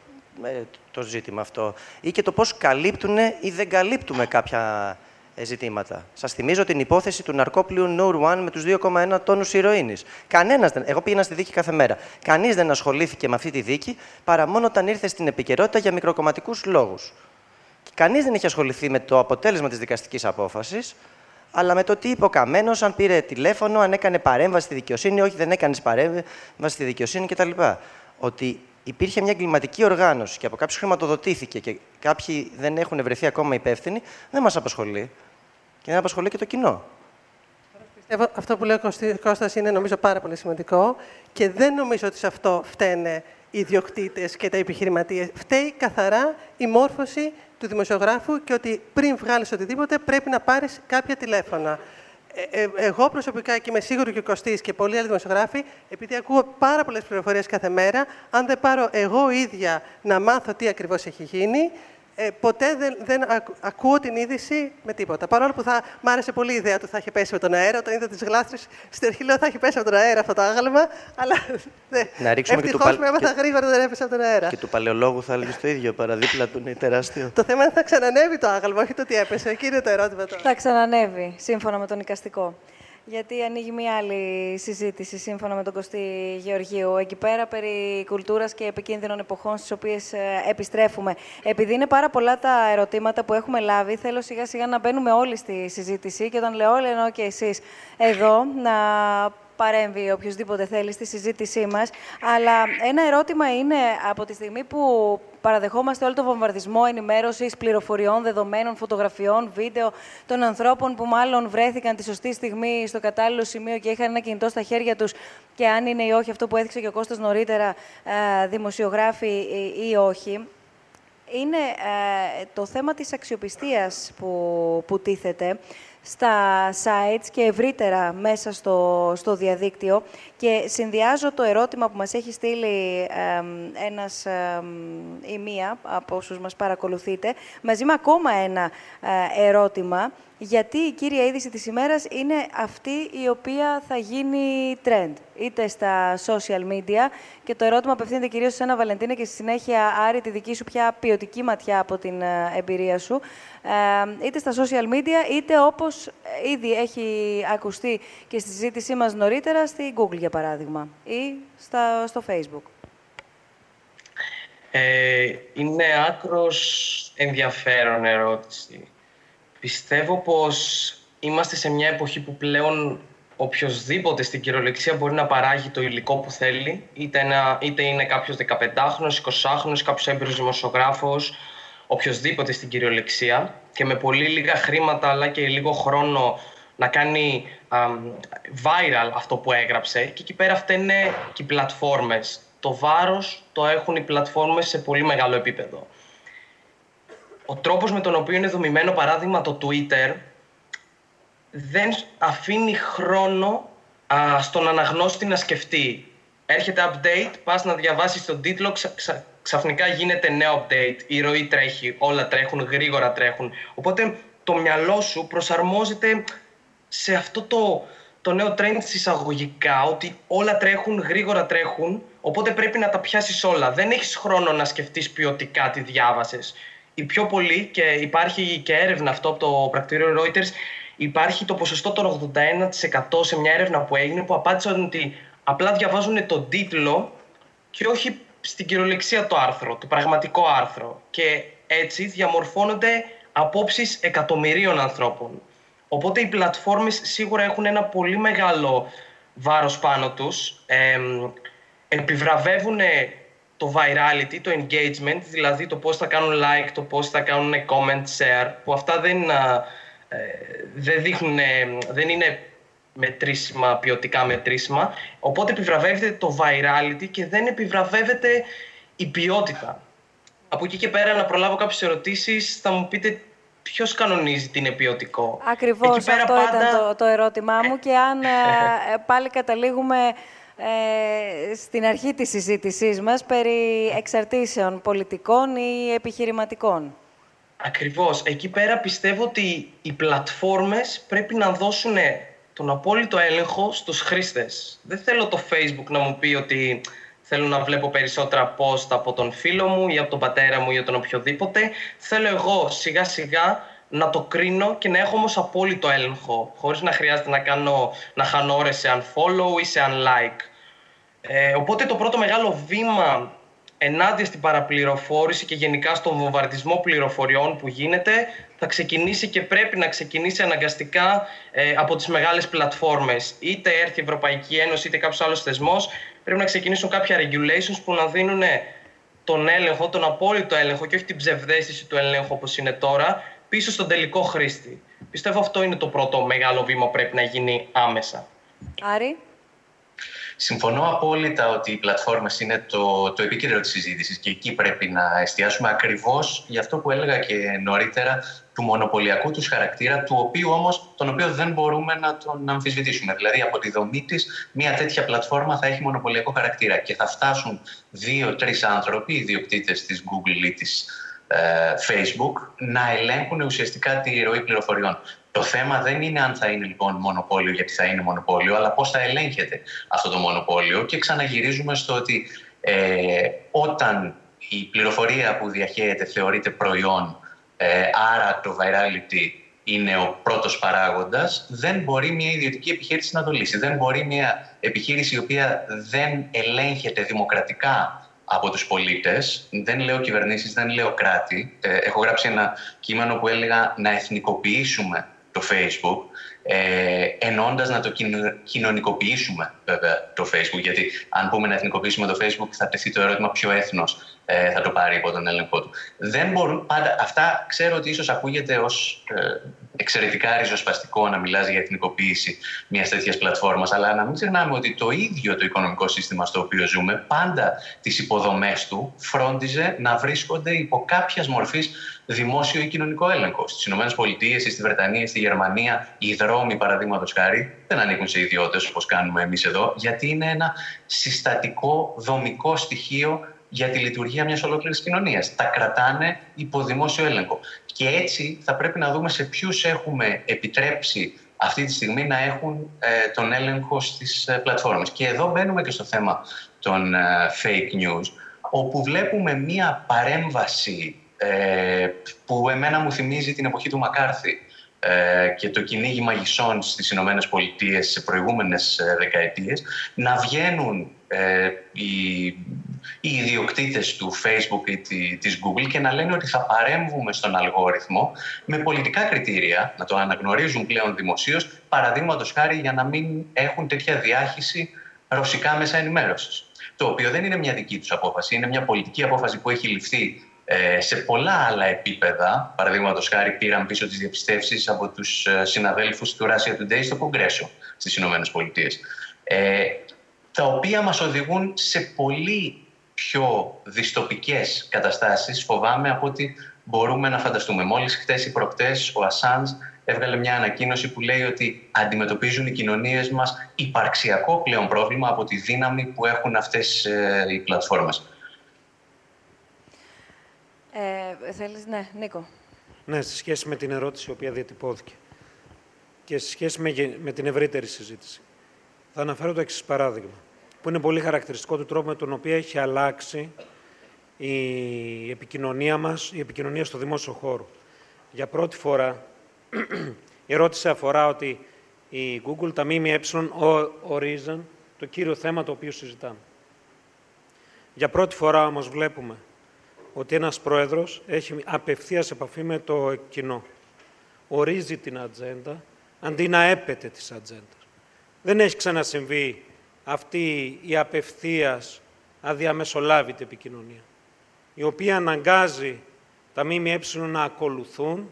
ε, το ζήτημα αυτό. Ή και το πώς καλύπτουν ή δεν καλύπτουμε κάποια ε, ζητήματα. Σας θυμίζω την υπόθεση του ναρκόπλιου Noor One με τους 2,1 τόνους ηρωίνης. Κανένας δεν. Εγώ πήγαινα στη δίκη κάθε μέρα. Κανείς δεν ασχολήθηκε με αυτή τη δίκη παρά μόνο όταν ήρθε στην επικαιρότητα για μικροκομματικούς λόγους. Κανείς δεν έχει ασχοληθεί με το αποτέλεσμα της δικαστικής απόφασης, αλλά με το τι είπε ο Καμένος, αν πήρε τηλέφωνο, αν έκανε παρέμβαση στη δικαιοσύνη, όχι δεν έκανε παρέμβαση στη δικαιοσύνη κτλ. Ότι υπήρχε μια εγκληματική οργάνωση και από κάποιους χρηματοδοτήθηκε και κάποιοι δεν έχουν βρεθεί ακόμα υπεύθυνοι, δεν μας απασχολεί. Και δεν απασχολεί και το κοινό. αυτό που λέει ο Κώστας είναι νομίζω πάρα πολύ σημαντικό και δεν νομίζω ότι σε αυτό φταίνε οι ιδιοκτήτες και τα επιχειρηματίες. Φταίει καθαρά η μόρφωση του δημοσιογράφου και ότι πριν βγάλεις οτιδήποτε πρέπει να πάρεις κάποια τηλέφωνα. Ε, ε, εγώ προσωπικά και είμαι σίγουρη και ο Κωστής και πολλοί άλλοι δημοσιογράφοι, επειδή ακούω πάρα πολλές πληροφορίες κάθε μέρα, αν δεν πάρω εγώ ίδια να μάθω τι ακριβώς έχει γίνει, ε, ποτέ δεν, δεν ακούω την είδηση με τίποτα. Παρόλο που θα, μ' άρεσε πολύ η ιδέα του θα έχει πέσει με τον αέρα. Όταν είδα τι γλάστρε στην αρχή λέω θα έχει πέσει από τον αέρα αυτό το άγαλμα. Αλλά <laughs> ναι. Να ρίξουμε Ευτυχώς και του με έμαθα γρήγορα δεν έπεσε από τον αέρα. Και του παλαιολόγου θα έλεγες το ίδιο. Παραδίπλα του είναι τεράστιο. το θέμα είναι θα ξανανεύει το άγαλμα, όχι το τι έπεσε. Εκεί είναι το ερώτημα τώρα. Θα ξανανεύει, σύμφωνα με τον οικαστικό γιατί ανοίγει μια άλλη συζήτηση σύμφωνα με τον Κωστή Γεωργίου. Εκεί πέρα περί κουλτούρας και επικίνδυνων εποχών στις οποίες ε, επιστρέφουμε. Επειδή είναι πάρα πολλά τα ερωτήματα που έχουμε λάβει, θέλω σιγά σιγά να μπαίνουμε όλοι στη συζήτηση και όταν λέω όλοι εννοώ και εσείς εδώ να παρέμβει οποιοδήποτε θέλει στη συζήτησή μας. Αλλά ένα ερώτημα είναι από τη στιγμή που παραδεχόμαστε όλο το βομβαρδισμό ενημέρωσης, πληροφοριών, δεδομένων, φωτογραφιών, βίντεο των ανθρώπων που μάλλον βρέθηκαν τη σωστή στιγμή στο κατάλληλο σημείο και είχαν ένα κινητό στα χέρια τους και αν είναι ή όχι αυτό που έδειξε και ο Κώστας νωρίτερα, ε, δημοσιογράφοι ή όχι. Είναι ε, το θέμα της αξιοπιστίας που, που τίθεται στα sites και ευρύτερα μέσα στο, στο διαδίκτυο. Και συνδυάζω το ερώτημα που μας έχει στείλει ένας ή μία από όσους μας παρακολουθείτε, μαζί με ακόμα ένα ε, ερώτημα, γιατί η κύρια είδηση της ημέρας είναι αυτή η οποία θα γίνει trend, είτε στα social media, και το ερώτημα απευθύνεται κυρίως σε ένα Βαλεντίνε και στη συνέχεια, Άρη, τη δική σου πια ποιοτική ματιά από την ε, εμπειρία σου, ε, είτε στα social media, είτε όπως ήδη έχει ακουστεί και στη συζήτησή μας νωρίτερα, στη Google, για παράδειγμα, ή στα, στο Facebook. Ε, είναι άκρος ενδιαφέρον ερώτηση. Πιστεύω πως είμαστε σε μια εποχή που πλέον οποιοδήποτε στην κυριολεξία μπορεί να παράγει το υλικό που θέλει, είτε, ένα, είτε είναι κάποιος 15χρονος, 20χρονος, κάποιος έμπειρος δημοσιογράφος, οποιοδήποτε στην κυριολεξία και με πολύ λίγα χρήματα αλλά και λίγο χρόνο να κάνει viral αυτό που έγραψε και εκεί πέρα φταίνε και οι πλατφόρμες. Το βάρος το έχουν οι πλατφόρμες σε πολύ μεγάλο επίπεδο. Ο τρόπος με τον οποίο είναι δομημένο παράδειγμα το Twitter δεν αφήνει χρόνο α, στον αναγνώστη να σκεφτεί. Έρχεται update, πας να διαβάσεις τον τίτλο, ξαφνικά γίνεται νέο update, η ροή τρέχει, όλα τρέχουν, γρήγορα τρέχουν. Οπότε το μυαλό σου προσαρμόζεται σε αυτό το, το νέο trend εισαγωγικά, ότι όλα τρέχουν, γρήγορα τρέχουν, οπότε πρέπει να τα πιάσεις όλα. Δεν έχεις χρόνο να σκεφτείς ποιοτικά τι διάβασες. Οι πιο πολλοί, και υπάρχει και έρευνα αυτό από το πρακτήριο Reuters, υπάρχει το ποσοστό των 81% σε μια έρευνα που έγινε που απάντησαν ότι απλά διαβάζουν τον τίτλο και όχι στην κυριολεξία το άρθρο, το πραγματικό άρθρο. Και έτσι διαμορφώνονται απόψεις εκατομμυρίων ανθρώπων. Οπότε οι πλατφόρμες σίγουρα έχουν ένα πολύ μεγάλο βάρος πάνω τους. Ε, επιβραβεύουν το virality, το engagement, δηλαδή το πώς θα κάνουν like, το πώς θα κάνουν comment, share, που αυτά δεν, ε, δεν, δείχνουν, δεν είναι μετρήσιμα, ποιοτικά μετρήσιμα. Οπότε επιβραβεύεται το virality και δεν επιβραβεύεται η ποιότητα. Από εκεί και πέρα να προλάβω κάποιες ερωτήσεις, θα μου πείτε ποιος κανονίζει την ποιοτικό. Ακριβώς, αυτό ήταν το, το ερώτημά μου και αν ε, <laughs> ε, πάλι καταλήγουμε ε, στην αρχή της συζήτησής μας περί εξαρτήσεων πολιτικών ή επιχειρηματικών. Ακριβώς. Εκεί πέρα πιστεύω ότι οι πλατφόρμες πρέπει να δώσουν τον απόλυτο έλεγχο στους χρήστες. Δεν θέλω το Facebook να μου πει ότι θέλω να βλέπω περισσότερα post από τον φίλο μου ή από τον πατέρα μου ή από τον οποιοδήποτε. Θέλω εγώ σιγά σιγά να το κρίνω και να έχω όμως απόλυτο έλεγχο, χωρίς να χρειάζεται να, κάνω, να χάνω ώρες σε unfollow ή σε unlike. Ε, οπότε το πρώτο μεγάλο βήμα ενάντια στην παραπληροφόρηση και γενικά στον βομβαρδισμό πληροφοριών που γίνεται θα ξεκινήσει και πρέπει να ξεκινήσει αναγκαστικά ε, από τις μεγάλες πλατφόρμες. Είτε έρθει η Ευρωπαϊκή Ένωση είτε κάποιος άλλος θεσμός πρέπει να ξεκινήσουν κάποια regulations που να δίνουν τον έλεγχο, τον απόλυτο έλεγχο και όχι την ψευδέστηση του ελέγχου όπως είναι τώρα πίσω στον τελικό χρήστη. Πιστεύω αυτό είναι το πρώτο μεγάλο βήμα που πρέπει να γίνει άμεσα. Άρη. Συμφωνώ απόλυτα ότι οι πλατφόρμες είναι το, το επίκεντρο της συζήτησης και εκεί πρέπει να εστιάσουμε ακριβώς για αυτό που έλεγα και νωρίτερα του μονοπωλιακού τους χαρακτήρα, του οποίου όμως, τον οποίο δεν μπορούμε να τον αμφισβητήσουμε. Δηλαδή, από τη δομή της, μια τέτοια πλατφόρμα θα έχει μονοπωλιακό χαρακτήρα και θα φτάσουν δύο-τρει άνθρωποι, ιδιοκτήτες της Google ή της ε, Facebook, να ελέγχουν ουσιαστικά τη ροή πληροφοριών. Το θέμα δεν είναι αν θα είναι λοιπόν μονοπόλιο, γιατί θα είναι μονοπόλιο, αλλά πώς θα ελέγχεται αυτό το μονοπόλιο. Και ξαναγυρίζουμε στο ότι ε, όταν η πληροφορία που διαχέεται θεωρείται προϊόν, ε, άρα το virality είναι ο πρώτος παράγοντας, δεν μπορεί μια ιδιωτική επιχείρηση να το λύσει. Δεν μπορεί μια επιχείρηση η οποία δεν ελέγχεται δημοκρατικά από τους πολίτες, δεν λέω κυβερνήσεις, δεν λέω κράτη. Ε, έχω γράψει ένα κείμενο που έλεγα να εθνικοποιήσουμε το Facebook, ε, ενώντας να το κοινωνικοποιήσουμε βέβαια το Facebook. Γιατί αν πούμε να εθνικοποιήσουμε το Facebook, θα τεθεί το ερώτημα ποιο έθνος ε, θα το πάρει υπό τον έλεγχό του. Δεν μπορούν πάντα. Αυτά ξέρω ότι ίσως ακούγεται ως ε, εξαιρετικά ριζοσπαστικό να μιλάς για εθνικοποίηση μιας τέτοιας πλατφόρμας, αλλά να μην ξεχνάμε ότι το ίδιο το οικονομικό σύστημα στο οποίο ζούμε, πάντα τις υποδομές του φρόντιζε να βρίσκονται υπό κάποιας μορφής δημόσιο ή κοινωνικό έλεγχο. Στις ΗΠΑ, στη Βρετανία, στη Γερμανία, οι δρόμοι, παραδείγματος χάρη, δεν ανήκουν σε ιδιώτες όπως κάνουμε εμείς εδώ, γιατί είναι ένα συστατικό δομικό στοιχείο για τη λειτουργία μιας ολόκληρης κοινωνίας. Τα κρατάνε υπό δημόσιο έλεγχο. Και έτσι θα πρέπει να δούμε σε ποιους έχουμε επιτρέψει αυτή τη στιγμή να έχουν ε, τον έλεγχο στις ε, πλατφόρμες. Και εδώ μπαίνουμε και στο θέμα των ε, fake news, όπου βλέπουμε μία παρέμβαση ε, που εμένα μου θυμίζει την εποχή του Μακάρθη ε, και το κυνήγι μαγισσών στις Ηνωμένες Πολιτείες σε προηγούμενες ε, δεκαετίες να βγαίνουν ε, οι, οι ιδιοκτήτες του Facebook ή της Google και να λένε ότι θα παρέμβουμε στον αλγόριθμο με πολιτικά κριτήρια, να το αναγνωρίζουν πλέον δημοσίως, παραδείγματος χάρη για να μην έχουν τέτοια διάχυση ρωσικά μέσα ενημέρωσης. Το οποίο δεν είναι μια δική τους απόφαση, είναι μια πολιτική απόφαση που έχει ληφθεί ε, σε πολλά άλλα επίπεδα, παραδείγματος χάρη, πήραν πίσω τις διαπιστεύσεις από τους ε, συναδέλφους του Russia Today στο Κογκρέσο στις Ηνωμένες Πολιτείες. Ε, τα οποία μας οδηγούν σε πολύ πιο δυστοπικές καταστάσεις, φοβάμαι, από ότι μπορούμε να φανταστούμε. Μόλις χτες ή προπτές ο Ασάνς έβγαλε μια ανακοίνωση που λέει ότι αντιμετωπίζουν οι κοινωνίες μας υπαρξιακό πλέον πρόβλημα από τη δύναμη που έχουν αυτές ε, οι πλατφόρμες. Ε, θέλεις, ναι, Νίκο. Ναι, σε σχέση με την ερώτηση η οποία διατυπώθηκε και σε σχέση με, με την ευρύτερη συζήτηση. Θα αναφέρω το εξής παράδειγμα, που είναι πολύ χαρακτηριστικό του τρόπου με τον οποίο έχει αλλάξει η επικοινωνία μας, η επικοινωνία στο δημόσιο χώρο. Για πρώτη φορά, <clears throat> η ερώτηση αφορά ότι η Google, τα ΜΜΕ ορίζαν το κύριο θέμα το οποίο συζητάμε. Για πρώτη φορά όμως βλέπουμε ότι ένας πρόεδρος έχει απευθείας επαφή με το κοινό. Ορίζει την ατζέντα, αντί να έπεται της ατζέντας. Δεν έχει ξανασυμβεί αυτή η απευθείας αδιαμεσολάβητη επικοινωνία, η οποία αναγκάζει τα ΜΜΕ να ακολουθούν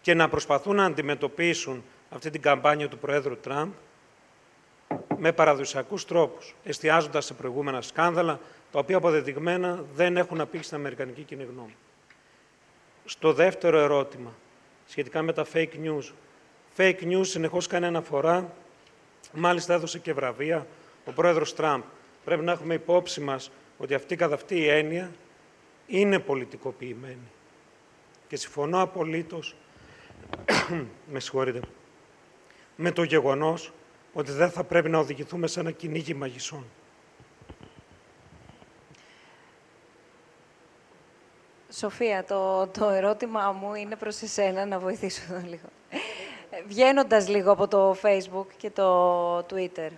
και να προσπαθούν να αντιμετωπίσουν αυτή την καμπάνια του Προέδρου Τραμπ με παραδοσιακούς τρόπους, εστιάζοντας σε προηγούμενα σκάνδαλα, τα οποία αποδεδειγμένα δεν έχουν απήχει στην Αμερικανική κοινή γνώμη. Στο δεύτερο ερώτημα, σχετικά με τα fake news. Fake news συνεχώς κάνει αναφορά, μάλιστα έδωσε και βραβεία ο πρόεδρος Τραμπ. Πρέπει να έχουμε υπόψη μας ότι αυτή καθ' αυτή η έννοια είναι πολιτικοποιημένη. Και συμφωνώ απολύτως, <coughs> με συγχωρείτε, με το γεγονός ότι δεν θα πρέπει να οδηγηθούμε σε ένα κυνήγι μαγισσών. Σοφία, το, το ερώτημα μου είναι προς εσένα, να βοηθήσω εδώ λίγο. Βγαίνοντας λίγο από το Facebook και το Twitter,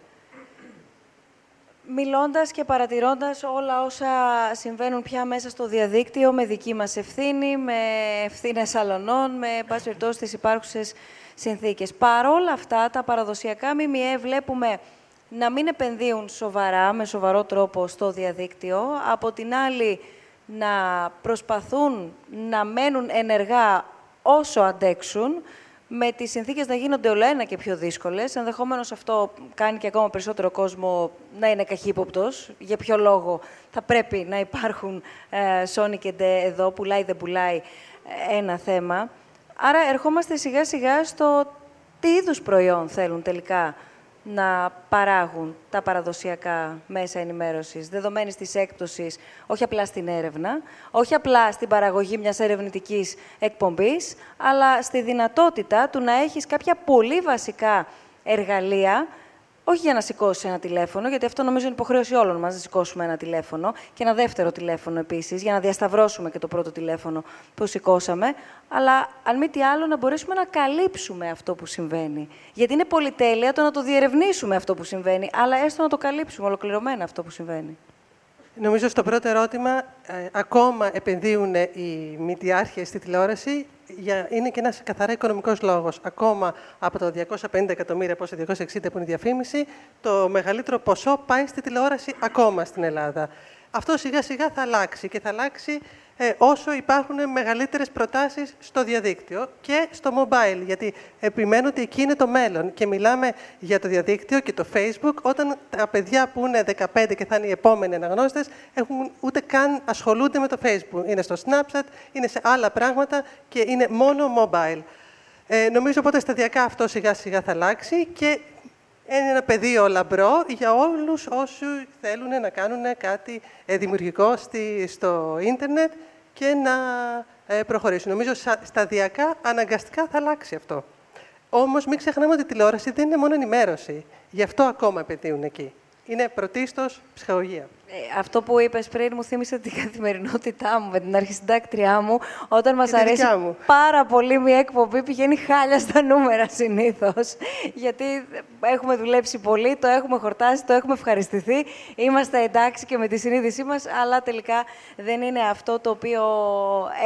μιλώντας και παρατηρώντας όλα όσα συμβαίνουν πια μέσα στο διαδίκτυο με δική μας ευθύνη, με ευθύνες αλωνών, με πάση περιπτώσει τις υπάρχουσες συνθήκες. Παρόλα αυτά, τα παραδοσιακά ΜΜΕ βλέπουμε να μην επενδύουν σοβαρά, με σοβαρό τρόπο στο διαδίκτυο. Από την άλλη, να προσπαθούν να μένουν ενεργά όσο αντέξουν, με τις συνθήκες να γίνονται όλο ένα και πιο δύσκολες. Ενδεχομένως αυτό κάνει και ακόμα περισσότερο κόσμο να είναι καχύποπτος. Για ποιο λόγο θα πρέπει να υπάρχουν ε, Sony και εδώ, πουλάει δεν πουλάει ε, ένα θέμα. Άρα ερχόμαστε σιγά σιγά στο τι είδους προϊόν θέλουν τελικά να παράγουν τα παραδοσιακά μέσα ενημέρωσης, δεδομένης της έκπτωσης, όχι απλά στην έρευνα, όχι απλά στην παραγωγή μιας ερευνητικής εκπομπής, αλλά στη δυνατότητα του να έχεις κάποια πολύ βασικά εργαλεία όχι για να σηκώσει ένα τηλέφωνο, γιατί αυτό νομίζω είναι υποχρέωση όλων μας να σηκώσουμε ένα τηλέφωνο και ένα δεύτερο τηλέφωνο επίσης, για να διασταυρώσουμε και το πρώτο τηλέφωνο που σηκώσαμε. Αλλά αν μη τι άλλο, να μπορέσουμε να καλύψουμε αυτό που συμβαίνει. Γιατί είναι πολυτέλεια το να το διερευνήσουμε αυτό που συμβαίνει, αλλά έστω να το καλύψουμε ολοκληρωμένα αυτό που συμβαίνει. Νομίζω στο πρώτο ερώτημα, ε, ακόμα επενδύουν οι μητιάρχες στη τηλεόραση; για, είναι και ένας καθαρά οικονομικός λόγος. Ακόμα από το 250 εκατομμύρια, πόσο 260 που είναι η διαφήμιση, το μεγαλύτερο ποσό πάει στη τηλεόραση ακόμα στην Ελλάδα. Αυτό σιγά σιγά θα αλλάξει και θα αλλάξει ε, όσο υπάρχουν μεγαλύτερες προτάσεις στο διαδίκτυο και στο mobile, γιατί επιμένω ότι εκεί είναι το μέλλον. Και μιλάμε για το διαδίκτυο και το Facebook, όταν τα παιδιά που είναι 15 και θα είναι οι επόμενοι αναγνώστες, έχουν, ούτε καν ασχολούνται με το Facebook. Είναι στο Snapchat, είναι σε άλλα πράγματα και είναι μόνο mobile. Ε, νομίζω οπότε σταδιακά αυτό σιγά σιγά θα αλλάξει και είναι ένα πεδίο λαμπρό για όλους όσοι θέλουν να κάνουν κάτι ε, δημιουργικό στη, στο ίντερνετ και να ε, προχωρήσουν. Νομίζω σταδιακά, αναγκαστικά θα αλλάξει αυτό. Όμως μην ξεχνάμε ότι η τηλεόραση δεν είναι μόνο ενημέρωση. Γι' αυτό ακόμα επενδύουν εκεί. Είναι πρωτίστως ψυχαγωγία. Ε, αυτό που είπες πριν μου θύμισε την καθημερινότητά μου με την αρχισυντάκτριά μου. Όταν μας αρέσει πάρα πολύ μια εκπομπή, πηγαίνει χάλια στα νούμερα συνήθως. Γιατί έχουμε δουλέψει πολύ, το έχουμε χορτάσει, το έχουμε ευχαριστηθεί. Είμαστε εντάξει και με τη συνείδησή μας, αλλά τελικά δεν είναι αυτό το οποίο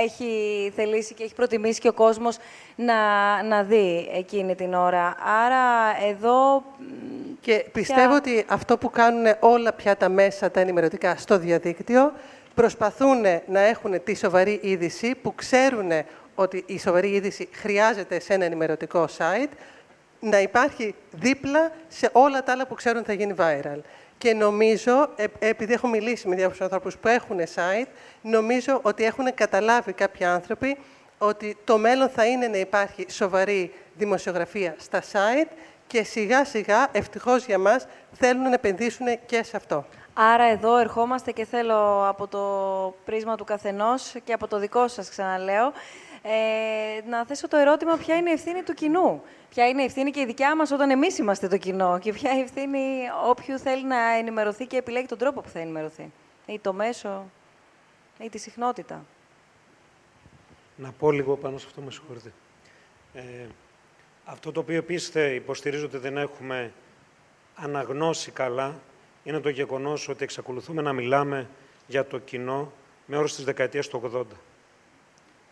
έχει θελήσει και έχει προτιμήσει και ο κόσμος να, να δει εκείνη την ώρα. Άρα εδώ. Και πιστεύω ότι αυτό που κάνουν όλα πια τα μέσα, τα ενημερωτικά στο διαδίκτυο, προσπαθούν να έχουν τη σοβαρή είδηση που ξέρουν ότι η σοβαρή είδηση χρειάζεται σε ένα ενημερωτικό site, να υπάρχει δίπλα σε όλα τα άλλα που ξέρουν θα γίνει viral. Και νομίζω, ε, επειδή έχω μιλήσει με διάφορους ανθρώπους που έχουν site, νομίζω ότι έχουν καταλάβει κάποιοι άνθρωποι ότι το μέλλον θα είναι να υπάρχει σοβαρή δημοσιογραφία στα site και σιγά σιγά, ευτυχώς για μας, θέλουν να επενδύσουν και σε αυτό. Άρα εδώ ερχόμαστε και θέλω από το πρίσμα του καθενός και από το δικό σας, ξαναλέω, ε, να θέσω το ερώτημα ποια είναι η ευθύνη του κοινού; Ποια είναι η ευθύνη και η δικιά μας όταν εμείς είμαστε το κοινό; Και ποια είναι η ευθύνη όποιου θέλει να ενημερωθεί και επιλέγει τον τρόπο που θα ενημερωθεί; Ή το μέσο, ή τη συχνότητα; Να πω λίγο πάνω σε αυτό, με συγχωρείτε. Ε, αυτό το οποίο επίσης υποστηρίζω ότι δεν έχουμε αναγνώσει καλά είναι το γεγονός ότι εξακολουθούμε να μιλάμε για το κοινό με όρους της δεκαετίας του 80.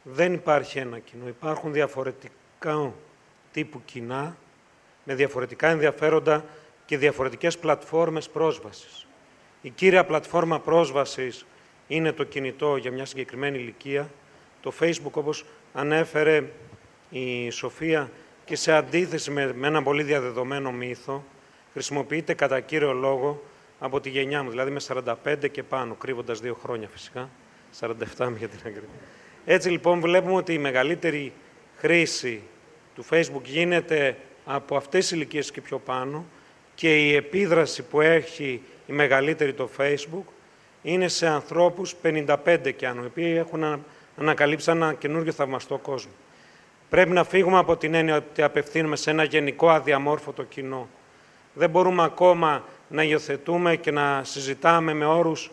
Δεν υπάρχει ένα κοινό. Υπάρχουν διαφορετικά τύπου κοινά, με διαφορετικά ενδιαφέροντα και διαφορετικές πλατφόρμες πρόσβασης. Η κύρια πλατφόρμα πρόσβασης είναι το κινητό για μια συγκεκριμένη ηλικία. Το Facebook, όπως ανέφερε η Σοφία, και σε αντίθεση με, με ένα πολύ διαδεδομένο μύθο, χρησιμοποιείται κατά κύριο λόγο από τη γενιά μου, δηλαδή με 45 και πάνω, κρύβοντας δύο χρόνια φυσικά, 47 για την ακρίβεια. Έτσι λοιπόν βλέπουμε ότι η μεγαλύτερη χρήση του Facebook γίνεται από αυτές τις ηλικίες και πιο πάνω και η επίδραση που έχει η μεγαλύτερη το Facebook είναι σε ανθρώπους 55 και άνω, οι οποίοι έχουν ανακαλύψει ένα καινούργιο θαυμαστό κόσμο. Πρέπει να φύγουμε από την έννοια ότι απευθύνουμε σε ένα γενικό αδιαμόρφωτο κοινό. Δεν μπορούμε ακόμα να υιοθετούμε και να συζητάμε με όρους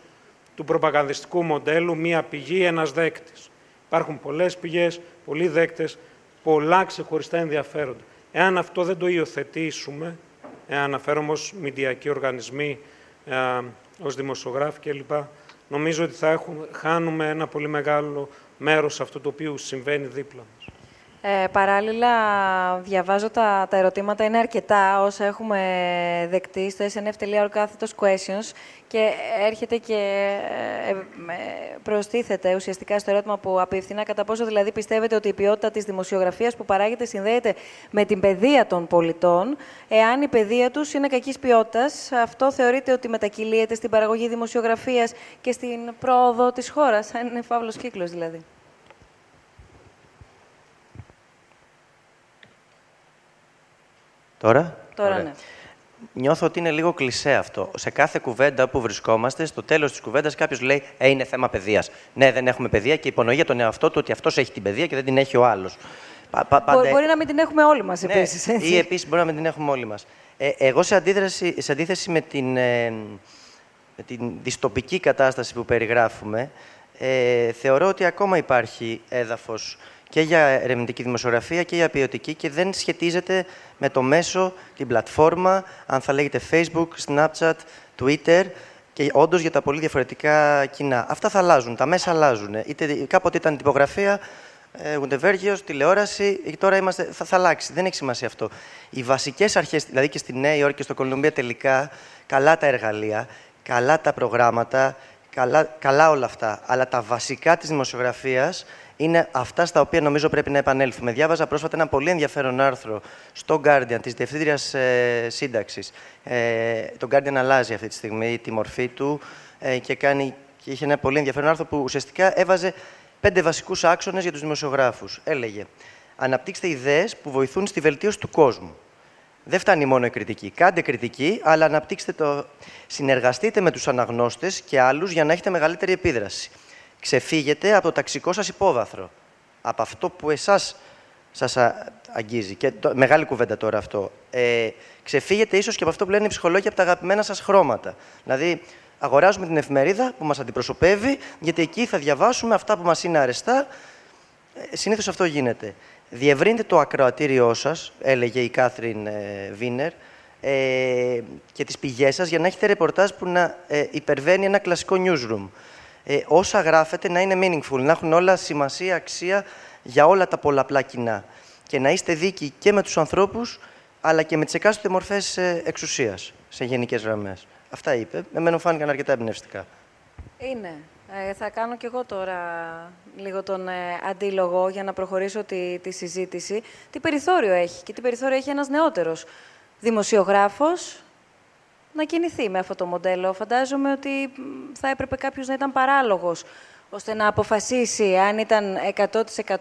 του προπαγανδιστικού μοντέλου μία πηγή, ένας δέκτης. Υπάρχουν πολλές πηγές, πολλοί δέκτες, πολλά ξεχωριστά ενδιαφέροντα. Εάν αυτό δεν το υιοθετήσουμε, εάν αναφέρομαι ως μηντιακοί οργανισμοί ε, ως δημοσιογράφοι κλπ. Νομίζω ότι θα έχουμε, χάνουμε ένα πολύ μεγάλο μέρος αυτού το οποίο συμβαίνει δίπλα μας. Ε, παράλληλα, διαβάζω τα, τα ερωτήματα, είναι αρκετά όσα έχουμε δεκτεί στο snf.org κάθετος questions και έρχεται και ε, ε, προστίθεται ουσιαστικά στο ερώτημα που απευθυνά κατά πόσο δηλαδή πιστεύετε ότι η ποιότητα της δημοσιογραφίας που παράγεται συνδέεται με την παιδεία των πολιτών. Εάν η παιδεία τους είναι κακής ποιότητας, αυτό θεωρείται ότι μετακυλίεται στην παραγωγή δημοσιογραφίας και στην πρόοδο της χώρας. Είναι φαύλος κύκλος δηλαδή. Τώρα; Τώρα ναι. Νιώθω ότι είναι λίγο κλεισέ αυτό. Σε κάθε κουβέντα που βρισκόμαστε, στο τέλος της κουβέντας κάποιος λέει Ε, είναι θέμα παιδείας. Ναι, δεν έχουμε παιδεία και υπονοεί για τον εαυτό του ότι αυτός έχει την παιδεία και δεν την έχει ο άλλος. Μπορεί να μην την έχουμε όλοι μας ναι, επίσης. Ή επίσης μπορεί να μην την έχουμε όλοι μας. Ε, εγώ, σε, αντίθεση, σε αντίθεση με την, ε, με την δυστοπική κατάσταση που περιγράφουμε, ε, θεωρώ ότι ακόμα υπάρχει έδαφος και για ερευνητική δημοσιογραφία και για ποιοτική και δεν σχετίζεται με το μέσο, την πλατφόρμα, αν θα λέγεται Facebook, Snapchat, Twitter και όντως για τα πολύ διαφορετικά κοινά. Αυτά θα αλλάζουν, τα μέσα αλλάζουν. Είτε κάποτε ήταν τυπογραφία, ε, Γουντεβέργιο, τηλεόραση, τώρα είμαστε, θα, θα αλλάξει. Δεν έχει σημασία αυτό. Οι βασικές αρχές, δηλαδή και στη Νέα Υόρκη και στο Κολουμπία, τελικά καλά τα εργαλεία, καλά τα προγράμματα, καλά, καλά όλα αυτά. Αλλά τα βασικά της δημοσιογραφίας είναι αυτά στα οποία νομίζω πρέπει να επανέλθουμε. Διάβαζα πρόσφατα ένα πολύ ενδιαφέρον άρθρο στο Guardian της Διευθύντριας ε, Σύνταξης. Ε, το Guardian αλλάζει αυτή τη στιγμή τη μορφή του ε, και, κάνει, και είχε ένα πολύ ενδιαφέρον άρθρο που ουσιαστικά έβαζε πέντε βασικούς άξονες για τους δημοσιογράφους. Έλεγε, αναπτύξτε ιδέες που βοηθούν στη βελτίωση του κόσμου. Δεν φτάνει μόνο η κριτική. Κάντε κριτική, αλλά αναπτύξτε το. Συνεργαστείτε με τους αναγνώστες και άλλους για να έχετε μεγαλύτερη επίδραση ξεφύγετε από το ταξικό σας υπόβαθρο. Από αυτό που εσάς σας αγγίζει. Και το, μεγάλη κουβέντα τώρα αυτό. Ε, ξεφύγετε ίσως και από αυτό που λένε οι ψυχολόγοι από τα αγαπημένα σας χρώματα. Δηλαδή, αγοράζουμε την εφημερίδα που μας αντιπροσωπεύει, γιατί εκεί θα διαβάσουμε αυτά που μας είναι αρεστά. Ε, συνήθως αυτό γίνεται. Διευρύνετε το ακροατήριό σας, έλεγε η Κάθριν ε, Βίνερ, ε, και τις πηγές σας για να έχετε ρεπορτάζ που να ε, υπερβαίνει ένα κλασικό newsroom ε, όσα γράφετε να είναι meaningful, να έχουν όλα σημασία, αξία για όλα τα πολλαπλά κοινά. Και να είστε δίκοι και με τους ανθρώπους, αλλά και με τις εκάστοτε μορφές ε, εξουσίας, σε γενικές γραμμές. Αυτά είπε. Εμένα φάνηκαν αρκετά εμπνευστικά. Είναι. Ε, θα κάνω κι εγώ τώρα λίγο τον ε, αντίλογο για να προχωρήσω τη, τη συζήτηση. Τι περιθώριο έχει και τι περιθώριο έχει ένας νεότερος δημοσιογράφος, να κινηθεί με αυτό το μοντέλο. Φαντάζομαι ότι θα έπρεπε κάποιος να ήταν παράλογος, ώστε να αποφασίσει αν ήταν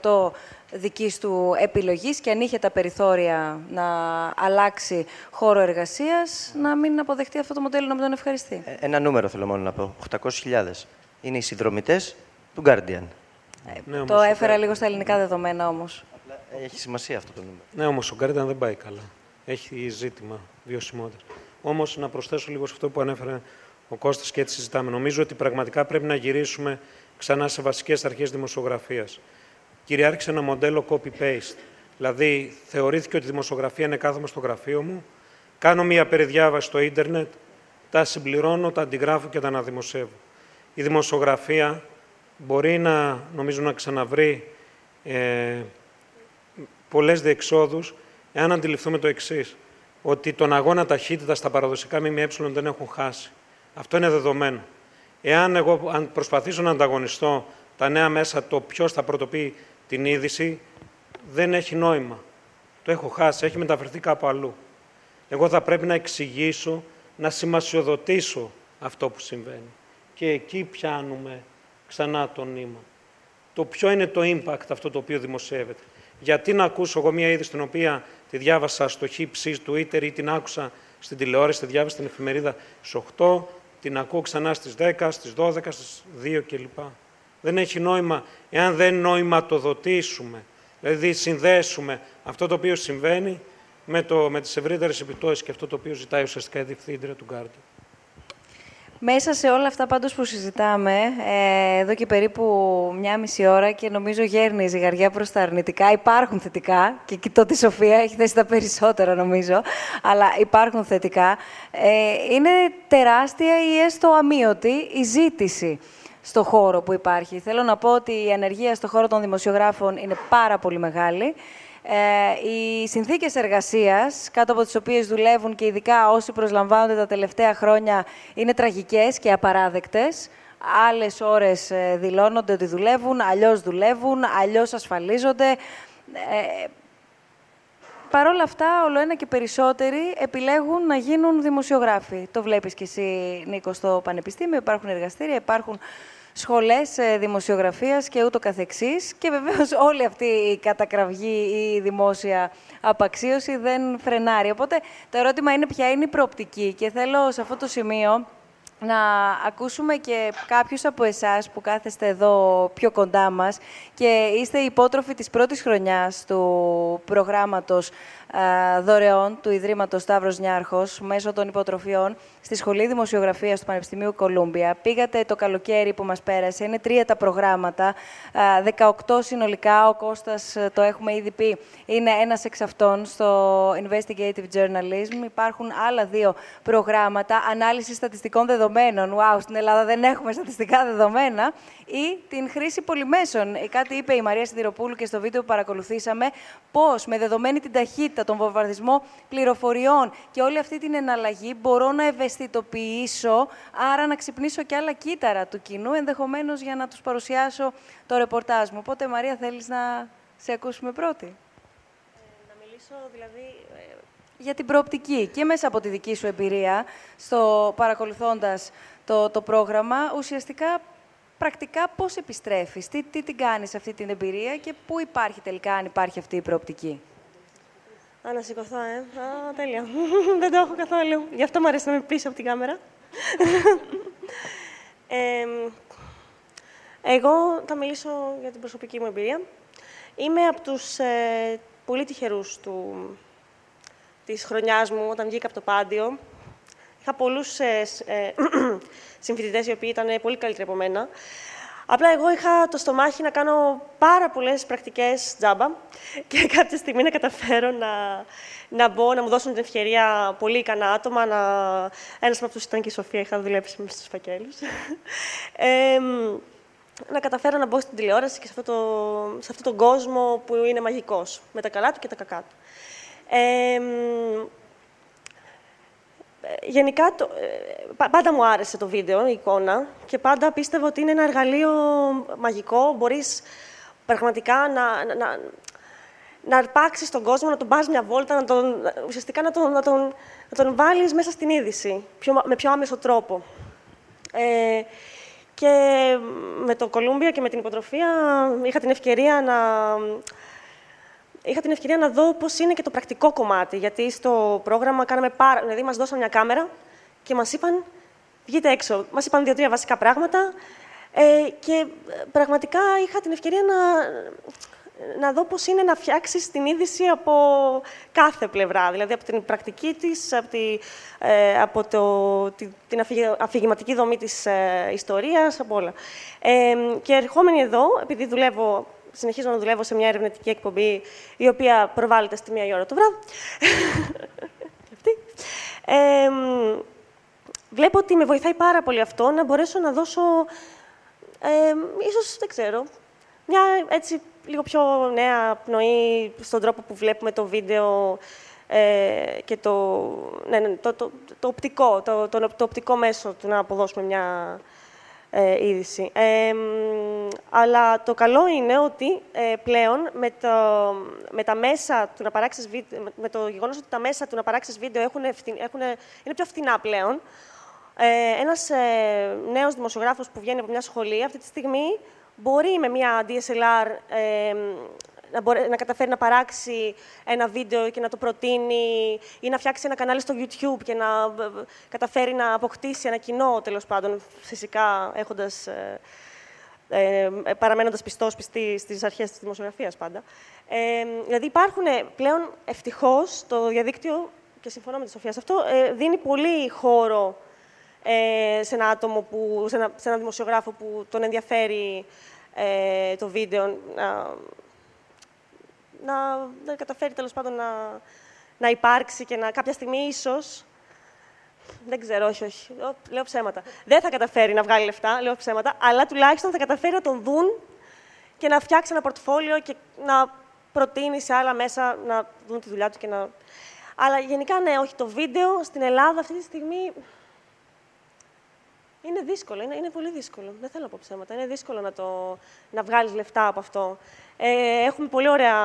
100% δικής του επιλογής και αν είχε τα περιθώρια να αλλάξει χώρο εργασίας, να μην αποδεχτεί αυτό το μοντέλο, να μην τον ευχαριστεί. Ε, ένα νούμερο θέλω μόνο να πω. 800.000. Είναι οι συνδρομητές του Guardian. Ε, ναι, το έφερα λίγο στα ελληνικά δεδομένα όμως. Έχει σημασία αυτό το νούμερο. Ναι, όμως ο Guardian δεν πάει καλά. Έχει ζήτημα βιωσιμότητας. Όμως, να προσθέσω λίγο σε αυτό που ανέφερε ο Κώστας και έτσι συζητάμε. Νομίζω ότι πραγματικά πρέπει να γυρίσουμε ξανά σε βασικές αρχές δημοσιογραφίας. Κυριάρχησε ένα μοντέλο copy-paste. Δηλαδή, θεωρήθηκε ότι η δημοσιογραφία είναι κάθομαι στο γραφείο μου, κάνω μία περιδιάβαση στο ίντερνετ, τα συμπληρώνω, τα αντιγράφω και τα αναδημοσεύω. Η δημοσιογραφία μπορεί να, νομίζω, να ξαναβρει ε, πολλές διεξόδους, εάν αντιληφθούμε το εξής ότι τον αγώνα ταχύτητας στα παραδοσικά ΜΜΕ δεν έχουν χάσει. Αυτό είναι δεδομένο. Εάν εγώ αν προσπαθήσω να ανταγωνιστώ τα νέα μέσα το ποιος θα πρωτοποιεί την είδηση, δεν έχει νόημα. Το έχω χάσει, έχει μεταφερθεί κάπου αλλού. Εγώ θα πρέπει να εξηγήσω, να σημασιοδοτήσω αυτό που συμβαίνει. Και εκεί πιάνουμε ξανά το νήμα. Το ποιο είναι το impact αυτό το οποίο δημοσιεύεται. Γιατί να ακούσω εγώ μία είδηση την οποία τη διάβασα στο χύψης Twitter ή την άκουσα στην τηλεόραση, τη διάβασα στην εφημερίδα στις 8, την ακούω ξανά στις 10, στις 12, στις 2 κλπ. Δεν έχει νόημα εάν δεν νοηματοδοτήσουμε, δηλαδή συνδέσουμε αυτό το οποίο συμβαίνει με, το, με τις ευρύτερες επιπτώσεις και αυτό το οποίο ζητάει ουσιαστικά η διευθύντρια του Guardian. Μέσα σε όλα αυτά πάντως που συζητάμε, ε, εδώ και περίπου μια μισή ώρα και νομίζω γέρνει η ζυγαριά προς τα αρνητικά, υπάρχουν θετικά και κοιτώ τη Σοφία, έχει θέσει τα περισσότερα νομίζω, αλλά υπάρχουν θετικά. Ε, είναι τεράστια ή έστω αμύωτη η ζήτηση στο χώρο που υπάρχει. Θέλω να πω ότι η ανεργία στο χώρο των δημοσιογράφων είναι πάρα πολύ μεγάλη. Ε, οι συνθήκες εργασίας, κάτω από τις οποίες δουλεύουν και ειδικά όσοι προσλαμβάνονται τα τελευταία χρόνια, είναι τραγικές και απαράδεκτες. Άλλες ώρες ε, δηλώνονται ότι δουλεύουν, αλλιώς δουλεύουν, αλλιώς ασφαλίζονται. Ε, Παρ' όλα αυτά, όλο ένα και περισσότεροι επιλέγουν να γίνουν δημοσιογράφοι. Το βλέπεις κι εσύ, Νίκο, στο Πανεπιστήμιο. Υπάρχουν εργαστήρια, υπάρχουν σχολές ε, δημοσιογραφίας και ούτω καθεξής. Και βεβαίως <laughs> όλη αυτή η κατακραυγή ή η δημόσια απαξίωση δεν φρενάρει. Οπότε το ερώτημα είναι ποια είναι η προοπτική. Και θέλω σε αυτό το σημείο να ακούσουμε και κάποιους από εσάς που κάθεστε εδώ πιο κοντά μας και είστε υπότροφοι της πρώτης χρονιάς του προγράμματος δωρεών του Ιδρύματος Σταύρος Νιάρχος μέσω των υποτροφιών στη Σχολή Δημοσιογραφίας του Πανεπιστημίου Κολούμπια. Πήγατε το καλοκαίρι που μας πέρασε, είναι τρία τα προγράμματα, 18 συνολικά, ο Κώστας ε, το έχουμε ήδη πει, είναι ένας εξ αυτών στο Investigative Journalism. Υπάρχουν άλλα δύο προγράμματα, ανάλυση στατιστικών δεδομένων. Wow, στην Ελλάδα δεν έχουμε στατιστικά δεδομένα ή την χρήση πολυμέσων. Ε, κάτι είπε η Μαρία Σιδηροπούλου και στο βίντεο που παρακολουθήσαμε, πώς με δεδομένη την ταχύτητα, τον βομβαρδισμό πληροφοριών και όλη αυτή την εναλλαγή μπορώ να ευαισθητοποιήσω, άρα να ξυπνήσω και άλλα κύτταρα του κοινού, ενδεχομένως για να τους παρουσιάσω το ρεπορτάζ μου. Οπότε, Μαρία, θέλεις να σε ακούσουμε πρώτη; Ε, να μιλήσω δηλαδή ε, για την προοπτική και μέσα από τη δική σου εμπειρία, στο παρακολουθώντας το, το πρόγραμμα, ουσιαστικά πρακτικά πώς επιστρέφεις, τι, τι την κάνεις αυτή την εμπειρία και πού υπάρχει τελικά, αν υπάρχει αυτή η προοπτική; Α, να σηκωθώ, ε. Α, τέλεια. <laughs> Δεν το έχω καθόλου. Γι' αυτό μου αρέσει να είμαι πίσω από την κάμερα. <laughs> εγώ θα μιλήσω για την προσωπική μου εμπειρία. Είμαι από τους ε, πολύ τυχερούς του, της χρονιάς μου, όταν βγήκα από το Πάντιο. Είχα πολλούς ε, ε <clears throat> συμφοιτητές οι οποίοι ήταν πολύ καλύτεροι από μένα. Απλά εγώ είχα το στομάχι να κάνω πάρα πολλές πρακτικές τζάμπα και <laughs> κάποια στιγμή να καταφέρω να, να μπω, να μου δώσουν την ευκαιρία πολύ ικανά άτομα. Να... Ένας από αυτούς ήταν και η Σοφία, είχα δουλέψει με στους φακέλους. <laughs> Ε, να καταφέρω να μπω στην τηλεόραση και σε, αυτό το, σε αυτόν τον κόσμο που είναι μαγικός, με τα καλά του και τα κακά του. Ε, γενικά, το, ε, πάντα μου άρεσε το βίντεο, η εικόνα και πάντα πίστευα ότι είναι ένα εργαλείο μαγικό. Μπορείς πραγματικά να, να, να, να αρπάξεις τον κόσμο, να τον πας μια βόλτα, να τον, ουσιαστικά να τον, να τον, να τον βάλεις μέσα στην είδηση, πιο, με πιο άμεσο τρόπο. Ε, και με το Κολούμπια και με την υποτροφία είχα την ευκαιρία να, είχα την ευκαιρία να δω πώς είναι και το πρακτικό κομμάτι. Γιατί στο πρόγραμμα κάναμε πάρα. Δηλαδή, μας δώσαν μια κάμερα και μας είπαν βγείτε έξω. Μας είπαν δύο-τρία βασικά πράγματα. Ε, και πραγματικά είχα την ευκαιρία να, να δω πώς είναι να φτιάξεις την είδηση από κάθε πλευρά. Δηλαδή, από την πρακτική της, από, τη, ε, από το, την αφηγηματική δομή της ε, ιστορίας, από όλα. Ε, και ερχόμενοι εδώ, επειδή δουλεύω συνεχίζω να δουλεύω σε μια ερευνητική εκπομπή η οποία προβάλλεται στη μία ώρα το βράδυ. <laughs> ε, βλέπω ότι με βοηθάει πάρα πολύ αυτό να μπορέσω να δώσω, ε, ίσως, δεν ξέρω, μια έτσι λίγο πιο νέα πνοή στον τρόπο που βλέπουμε το βίντεο ε, και το, ναι, ναι, το, το, το, οπτικό, το, το, το οπτικό μέσο του να αποδώσουμε μια ε, είδηση. αλλά το καλό είναι ότι ε, πλέον με το, με τα μέσα του να παράξεις βίντεο, με το γεγονός ότι τα μέσα του να παράξεις βίντεο έχουν, έχουν, είναι πιο φθηνά πλέον, ε, ένας ε, νέος δημοσιογράφος που βγαίνει από μια σχολή αυτή τη στιγμή μπορεί με μια DSLR ε, να, μπορεί, να καταφέρει να παράξει ένα βίντεο και να το προτείνει ή να φτιάξει ένα κανάλι στο YouTube και να καταφέρει να αποκτήσει ένα κοινό, τέλος πάντων, φυσικά έχοντας, ε, ε, παραμένοντας πιστός, πιστή στις αρχές της δημοσιογραφίας πάντα. Ε, δηλαδή υπάρχουν πλέον, ευτυχώς, το διαδίκτυο, και συμφωνώ με τη Σοφία σε αυτό, ε, δίνει πολύ χώρο ε, σε ένα άτομο, που, σε, ένα, σε ένα δημοσιογράφο που τον ενδιαφέρει ε, το βίντεο να, να, να καταφέρει τέλος πάντων να, να υπάρξει και να κάποια στιγμή ίσως δεν ξέρω, όχι, όχι. Λέω ψέματα. Δεν θα καταφέρει να βγάλει λεφτά, λέω ψέματα, αλλά τουλάχιστον θα καταφέρει να τον δουν και να φτιάξει ένα πορτφόλιο και να προτείνει σε άλλα μέσα να δουν τη δουλειά του και να. Αλλά γενικά ναι, όχι. Το βίντεο στην Ελλάδα αυτή τη στιγμή είναι δύσκολο, είναι, είναι πολύ δύσκολο. Δεν θέλω να πω ψέματα. Είναι δύσκολο να, το, να βγάλεις λεφτά από αυτό. Ε, έχουμε πολύ ωραία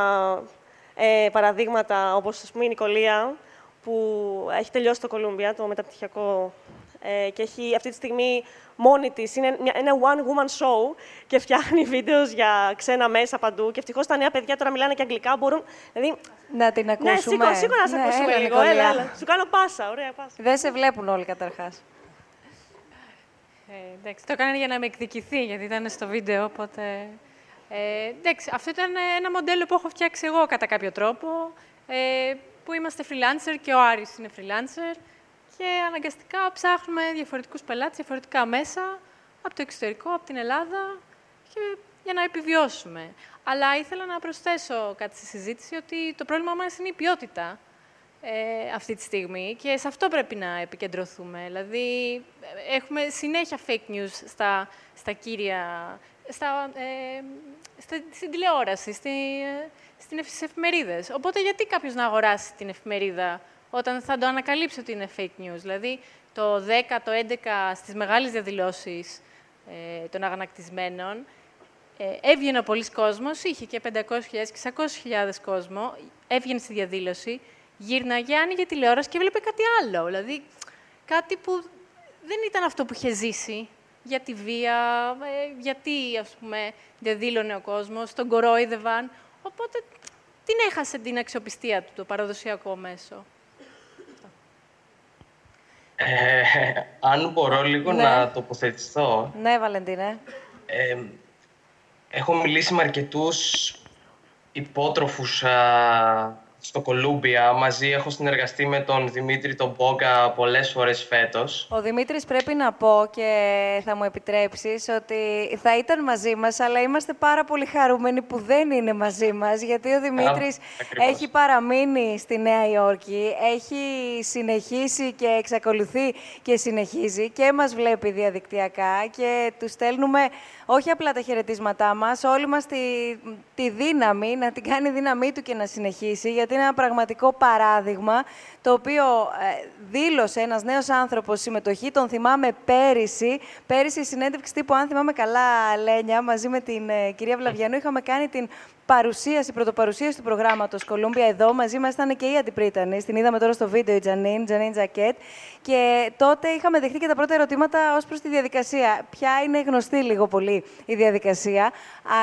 ε, παραδείγματα, όπως ας πούμε η Νικολία, που έχει τελειώσει το Κολούμπια, το μεταπτυχιακό, ε, και έχει αυτή τη στιγμή μόνη της. Είναι ένα one-woman show και φτιάχνει <laughs> βίντεος για ξένα μέσα παντού. Και ευτυχώς τα νέα παιδιά τώρα μιλάνε και αγγλικά. Μπορούν. Δηλαδή... Να την ακούσουμε. Ναι, σήκω, σήκω να σε ναι, ακούσουμε έλα, λίγο. Έλα, έλα. Σου κάνω πάσα. Ωραία πάσα. Δεν σε βλέπουν όλοι καταρχάς. Ε, εντάξει, το έκανε για να με εκδικηθεί, γιατί ήταν στο βίντεο, οπότε... Ε, εντάξει, αυτό ήταν ένα μοντέλο που έχω φτιάξει εγώ κατά κάποιο τρόπο, ε, που είμαστε freelancer και ο Άρης είναι freelancer και αναγκαστικά ψάχνουμε διαφορετικούς πελάτες, διαφορετικά μέσα, από το εξωτερικό, από την Ελλάδα, και για να επιβιώσουμε. Αλλά ήθελα να προσθέσω κάτι στη συζήτηση, ότι το πρόβλημα μας είναι η ποιότητα ε, αυτή τη στιγμή και σε αυτό πρέπει να επικεντρωθούμε. Δηλαδή, έχουμε συνέχεια fake news στα, στα κύρια, στα, ε, στα, στην τηλεόραση, στη, ε, στις εφημερίδες. Οπότε, γιατί κάποιος να αγοράσει την εφημερίδα όταν θα το ανακαλύψει ότι είναι fake news; Δηλαδή, το 10, το 11 στις μεγάλες διαδηλώσεις ε, των αγανακτισμένων, ε, έβγαινε ο πολλής κόσμος, είχε και 500.000 και 600.000 κόσμο, έβγαινε στη διαδήλωση, γύρναγε, άνοιγε τηλεόραση και έβλεπε κάτι άλλο. Δηλαδή, κάτι που δεν ήταν αυτό που είχε ζήσει για τη βία, ε, γιατί, ας πούμε, διαδήλωνε ο κόσμος, τον κορόιδευαν. Οπότε, την έχασε την αξιοπιστία του, το παραδοσιακό μέσο. Ε, αν μπορώ λίγο ναι. να τοποθετηθώ. Ναι, Βαλεντίνε. Ε, έχω μιλήσει με αρκετούς υπότροφους στο Κολούμπια. Μαζί έχω συνεργαστεί με τον Δημήτρη τον Μπόγκα πολλές φορές φέτος. Ο Δημήτρης πρέπει να πω και θα μου επιτρέψεις ότι θα ήταν μαζί μας, αλλά είμαστε πάρα πολύ χαρούμενοι που δεν είναι μαζί μας, γιατί ο Δημήτρης έχει παραμείνει στη Νέα Υόρκη, έχει συνεχίσει και εξακολουθεί και συνεχίζει και μας βλέπει διαδικτυακά και του στέλνουμε όχι απλά τα χαιρετίσματά μας, όλη μας τη, τη δύναμη, να την κάνει δύναμή του και να συνεχίσει, γιατί είναι ένα πραγματικό παράδειγμα, το οποίο ε, δήλωσε ένας νέος άνθρωπος συμμετοχή, τον θυμάμαι πέρυσι, πέρυσι η συνέντευξη τύπου, αν θυμάμαι καλά, Λένια, μαζί με την ε, κυρία Βλαβιανού, είχαμε κάνει την παρουσίαση, πρωτοπαρουσίαση του προγράμματος Κολούμπια εδώ. Μαζί μας ήταν και η Αντιπρίτανη. Την είδαμε τώρα στο βίντεο η Τζανίν, Τζανίν Τζακέτ. Και τότε είχαμε δεχτεί και τα πρώτα ερωτήματα ως προς τη διαδικασία. Ποια είναι γνωστή λίγο πολύ η διαδικασία.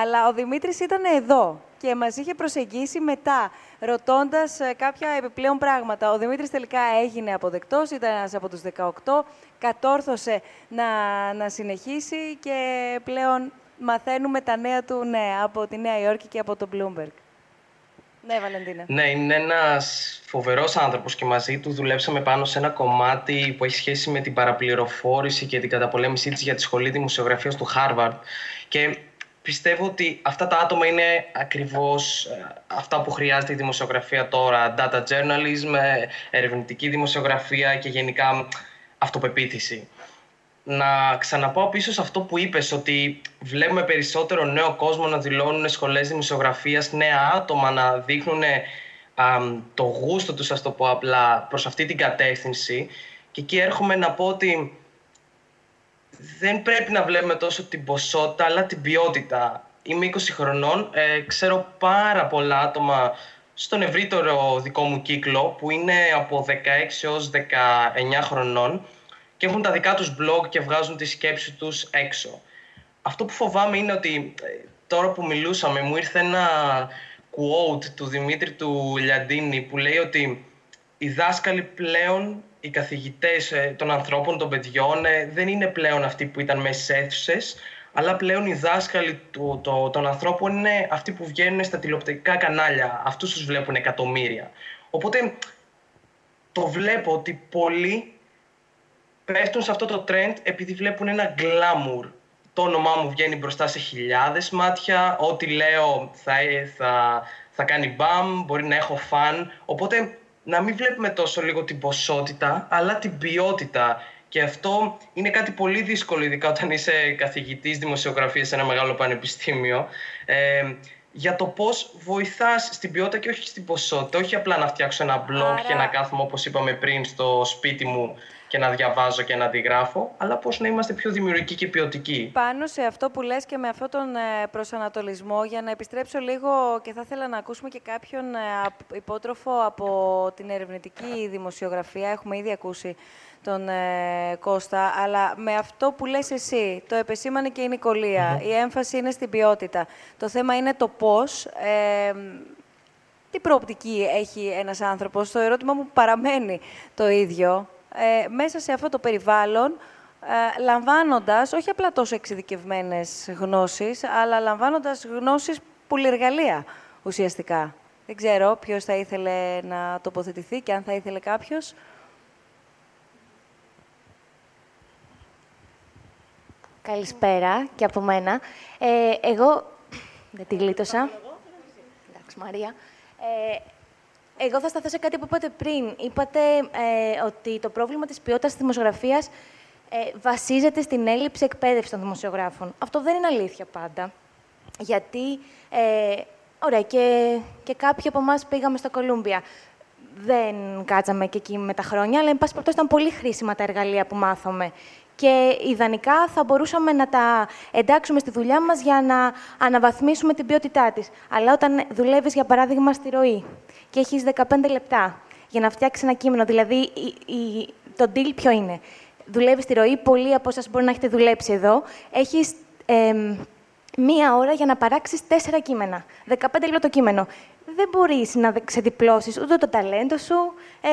Αλλά ο Δημήτρης ήταν εδώ και μας είχε προσεγγίσει μετά, ρωτώντας ε, κάποια επιπλέον πράγματα. Ο Δημήτρης τελικά έγινε αποδεκτός, ήταν ένας από τους 18, κατόρθωσε να, να συνεχίσει και πλέον μαθαίνουμε τα νέα του ναι, από τη Νέα Υόρκη και από το Bloomberg. Ναι, Βαλεντίνα. Ναι, είναι ένας φοβερός άνθρωπος και μαζί του δουλέψαμε πάνω σε ένα κομμάτι που έχει σχέση με την παραπληροφόρηση και την καταπολέμησή της για τη Σχολή Δημοσιογραφίας του Harvard. Και πιστεύω ότι αυτά τα άτομα είναι ακριβώς ε, αυτά που χρειάζεται η δημοσιογραφία τώρα. Data journalism, ε, ερευνητική δημοσιογραφία και γενικά αυτοπεποίθηση να ξαναπάω πίσω σε αυτό που είπες, ότι βλέπουμε περισσότερο νέο κόσμο να δηλώνουν σχολές δημοσιογραφίας, νέα άτομα να δείχνουν το γούστο τους, ας το πω απλά, προς αυτή την κατεύθυνση. Και εκεί έρχομαι να πω ότι δεν πρέπει να βλέπουμε τόσο την ποσότητα, αλλά την ποιότητα. Είμαι 20 χρονών, ε, ξέρω πάρα πολλά άτομα στον ευρύτερο δικό μου κύκλο, που είναι από 16 έως 19 χρονών, και έχουν τα δικά τους blog και βγάζουν τη σκέψη τους έξω. Αυτό που φοβάμαι είναι ότι ε, τώρα που μιλούσαμε μου ήρθε ένα quote του Δημήτρη του Λιαντίνη που λέει ότι οι δάσκαλοι πλέον, οι καθηγητές ε, των ανθρώπων, των παιδιών ε, δεν είναι πλέον αυτοί που ήταν μέσα στις αίθουσες, αλλά πλέον οι δάσκαλοι του, το, των ανθρώπων είναι αυτοί που βγαίνουν στα τηλεοπτικά κανάλια. Αυτούς τους βλέπουν εκατομμύρια. Οπότε το βλέπω ότι πολλοί πέφτουν σε αυτό το trend επειδή βλέπουν ένα glamour. Το όνομά μου βγαίνει μπροστά σε χιλιάδες μάτια, ό,τι λέω θα, θα, θα κάνει μπαμ, μπορεί να έχω φαν. Οπότε να μην βλέπουμε τόσο λίγο την ποσότητα, αλλά την ποιότητα. Και αυτό είναι κάτι πολύ δύσκολο, ειδικά όταν είσαι καθηγητής δημοσιογραφίας σε ένα μεγάλο πανεπιστήμιο. Ε, για το πώς βοηθάς στην ποιότητα και όχι στην ποσότητα. Όχι απλά να φτιάξω ένα blog Άρα... και να κάθομαι, όπως είπαμε πριν, στο σπίτι μου και να διαβάζω και να αντιγράφω, αλλά πώς να είμαστε πιο δημιουργικοί και ποιοτικοί. Πάνω σε αυτό που λες και με αυτόν τον ε, προσανατολισμό, για να επιστρέψω λίγο και θα ήθελα να ακούσουμε και κάποιον ε, υπότροφο από την ερευνητική δημοσιογραφία. Έχουμε ήδη ακούσει τον ε, Κώστα, αλλά με αυτό που λες εσύ, το επεσήμανε και η νικολια η έμφαση είναι στην ποιότητα. Το θέμα είναι το πώς, ε, τι προοπτική έχει ένας άνθρωπος. Το ερώτημα μου παραμένει το ίδιο. Ε, μέσα σε αυτό το περιβάλλον, ε, λαμβάνοντας όχι απλά τόσο εξειδικευμένες γνώσεις, αλλά λαμβάνοντας γνώσεις πολυεργαλεία ουσιαστικά. Δεν ξέρω ποιος θα ήθελε να τοποθετηθεί και αν θα ήθελε κάποιος. Καλησπέρα και από μένα. Ε, εγώ <coughs> δεν τη γλίτωσα. Εντάξει, Μαρία. Ε, εγώ θα σταθώ σε κάτι που είπατε πριν. Είπατε ε, ότι το πρόβλημα της ποιότητας της δημοσιογραφίας ε, βασίζεται στην έλλειψη εκπαίδευσης των δημοσιογράφων. Αυτό δεν είναι αλήθεια πάντα. Γιατί, ε, ωραία, και, και κάποιοι από εμάς πήγαμε στο Κολούμπια. Δεν κάτσαμε και εκεί με τα χρόνια, αλλά εν πάση περιπτώσει ήταν πολύ χρήσιμα τα εργαλεία που μάθαμε και ιδανικά θα μπορούσαμε να τα εντάξουμε στη δουλειά μας για να αναβαθμίσουμε την ποιότητά της. Αλλά όταν δουλεύεις, για παράδειγμα, στη ροή και έχεις 15 λεπτά για να φτιάξεις ένα κείμενο, δηλαδή η, το deal ποιο είναι; Δουλεύεις στη ροή, πολλοί από εσάς μπορεί να έχετε δουλέψει εδώ, έχεις μία ώρα για να παράξεις τέσσερα κείμενα. 15 λεπτά το κείμενο. Δεν μπορείς να ξεδιπλώσεις ούτε το ταλέντο σου, ε,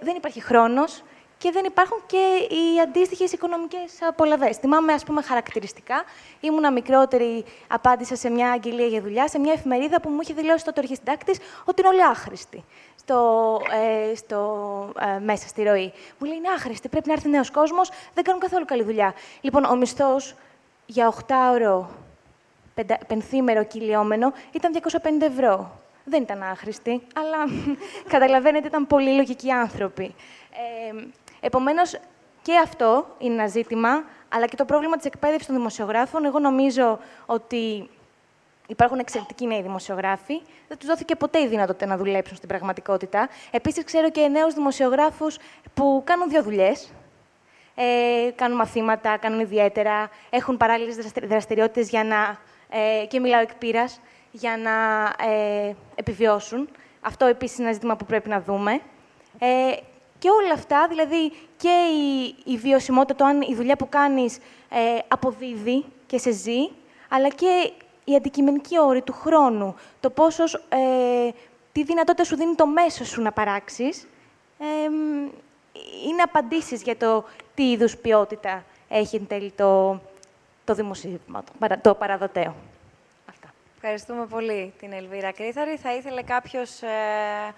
δεν υπάρχει χρόνος και δεν υπάρχουν και οι αντίστοιχες οικονομικές απολαυέ. Θυμάμαι, ας πούμε, χαρακτηριστικά, ήμουνα μικρότερη, απάντησα σε μια αγγελία για δουλειά, σε μια εφημερίδα που μου είχε δηλώσει το αρχιστάκτη ότι είναι όλοι άχρηστοι στο, ε, στο, ε, μέσα στη ροή. Μου λέει είναι άχρηστοι, πρέπει να έρθει νέος κόσμος, δεν κάνουν καθόλου καλή δουλειά. Λοιπόν, ο μισθός για 8 ώρο πενθήμερο κυλιόμενο ήταν 250 ευρώ. Δεν ήταν άχρηστοι, αλλά καταλαβαίνετε, ήταν πολύ λογικοί άνθρωποι. Ε, Επομένως, και αυτό είναι ένα ζήτημα, αλλά και το πρόβλημα της εκπαίδευσης των δημοσιογράφων. Εγώ νομίζω ότι υπάρχουν εξαιρετικοί νέοι δημοσιογράφοι. Δεν τους δόθηκε ποτέ η δυνατότητα να δουλέψουν στην πραγματικότητα. Επίσης, ξέρω και νέους δημοσιογράφους που κάνουν δύο δουλειές. Ε, κάνουν μαθήματα, κάνουν ιδιαίτερα, έχουν παράλληλες δραστηριότητες για να. Ε, και μιλάω εκ πείρας, για να ε, επιβιώσουν. Αυτό επίσης είναι ένα ζήτημα που πρέπει να δούμε. Ε, και όλα αυτά, δηλαδή και η, η βιωσιμότητα, το αν η δουλειά που κάνεις ε, αποδίδει και σε ζει, αλλά και η αντικειμενική όρη του χρόνου, το πόσος, ε, τι δυνατότητα σου δίνει το μέσο σου να παράξεις, ε, είναι απαντήσεις για το τι είδους ποιότητα έχει εν τέλει το, το δημοσίευμα, το παραδοτέο. Αυτά. Ευχαριστούμε πολύ την Ελβίρα Κρίθαρη. Θα ήθελε κάποιος... Ε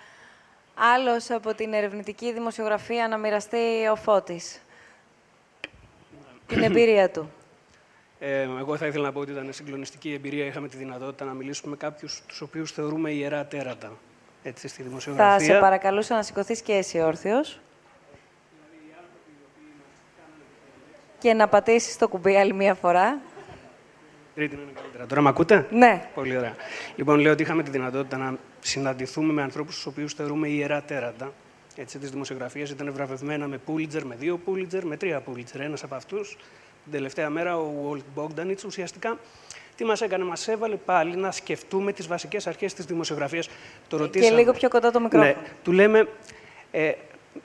άλλος από την ερευνητική δημοσιογραφία να μοιραστεί ο Φώτης. την εμπειρία του. Ε, εγώ θα ήθελα να πω ότι ήταν συγκλονιστική εμπειρία. Είχαμε τη δυνατότητα να μιλήσουμε με κάποιους τους οποίους θεωρούμε ιερά τέρατα έτσι, στη δημοσιογραφία. Θα σε παρακαλούσα να σηκωθείς και εσύ όρθιος. Και να πατήσεις το κουμπί άλλη μία φορά. Τρίτη είναι καλύτερα. Τώρα με ακούτε; Ναι. Πολύ ωραία. Λοιπόν, λέω ότι είχαμε τη δυνατότητα να συναντηθούμε με ανθρώπους του οποίους θεωρούμε ιερά τέρατα. Έτσι, της δημοσιογραφίας ήταν βραβευμένα με Πούλιτζερ, με δύο Πούλιτζερ, με τρία Πούλιτζερ. Ένας από αυτούς, την τελευταία μέρα, ο Βολτ Μπόγκντανιτ, ουσιαστικά τι μας έκανε, μας έβαλε πάλι να σκεφτούμε τις βασικές αρχές της δημοσιογραφίας. Το ρωτήσαμε. Και λίγο πιο κοντά το μικρόφωνο. Ναι, του λέμε ε,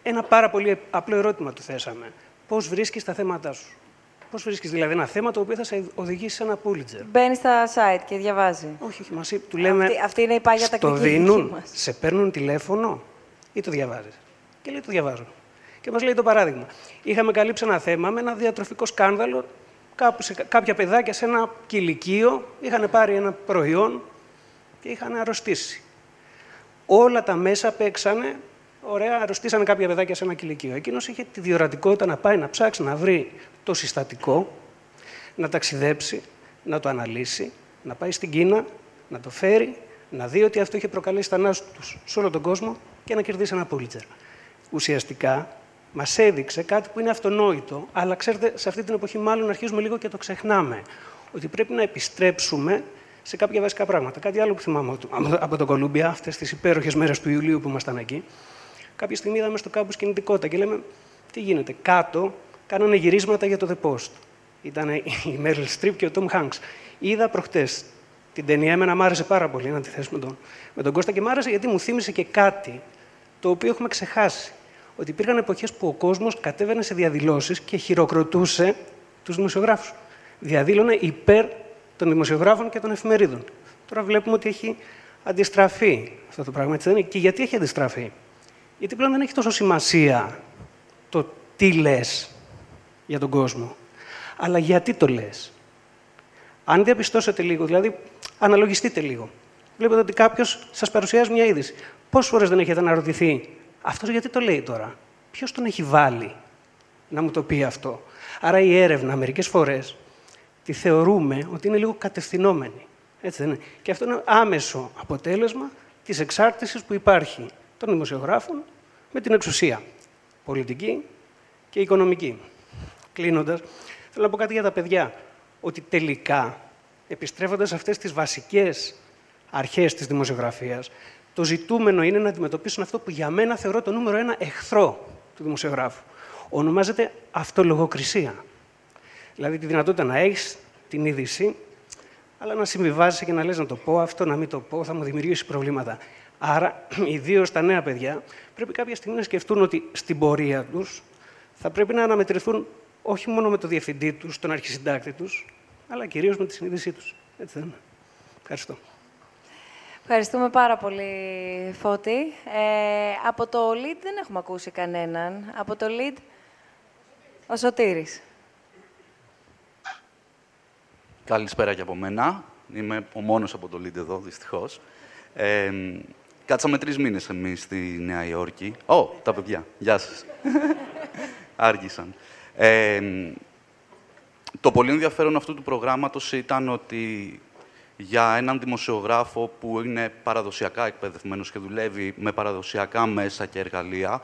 ένα πάρα πολύ απλό ερώτημα του θέσαμε. Πώς βρίσκεις τα θέματα σου; Πώς βρίσκεις δηλαδή ένα θέμα το οποίο θα σε οδηγήσει σε ένα Pulitzer; Μπαίνει στα site και διαβάζει. Όχι, όχι. Μας, του λέμε. Αυτή, αυτή είναι η πάγια τακτική. Το δίνουν, σε παίρνουν τηλέφωνο ή το διαβάζεις. Και λέει το διαβάζω. Και μας λέει το παράδειγμα. Είχαμε καλύψει ένα θέμα με ένα διατροφικό σκάνδαλο. Κάπου σε, κάποια παιδάκια σε ένα κηλικείο είχαν πάρει ένα προϊόν και είχαν αρρωστήσει. Όλα τα μέσα παίξανε Ωραία, αρρωστήσανε κάποια παιδάκια σε ένα κηλικείο. Εκείνος είχε τη διορατικότητα να πάει να ψάξει να βρει το συστατικό, να ταξιδέψει, να το αναλύσει, να πάει στην Κίνα, να το φέρει, να δει ότι αυτό είχε προκαλέσει θανάσου τους σε όλο τον κόσμο και να κερδίσει ένα πούλιτζερ. Ουσιαστικά μας έδειξε κάτι που είναι αυτονόητο, αλλά ξέρετε, σε αυτή την εποχή μάλλον αρχίζουμε λίγο και το ξεχνάμε. Ότι πρέπει να επιστρέψουμε σε κάποια βασικά πράγματα. Κάτι άλλο που θυμάμαι από το Κολούμπια, αυτές τις υπέροχες μέρες του Ιουλίου που ήμασταν εκεί. Κάποια στιγμή είδαμε στο κάμπος κινητικότητα και λέμε, τι γίνεται, κάτω κάνανε γυρίσματα για το The Post. Ήταν η Μέρλ Στριπ και ο Τόμ Χάγκ. Είδα προχτές την ταινία, εμένα μου άρεσε πάρα πολύ να τη θέσουμε με τον, με τον Κώστα και μου άρεσε γιατί μου θύμισε και κάτι το οποίο έχουμε ξεχάσει. Ότι υπήρχαν εποχές που ο κόσμος κατέβαινε σε διαδηλώσεις και χειροκροτούσε τους δημοσιογράφους. Διαδήλωνε υπέρ των δημοσιογράφων και των εφημερίδων. Τώρα βλέπουμε ότι έχει αντιστραφεί αυτό το πράγμα. Έτσι δεν είναι; Και γιατί έχει αντιστραφεί; Γιατί πλέον δεν έχει τόσο σημασία το τι λες για τον κόσμο, αλλά γιατί το λες. Αν διαπιστώσετε λίγο, δηλαδή αναλογιστείτε λίγο. Βλέπετε ότι κάποιος σας παρουσιάζει μια είδηση. Πόσες φορές δεν έχετε αναρωτηθεί, αυτός γιατί το λέει τώρα, Ποιος τον έχει βάλει να μου το πει αυτό; Άρα η έρευνα μερικές φορές τη θεωρούμε ότι είναι λίγο κατευθυνόμενη. Έτσι δεν είναι. Και αυτό είναι άμεσο αποτέλεσμα της εξάρτησης που υπάρχει των δημοσιογράφων με την εξουσία. Πολιτική και οικονομική. Κλείνοντας, θέλω να πω κάτι για τα παιδιά. Ότι τελικά, επιστρέφοντας σε αυτές τις βασικές αρχές της δημοσιογραφίας, το ζητούμενο είναι να αντιμετωπίσουν αυτό που για μένα θεωρώ το νούμερο ένα εχθρό του δημοσιογράφου. Ονομάζεται αυτολογοκρισία. Δηλαδή τη δυνατότητα να έχεις την είδηση, αλλά να συμβιβάζεσαι και να λες να το πω αυτό, να μην το πω, θα μου δημιουργήσει προβλήματα. Άρα, <clears throat> ιδίω τα νέα παιδιά, πρέπει κάποια στιγμή να σκεφτούν ότι στην πορεία τους θα πρέπει να αναμετρηθούν όχι μόνο με το διευθυντή τους, τον αρχισυντάκτη τους, αλλά κυρίως με τη συνείδησή τους. Έτσι δεν είναι. Ευχαριστώ. Ευχαριστούμε πάρα πολύ, Φώτη. Ε, από το lead δεν έχουμε ακούσει κανέναν. Από το lead, ο Σωτήρης. Καλησπέρα και από μένα. Είμαι ο μόνος από το lead εδώ, δυστυχώς. Ε, κάτσαμε τρεις μήνες εμείς στη Νέα Υόρκη. Ω, τα παιδιά. Γεια σας. <laughs> Άργησαν. Ε, το πολύ ενδιαφέρον αυτού του προγράμματος ήταν ότι για έναν δημοσιογράφο που είναι παραδοσιακά εκπαιδευμένος και δουλεύει με παραδοσιακά μέσα και εργαλεία,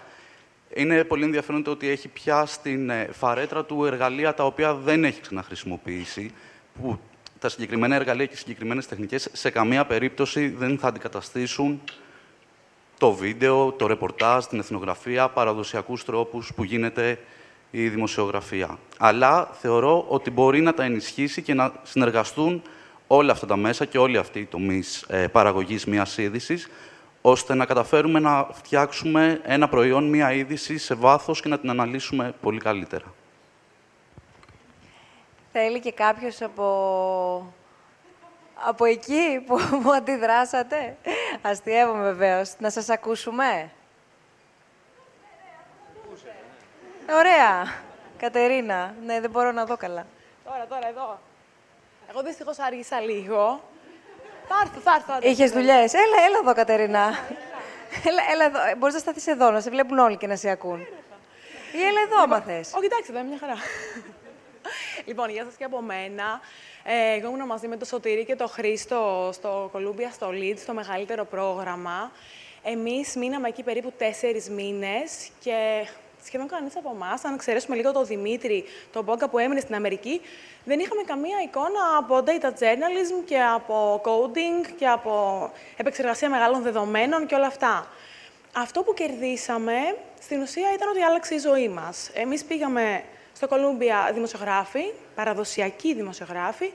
είναι πολύ ενδιαφέρον το ότι έχει πια στην ε, φαρέτρα του εργαλεία τα οποία δεν έχει ξαναχρησιμοποιήσει, που τα συγκεκριμένα εργαλεία και συγκεκριμένες τεχνικές σε καμία περίπτωση δεν θα αντικαταστήσουν το βίντεο, το ρεπορτάζ, την εθνογραφία, παραδοσιακούς τρόπους που γίνεται η δημοσιογραφία. Αλλά θεωρώ ότι μπορεί να τα ενισχύσει και να συνεργαστούν όλα αυτά τα μέσα και όλοι αυτοί οι τομείς ε, παραγωγής μιας είδησης, ώστε να καταφέρουμε να φτιάξουμε ένα προϊόν, μια είδηση σε βάθος και να την αναλύσουμε πολύ καλύτερα. Θέλει και κάποιος από, από εκεί που, <laughs> που αντιδράσατε. Αστειεύομαι βεβαίως. Να σας ακούσουμε. Ωραία. Κατερίνα. Ναι, δεν μπορώ να δω καλά. Τώρα, τώρα, εδώ. Εγώ δυστυχώς άργησα λίγο. Θα έρθω, θα έρθω. Είχες δουλειές. Έλα, έλα εδώ, Κατερίνα. έλα, έλα εδώ. Μπορείς να σταθείς εδώ, να σε βλέπουν όλοι και να σε ακούν. Ή έλα εδώ, άμα θες. Όχι, εντάξει, δεν μια χαρά. Λοιπόν, γεια σας και από μένα. Ε, εγώ ήμουν μαζί με το Σωτήρι και το Χρήστο στο Columbia, στο Leeds, στο μεγαλύτερο πρόγραμμα. Εμείς μείναμε εκεί περίπου τέσσερις μήνες και σχεδόν κανείς από εμάς, αν εξαιρέσουμε λίγο τον Δημήτρη, τον Μπόγκα που έμεινε στην Αμερική, δεν είχαμε καμία εικόνα από data journalism και από coding και από επεξεργασία μεγάλων δεδομένων και όλα αυτά. Αυτό που κερδίσαμε στην ουσία ήταν ότι άλλαξε η ζωή μας. Εμείς πήγαμε στο Columbia δημοσιογράφοι, παραδοσιακοί δημοσιογράφοι,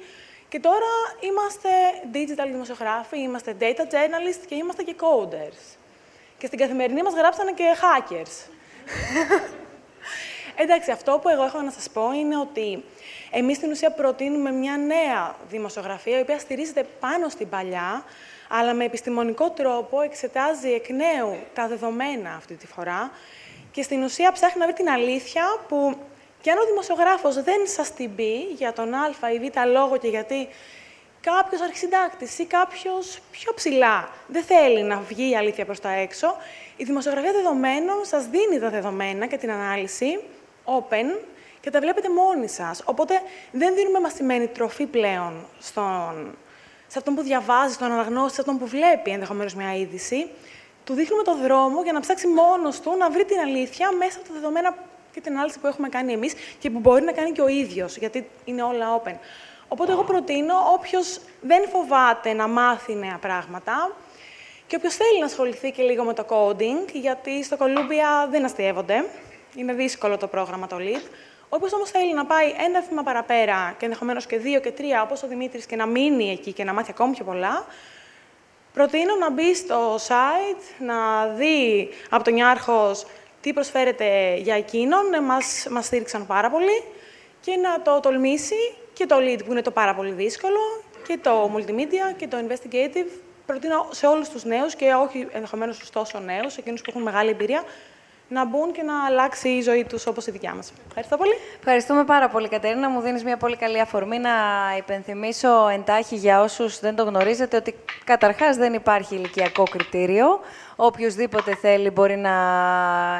και τώρα είμαστε digital δημοσιογράφοι, είμαστε data journalists και είμαστε και coders. Και στην καθημερινή μας γράψανε και hackers. <laughs> Εντάξει, αυτό που εγώ έχω να σας πω είναι ότι εμείς στην ουσία προτείνουμε μια νέα δημοσιογραφία, η οποία στηρίζεται πάνω στην παλιά, αλλά με επιστημονικό τρόπο εξετάζει εκ νέου τα δεδομένα αυτή τη φορά και στην ουσία ψάχνει να βρει την αλήθεια που και αν ο δημοσιογράφος δεν σας την πει για τον α ή β λόγο και γιατί κάποιος αρχισυντάκτης ή κάποιος πιο ψηλά δεν θέλει να βγει η αλήθεια προς τα έξω, η δημοσιογραφία δεδομένων σας δίνει τα δεδομένα και την ανάλυση open και τα βλέπετε μόνοι σας. Οπότε δεν δίνουμε μαθημένη τροφή πλέον στον, σε αυτόν που διαβάζει, στον αναγνώστη, σε αυτόν που βλέπει ενδεχομένως μια είδηση. Του δείχνουμε το δρόμο για να ψάξει μόνος του να βρει την αλήθεια μέσα από τα δεδομένα και την ανάλυση που έχουμε κάνει εμείς και που μπορεί να κάνει και ο ίδιος, γιατί είναι όλα open. Οπότε, εγώ προτείνω όποιος δεν φοβάται να μάθει νέα πράγματα και όποιος θέλει να ασχοληθεί και λίγο με το coding, γιατί στο Columbia δεν αστείευονται. Είναι δύσκολο το πρόγραμμα το LEAD. Όποιος όμως θέλει να πάει ένα βήμα παραπέρα και ενδεχομένως και δύο και τρία, όπως ο Δημήτρης, και να μείνει εκεί και να μάθει ακόμη πιο πολλά, προτείνω να μπει στο site, να δει από τον Ιάρχος τι προσφέρεται για εκείνον. Ε, μας, μας στήριξαν πάρα πολύ και να το τολμήσει και το lead που είναι το πάρα πολύ δύσκολο και το multimedia και το investigative. Προτείνω σε όλους τους νέους και όχι ενδεχομένως στους τόσο νέους, εκείνους που έχουν μεγάλη εμπειρία, να μπουν και να αλλάξει η ζωή τους όπως η δικιά μας. Ευχαριστώ πολύ. Ευχαριστούμε πάρα πολύ, Κατερίνα. Μου δίνεις μια πολύ καλή αφορμή να υπενθυμίσω εντάχει για όσους δεν το γνωρίζετε ότι καταρχάς δεν υπάρχει ηλικιακό κριτήριο. Οποιοδήποτε θέλει μπορεί να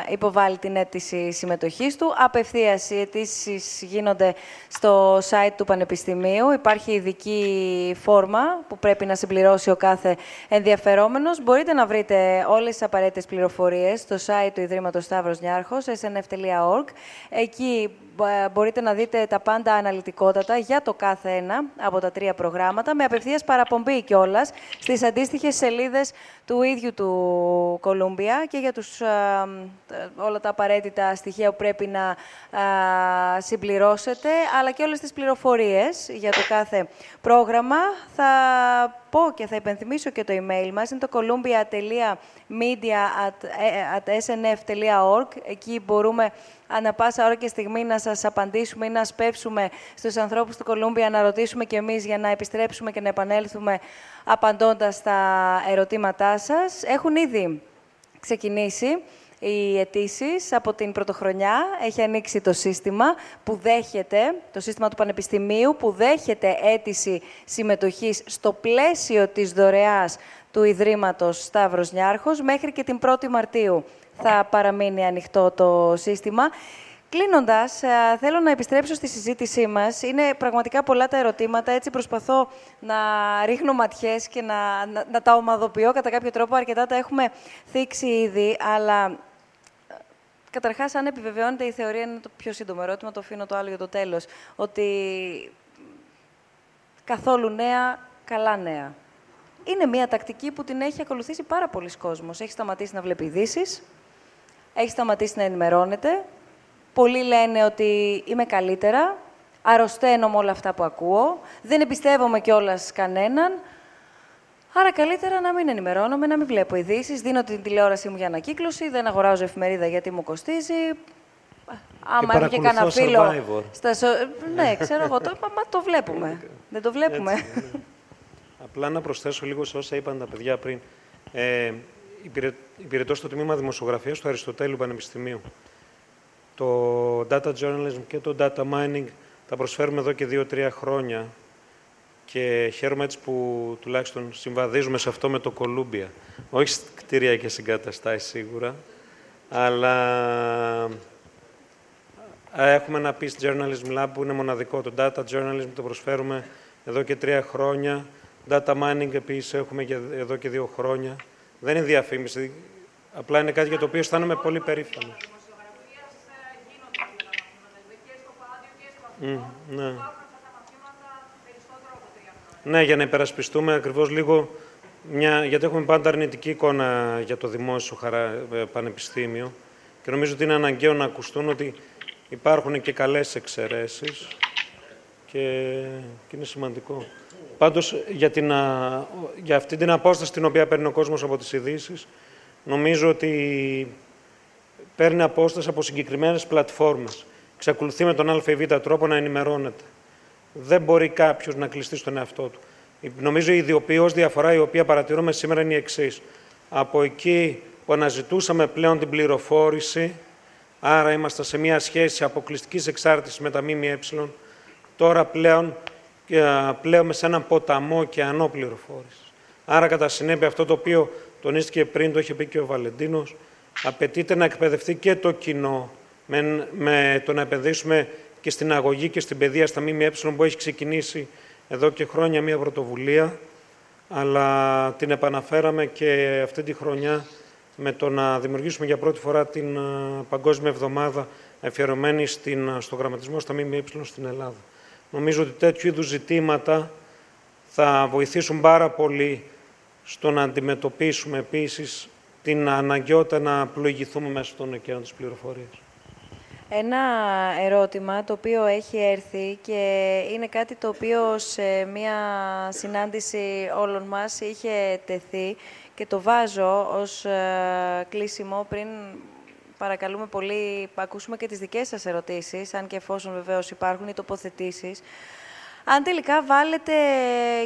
υποβάλει την αίτηση συμμετοχής του. Απευθείας οι αιτήσεις γίνονται στο site του Πανεπιστημίου. Υπάρχει ειδική φόρμα που πρέπει να συμπληρώσει ο κάθε ενδιαφερόμενος. Μπορείτε να βρείτε όλες τις απαραίτητες πληροφορίες στο site του Ιδρύματος Σταύρος Νιάρχος, snf.org. Εκεί ε, μπορείτε να δείτε τα πάντα αναλυτικότατα για το κάθε ένα από τα τρία προγράμματα, με απευθείας παραπομπή κιόλας στις αντίστοιχες σελίδες του ίδιου του Κολούμπια και για τους, ε, όλα τα απαραίτητα στοιχεία που πρέπει να συμπληρώσετε, αλλά και όλες τις πληροφορίες για το κάθε πρόγραμμα. Θα πω και θα υπενθυμίσω και το email μας, είναι το columbia.media.snf.org. Εκεί μπορούμε ανά πάσα ώρα και στιγμή να σας απαντήσουμε ή να σπεύσουμε στους ανθρώπους του Κολούμπια, να ρωτήσουμε κι εμείς για να επιστρέψουμε και να επανέλθουμε απαντώντας τα ερωτήματά σας. Έχουν ήδη ξεκινήσει οι αιτήσεις από την πρωτοχρονιά. Έχει ανοίξει το σύστημα που δέχεται, το σύστημα του Πανεπιστημίου, που δέχεται αίτηση συμμετοχής στο πλαίσιο της δωρεάς του Ιδρύματος Σταύρος Νιάρχος μέχρι και την 1η Μαρτίου θα παραμείνει ανοιχτό το σύστημα. Κλείνοντας, ε, θέλω να επιστρέψω στη συζήτησή μας. Είναι πραγματικά πολλά τα ερωτήματα. Έτσι προσπαθώ να ρίχνω ματιές και να, να, να, τα ομαδοποιώ κατά κάποιο τρόπο. Αρκετά τα έχουμε θίξει ήδη. Αλλά ε, καταρχάς, αν επιβεβαιώνεται η θεωρία, είναι το πιο σύντομο ερώτημα. Το αφήνω το άλλο για το τέλος. Ότι καθόλου νέα, καλά νέα. Είναι μια τακτική που την έχει ακολουθήσει πάρα πολλοί κόσμος. Έχει σταματήσει να βλέπει ειδήσεις, έχει σταματήσει να ενημερώνεται. Πολλοί λένε ότι είμαι καλύτερα, αρρωσταίνω με όλα αυτά που ακούω, δεν εμπιστεύομαι κιόλας κανέναν. Άρα καλύτερα να μην ενημερώνομαι, να μην βλέπω ειδήσεις, δίνω την τηλεόρασή μου για ανακύκλωση, δεν αγοράζω εφημερίδα γιατί μου κοστίζει. Άμα έχω και κανένα φίλο. Στα Ναι, ξέρω εγώ, το, μα, το βλέπουμε. δεν το βλέπουμε. Ναι. Απλά να προσθέσω λίγο σε όσα είπαν τα παιδιά πριν. Ε, υπηρετώ στο τμήμα δημοσιογραφίας του Αριστοτέλου Πανεπιστημίου. Το data journalism και το data mining τα προσφέρουμε εδώ και δύο-τρία χρόνια και χαίρομαι έτσι που τουλάχιστον συμβαδίζουμε σε αυτό με το Columbia. Όχι κτίρια και συγκαταστάσεις σίγουρα, αλλά έχουμε ένα Peace Journalism Lab που είναι μοναδικό. Το data journalism το προσφέρουμε εδώ και τρία χρόνια. Data mining επίσης έχουμε και εδώ και δύο χρόνια. Δεν είναι διαφήμιση. Απλά είναι κάτι για το οποίο αισθάνομαι πολύ περήφανος. Mm, ναι. ναι, για να υπερασπιστούμε ακριβώς λίγο, μια, γιατί έχουμε πάντα αρνητική εικόνα για το δημόσιο χαρά, ε, πανεπιστήμιο και νομίζω ότι είναι αναγκαίο να ακουστούν ότι υπάρχουν και καλές εξαιρέσεις και, και είναι σημαντικό. Πάντως, για, την, για αυτή την απόσταση την οποία παίρνει ο κόσμος από τις ειδήσεις, νομίζω ότι παίρνει απόσταση από συγκεκριμένες πλατφόρμες. Ξεκολουθεί με τον ΑΒ τρόπο να ενημερώνεται. Δεν μπορεί κάποιος να κλειστεί στον εαυτό του. Νομίζω η ιδιοποιώς διαφορά η οποία παρατηρούμε σήμερα είναι η εξής. Από εκεί που αναζητούσαμε πλέον την πληροφόρηση, άρα είμαστε σε μια σχέση αποκλειστικής εξάρτησης με τα ΜΜΕ, τώρα πλέον πλέον σε έναν ποταμό και ανώ πληροφόρηση. Άρα, κατά συνέπεια, αυτό το οποίο τονίστηκε πριν, το είχε πει και ο Βαλεντίνος, απαιτείται να εκπαιδευτεί και το κοινό με, με το να επενδύσουμε και στην αγωγή και στην παιδεία στα ΜΜΕ που έχει ξεκινήσει εδώ και χρόνια μια πρωτοβουλία, αλλά την επαναφέραμε και αυτή τη χρονιά με το να δημιουργήσουμε για πρώτη φορά την Παγκόσμια Εβδομάδα αφιερωμένη στην, στο γραμματισμό στα ΜΜΕ στην Ελλάδα. Νομίζω ότι τέτοιου είδους ζητήματα θα βοηθήσουν πάρα πολύ στο να αντιμετωπίσουμε επίσης την αναγκαιότητα να πλοηγηθούμε μέσα στον ωκεανό της πληροφορίας. Ένα ερώτημα το οποίο έχει έρθει και είναι κάτι το οποίο σε μία συνάντηση όλων μας είχε τεθεί και το βάζω ως ε, κλείσιμο πριν παρακαλούμε πολύ ακούσουμε και τις δικές σας ερωτήσεις, αν και εφόσον βεβαίως υπάρχουν οι τοποθετήσεις. Αν τελικά βάλετε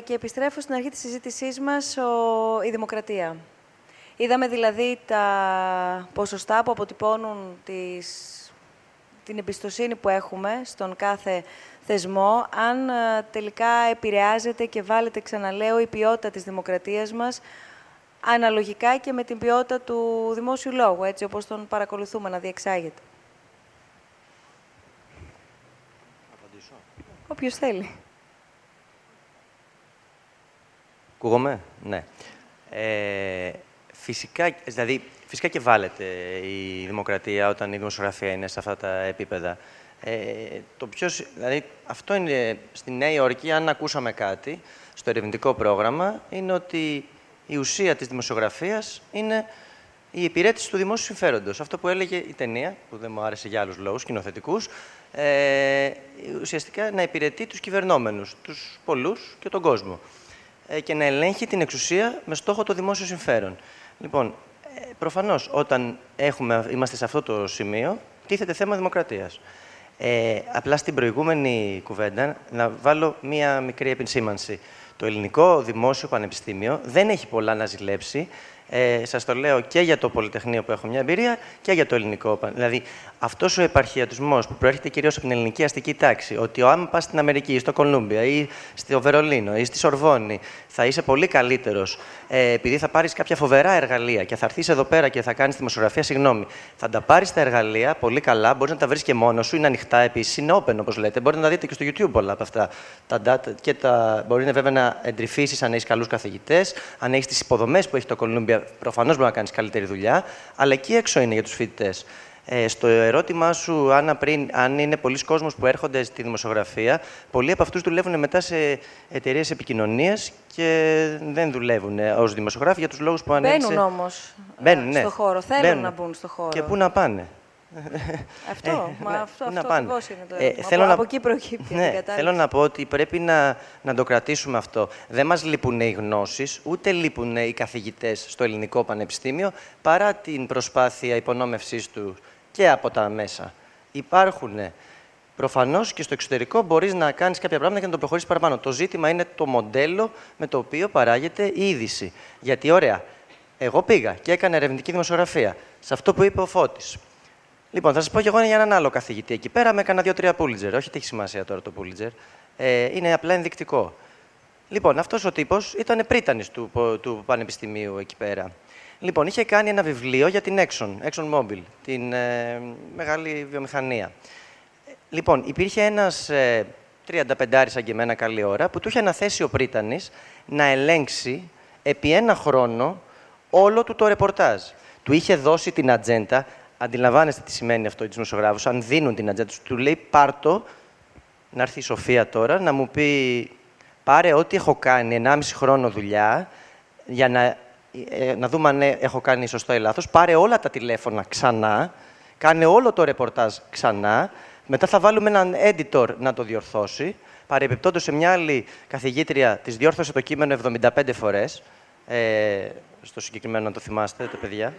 και επιστρέφω στην αρχή της συζήτησής μας ο, η δημοκρατία. Είδαμε δηλαδή τα ποσοστά που αποτυπώνουν τις, την εμπιστοσύνη που έχουμε στον κάθε θεσμό, αν ε, τελικά επηρεάζεται και βάλετε, ξαναλέω, η ποιότητα της δημοκρατίας μας, αναλογικά και με την ποιότητα του δημόσιου λόγου, έτσι όπως τον παρακολουθούμε να διεξάγεται. Απαντήσω. Όποιος θέλει. Ακούγομαι, ναι. Ε, φυσικά, δηλαδή, φυσικά και βάλετε η δημοκρατία όταν η δημοσιογραφία είναι σε αυτά τα επίπεδα. Ε, το ποιος, δηλαδή, αυτό είναι στη Νέα Υόρκη, αν ακούσαμε κάτι στο ερευνητικό πρόγραμμα, είναι ότι η ουσία της δημοσιογραφίας είναι η υπηρέτηση του δημόσιου συμφέροντος. Αυτό που έλεγε η ταινία, που δεν μου άρεσε για άλλους λόγους, κοινοθετικούς, ε, ουσιαστικά να υπηρετεί τους κυβερνόμενους, τους πολλούς και τον κόσμο. Ε, και να ελέγχει την εξουσία με στόχο το δημόσιο συμφέρον. Λοιπόν, ε, προφανώς, όταν έχουμε, είμαστε σε αυτό το σημείο, τίθεται θέμα δημοκρατίας. Ε, απλά στην προηγούμενη κουβέντα να βάλω μία μικρή επισήμανση. Το ελληνικό δημόσιο πανεπιστήμιο δεν έχει πολλά να ζηλέψει ε, Σας το λέω και για το Πολυτεχνείο που έχω μια εμπειρία και για το ελληνικό. Δηλαδή, αυτός ο επαρχιατισμός που προέρχεται κυρίως από την ελληνική αστική τάξη, ότι άμα πας στην Αμερική, ή στο Κολούμπια ή στο Βερολίνο ή στη Σορβόνη, θα είσαι πολύ καλύτερος, ε, επειδή θα πάρεις κάποια φοβερά εργαλεία και θα έρθεις εδώ πέρα και θα κάνεις δημοσιογραφία, συγγνώμη. Θα τα πάρεις τα εργαλεία πολύ καλά, μπορείς να τα βρεις και μόνος σου, είναι ανοιχτά επίσης, είναι open όπως λέτε. Μπορείτε να τα δείτε και στο YouTube πολλά από αυτά. Τα data, και τα, μπορεί βέβαια να εντρυφήσεις αν έχεις καλούς καθηγητές, αν έχεις τις υποδομές που έχει το Κολούμπια προφανώς μπορεί να κάνεις καλύτερη δουλειά, αλλά εκεί έξω είναι για τους φοιτητές. Ε, στο ερώτημά σου, Άννα, πριν, αν είναι πολλοί κόσμοι που έρχονται στη δημοσιογραφία, πολλοί από αυτούς δουλεύουν μετά σε εταιρείες επικοινωνίας και δεν δουλεύουν ως δημοσιογράφοι για τους λόγους που ανέφερε. Μπαίνουν όμω ναι. στο χώρο. Θέλουν Μπαίνουν. να μπουν στο χώρο. Και πού να πάνε. Αυτό, ε, μα ναι, αυτό, αυτό πάνε. είναι το ε, θέλω από, να... από εκεί προκύπτει ναι, Θέλω να πω ότι πρέπει να, να το κρατήσουμε αυτό. Δεν μας λείπουν οι γνώσεις, ούτε λείπουν οι καθηγητές στο ελληνικό πανεπιστήμιο, παρά την προσπάθεια υπονόμευσής τους και από τα μέσα. Υπάρχουν. Προφανώς και στο εξωτερικό μπορείς να κάνεις κάποια πράγματα και να το προχωρήσεις παραπάνω. Το ζήτημα είναι το μοντέλο με το οποίο παράγεται η είδηση. Γιατί, ωραία, εγώ πήγα και έκανα ερευνητική δημοσιογραφία σε αυτό που είπε ο Φώτης. Λοιπόν, θα σας πω και εγώ για έναν άλλο καθηγητή. Εκεί πέρα με έκανα δύο-τρία Πούλιτζερ. Όχι ότι έχει σημασία τώρα το Πούλιτζερ. Ε, είναι απλά ενδεικτικό. Λοιπόν, αυτός ο τύπος ήταν πρίτανης του, του Πανεπιστημίου εκεί πέρα. Λοιπόν, είχε κάνει ένα βιβλίο για την Exxon, Exxon Mobil, την ε, μεγάλη βιομηχανία. Λοιπόν, υπήρχε ένας ε, 35 σαν και εμένα καλή ώρα, που του είχε αναθέσει ο πρίτανης να ελέγξει επί ένα χρόνο όλο του το ρεπορτάζ. Του είχε δώσει την ατζέντα, Αντιλαμβάνεστε τι σημαίνει αυτό οι δημοσιογράφους. Αν δίνουν την ατζέντα τους, του λέει πάρτο, να έρθει η Σοφία τώρα, να μου πει πάρε ό,τι έχω κάνει 1,5 χρόνο δουλειά για να, ε, να δούμε αν ε, έχω κάνει σωστό ή λάθος. Πάρε όλα τα τηλέφωνα ξανά, κάνε όλο το ρεπορτάζ ξανά. Μετά θα βάλουμε έναν editor να το διορθώσει. Παρεμπιπτόντως σε μια άλλη καθηγήτρια της διόρθωσε το κείμενο 75 φορές. Ε, στο συγκεκριμένο, να το θυμάστε, τα παιδιά.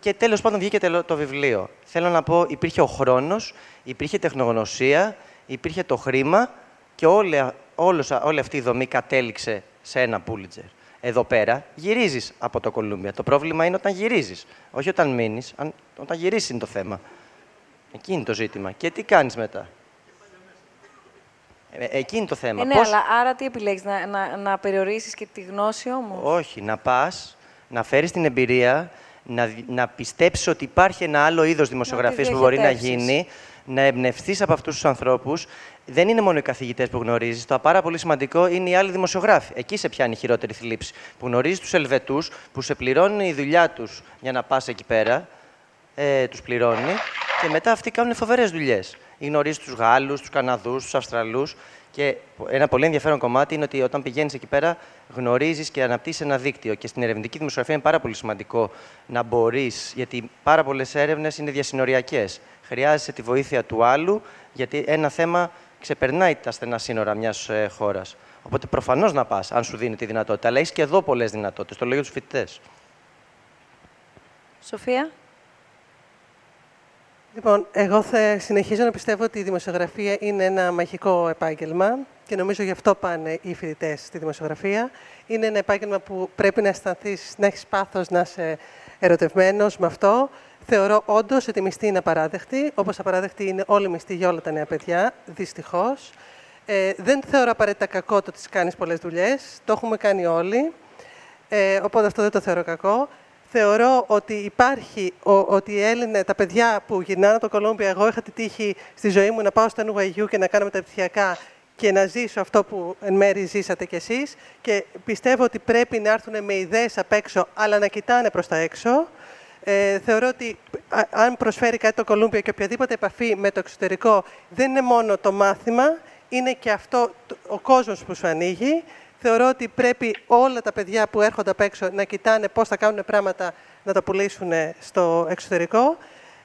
Και τέλος πάντων βγήκε το βιβλίο. Θέλω να πω, υπήρχε ο χρόνος, υπήρχε τεχνογνωσία, υπήρχε το χρήμα και όλη, όλος, όλη αυτή η δομή κατέληξε σε ένα Πούλιτζερ. Εδώ πέρα γυρίζεις από το Κολούμπια. Το πρόβλημα είναι όταν γυρίζεις, όχι όταν μείνεις. όταν γυρίσεις είναι το θέμα. Εκεί είναι το ζήτημα. Και τι κάνεις μετά; Ε, εκεί είναι το θέμα. Ε, ναι, Πώς- αλλά άρα τι επιλέγεις, να, να, να περιορίσεις και τη γνώση όμως; Όχι, να πας, να φέρεις την εμπειρία, να, δι- να πιστέψεις ότι υπάρχει ένα άλλο είδος δημοσιογραφίας που μπορεί να διοχετεύσεις. γίνει, να εμπνευστείς από αυτούς τους ανθρώπους. Δεν είναι μόνο οι καθηγητές που γνωρίζεις. Το πάρα πολύ σημαντικό είναι οι άλλοι δημοσιογράφοι. Εκεί σε πιάνει η χειρότερη θλίψη. Που γνωρίζεις τους Ελβετούς, που σε πληρώνει η δουλειά τους για να πας εκεί πέρα, ε, τους πληρώνει και μετά αυτοί κάνουν φοβερές δουλειές. Γνωρίζεις τους Γάλλους, τους Καναδούς, τους Αυστραλούς και ένα πολύ ενδιαφέρον κομμάτι είναι ότι όταν πηγαίνεις εκεί πέρα γνωρίζεις και αναπτύσσεις ένα δίκτυο και στην ερευνητική δημοσιογραφία είναι πάρα πολύ σημαντικό να μπορείς, γιατί πάρα πολλές έρευνες είναι διασυνοριακές. Χρειάζεσαι τη βοήθεια του άλλου, γιατί ένα θέμα ξεπερνάει τα στενά σύνορα μιας ε, χώρας. Οπότε προφανώς να πας, αν σου δίνει τη δυνατότητα. Αλλά έχεις και εδώ πολλές δυνατότητες. Το λέω για τους φοιτητές. Σοφία; Λοιπόν, εγώ θα συνεχίζω να πιστεύω ότι η δημοσιογραφία είναι ένα μαγικό επάγγελμα και νομίζω γι' αυτό πάνε οι φοιτητές στη δημοσιογραφία. Είναι ένα επάγγελμα που πρέπει να αισθανθείς, να έχεις πάθος, να είσαι ερωτευμένος με αυτό. Θεωρώ όντως ότι η μισθή είναι απαράδεκτη, όπως απαράδεκτη είναι όλη η μισθή για όλα τα νέα παιδιά, δυστυχώς. Ε, δεν θεωρώ απαραίτητα κακό το ότι κάνεις πολλές δουλειές. Το έχουμε κάνει όλοι. Ε, οπότε αυτό δεν το θεωρώ κακό. Θεωρώ ότι υπάρχει, ο, ότι οι Έλληνες, τα παιδιά που γυρνάνε από το Κολόμπια, εγώ είχα τη τύχη στη ζωή μου να πάω στο NYU και να κάνω μεταπτυχιακά και να ζήσω αυτό που εν μέρει ζήσατε κι εσείς και πιστεύω ότι πρέπει να έρθουν με ιδέες απ' έξω, αλλά να κοιτάνε προς τα έξω. Ε, θεωρώ ότι α- αν προσφέρει κάτι το Κολούμπια και οποιαδήποτε επαφή με το εξωτερικό, δεν είναι μόνο το μάθημα, είναι και αυτό το- ο κόσμος που σου ανοίγει. Θεωρώ ότι πρέπει όλα τα παιδιά που έρχονται απ' έξω να κοιτάνε πώς θα κάνουν πράγματα να τα πουλήσουν στο εξωτερικό.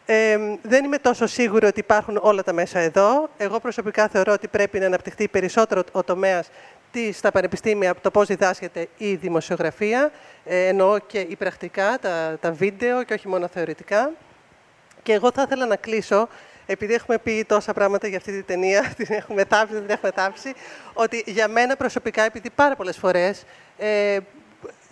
Ε, δεν είμαι τόσο σίγουρη ότι υπάρχουν όλα τα μέσα εδώ. Εγώ προσωπικά θεωρώ ότι πρέπει να αναπτυχθεί περισσότερο ο τομέας της, στα πανεπιστήμια, το πώς διδάσκεται η δημοσιογραφία. Ε, εννοώ και η πρακτικά, τα, τα βίντεο και όχι μόνο θεωρητικά. Και εγώ θα ήθελα να κλείσω, επειδή έχουμε πει τόσα πράγματα για αυτή τη ταινία, <laughs> την έχουμε θάψει, δεν την έχουμε θάψει, ότι για μένα προσωπικά, επειδή πάρα πολλές φορές, ε,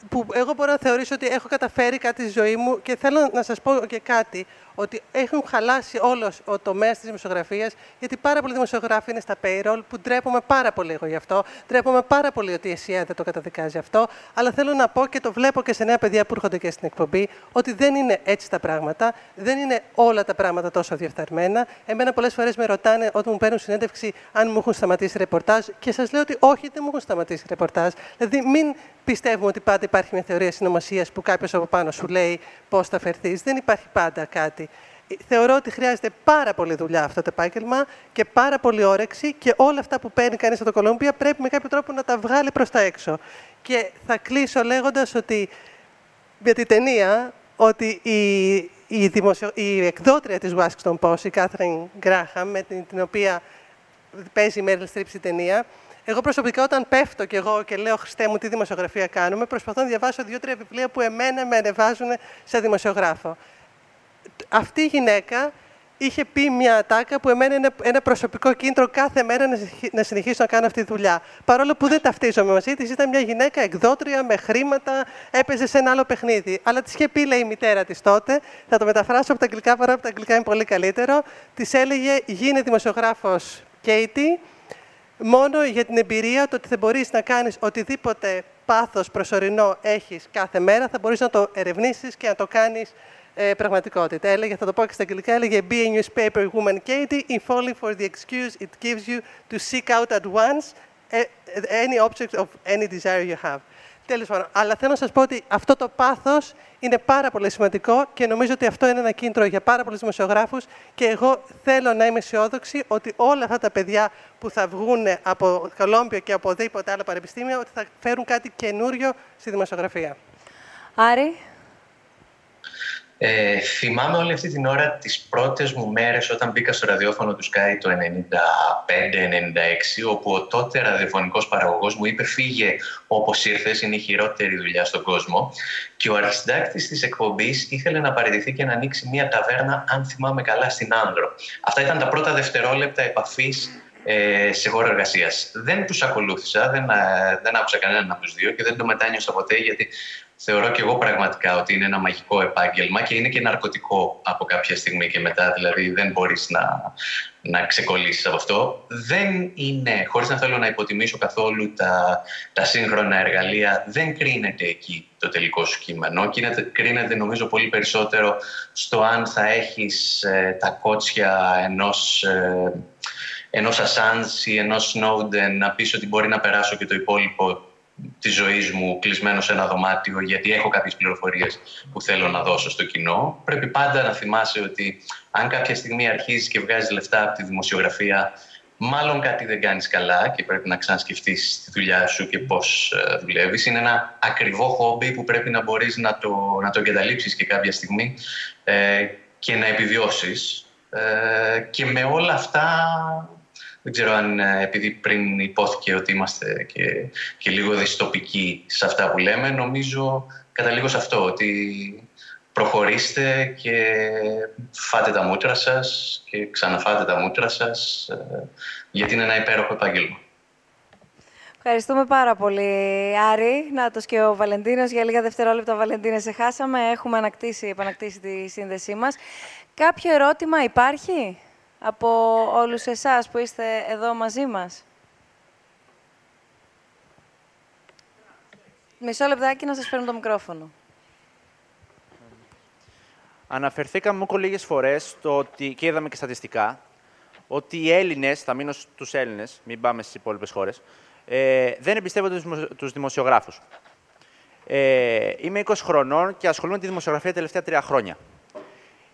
που εγώ μπορώ να θεωρήσω ότι έχω καταφέρει κάτι στη ζωή μου και θέλω να σας πω και κάτι, ότι έχουν χαλάσει όλος ο τομέας της δημοσιογραφίας, γιατί πάρα πολλοί δημοσιογράφοι είναι στα payroll, που ντρέπομαι πάρα πολύ εγώ γι' αυτό. Ντρέπομαι πάρα πολύ ότι η ΕΣΥΑ δεν το καταδικάζει αυτό. Αλλά θέλω να πω και το βλέπω και σε νέα παιδιά που έρχονται και στην εκπομπή, ότι δεν είναι έτσι τα πράγματα. Δεν είναι όλα τα πράγματα τόσο διεφθαρμένα. Εμένα πολλές φορές με ρωτάνε όταν μου παίρνουν συνέντευξη αν μου έχουν σταματήσει ρεπορτάζ και σας λέω ότι όχι, δεν μου έχουν σταματήσει ρεπορτάζ. Δηλαδή μην πιστεύουμε ότι πάντα υπάρχει μια θεωρία συνωμοσίας που κάποιος από πάνω σου λέει πώς θα φερθείς. Δεν υπάρχει πάντα κάτι. Θεωρώ ότι χρειάζεται πάρα πολύ δουλειά αυτό το επάγγελμα και πάρα πολύ όρεξη και όλα αυτά που παίρνει κανείς από το Κολόμπια πρέπει με κάποιο τρόπο να τα βγάλει προς τα έξω. Και θα κλείσω λέγοντας ότι για την ταινία ότι η, η, δημοσιο... η εκδότρια της Washington Post, η Κάθριν Γκράχαμ, με την, την οποία παίζει η Μέριλ Streep στην ταινία, εγώ προσωπικά όταν πέφτω και εγώ και λέω Χριστέ μου τι δημοσιογραφία κάνουμε, προσπαθώ να διαβάσω δύο-τρία βιβλία που εμένα με ανεβάζουν σε δημοσιογράφο. Αυτή η γυναίκα είχε πει μια ατάκα που εμένα είναι ένα προσωπικό κίνητρο κάθε μέρα να συνεχι- να συνεχίσω να κάνω αυτή τη δουλειά. Παρόλο που δεν ταυτίζομαι μαζί της, ήταν μια γυναίκα εκδότρια με χρήματα, έπαιζε σε ένα άλλο παιχνίδι. Αλλά της είχε πει, λέει η μητέρα της τότε, θα το μεταφράσω από τα αγγλικά, παρόλο που τα αγγλικά είναι πολύ καλύτερο. Της έλεγε, γίνε δημοσιογράφος Κέιτι, μόνο για την εμπειρία το ότι θα μπορείς να κάνεις οτιδήποτε πάθος προσωρινό έχεις κάθε μέρα, θα μπορείς να το ερευνήσεις και να το κάνεις ε, πραγματικότητα. Έλεγε, θα το πω και στα αγγλικά, έλεγε «Be a newspaper woman, Katie, in falling for the excuse it gives you to seek out at once eh, any object of any desire you have». Τέλος πάντων, αλλά θέλω να σας πω ότι αυτό το πάθος είναι πάρα πολύ σημαντικό και νομίζω ότι αυτό είναι ένα κίνητρο για πάρα πολλούς δημοσιογράφους και εγώ θέλω να είμαι αισιόδοξη ότι όλα αυτά τα παιδιά που θα βγουν από Κολόμπιο και από οδήποτε άλλο πανεπιστήμιο ότι θα φέρουν κάτι καινούριο στη δημοσιογραφία. Άρη. Ε, θυμάμαι όλη αυτή την ώρα τις πρώτες μου μέρες όταν μπήκα στο ραδιόφωνο του Sky το 95-96 όπου ο τότε ραδιοφωνικός παραγωγός μου είπε φύγε όπως ήρθες, είναι η χειρότερη δουλειά στον κόσμο και ο αρχισυντάκτης της εκπομπής ήθελε να παραιτηθεί και να ανοίξει μια ταβέρνα αν θυμάμαι καλά στην Άνδρο. Αυτά ήταν τα πρώτα δευτερόλεπτα επαφής ε, σε χώρο εργασίας. Δεν τους ακολούθησα, δεν, ε, δεν άκουσα κανέναν από τους δύο και δεν το μετάνιωσα ποτέ γιατί θεωρώ και εγώ πραγματικά ότι είναι ένα μαγικό επάγγελμα και είναι και ναρκωτικό από κάποια στιγμή και μετά, δηλαδή δεν μπορείς να, να ξεκολλήσεις από αυτό. Δεν είναι, χωρίς να θέλω να υποτιμήσω καθόλου τα, τα σύγχρονα εργαλεία, δεν κρίνεται εκεί το τελικό σου κείμενο. Κρίνεται, κρίνεται νομίζω πολύ περισσότερο στο αν θα έχεις ε, τα κότσια ενός... Ε, ενός Assange ή ενός Snowden να πεις ότι μπορεί να περάσω και το υπόλοιπο της ζωής μου κλεισμένο σε ένα δωμάτιο γιατί έχω κάποιες πληροφορίες που θέλω να δώσω στο κοινό. Πρέπει πάντα να θυμάσαι ότι αν κάποια στιγμή αρχίζεις και βγάζεις λεφτά από τη δημοσιογραφία μάλλον κάτι δεν κάνεις καλά και πρέπει να ξανασκεφτείς τη δουλειά σου και πώς ε, δουλεύεις. Είναι ένα ακριβό χόμπι που πρέπει να μπορείς να το, να το εγκαταλείψεις και κάποια στιγμή ε, και να επιβιώσεις. Ε, και με όλα αυτά δεν ξέρω αν ε, επειδή πριν υπόθηκε ότι είμαστε και, και λίγο δυστοπικοί σε αυτά που λέμε, νομίζω καταλήγω σε αυτό, ότι προχωρήστε και φάτε τα μούτρα σας και ξαναφάτε τα μούτρα σας, ε, γιατί είναι ένα υπέροχο επάγγελμα. Ευχαριστούμε πάρα πολύ, Άρη. Νάτος και ο Βαλεντίνος. Για λίγα δευτερόλεπτα, Βαλεντίνε, σε χάσαμε. Έχουμε ανακτήσει, επανακτήσει τη σύνδεσή μας. Κάποιο ερώτημα υπάρχει; Από όλους εσάς που είστε εδώ μαζί μας. Μισό λεπτάκι να σας φέρνω το μικρόφωνο. Αναφερθήκαμε μόνο λίγες φορές το ότι, και είδαμε και στατιστικά ότι οι Έλληνες, θα μείνω στους Έλληνες, μην πάμε στις υπόλοιπες χώρες, ε, δεν εμπιστεύονται τους δημοσιογράφους. Ε, είμαι 20 χρονών και ασχολούμαι με τη δημοσιογραφία τα τελευταία τρία χρόνια.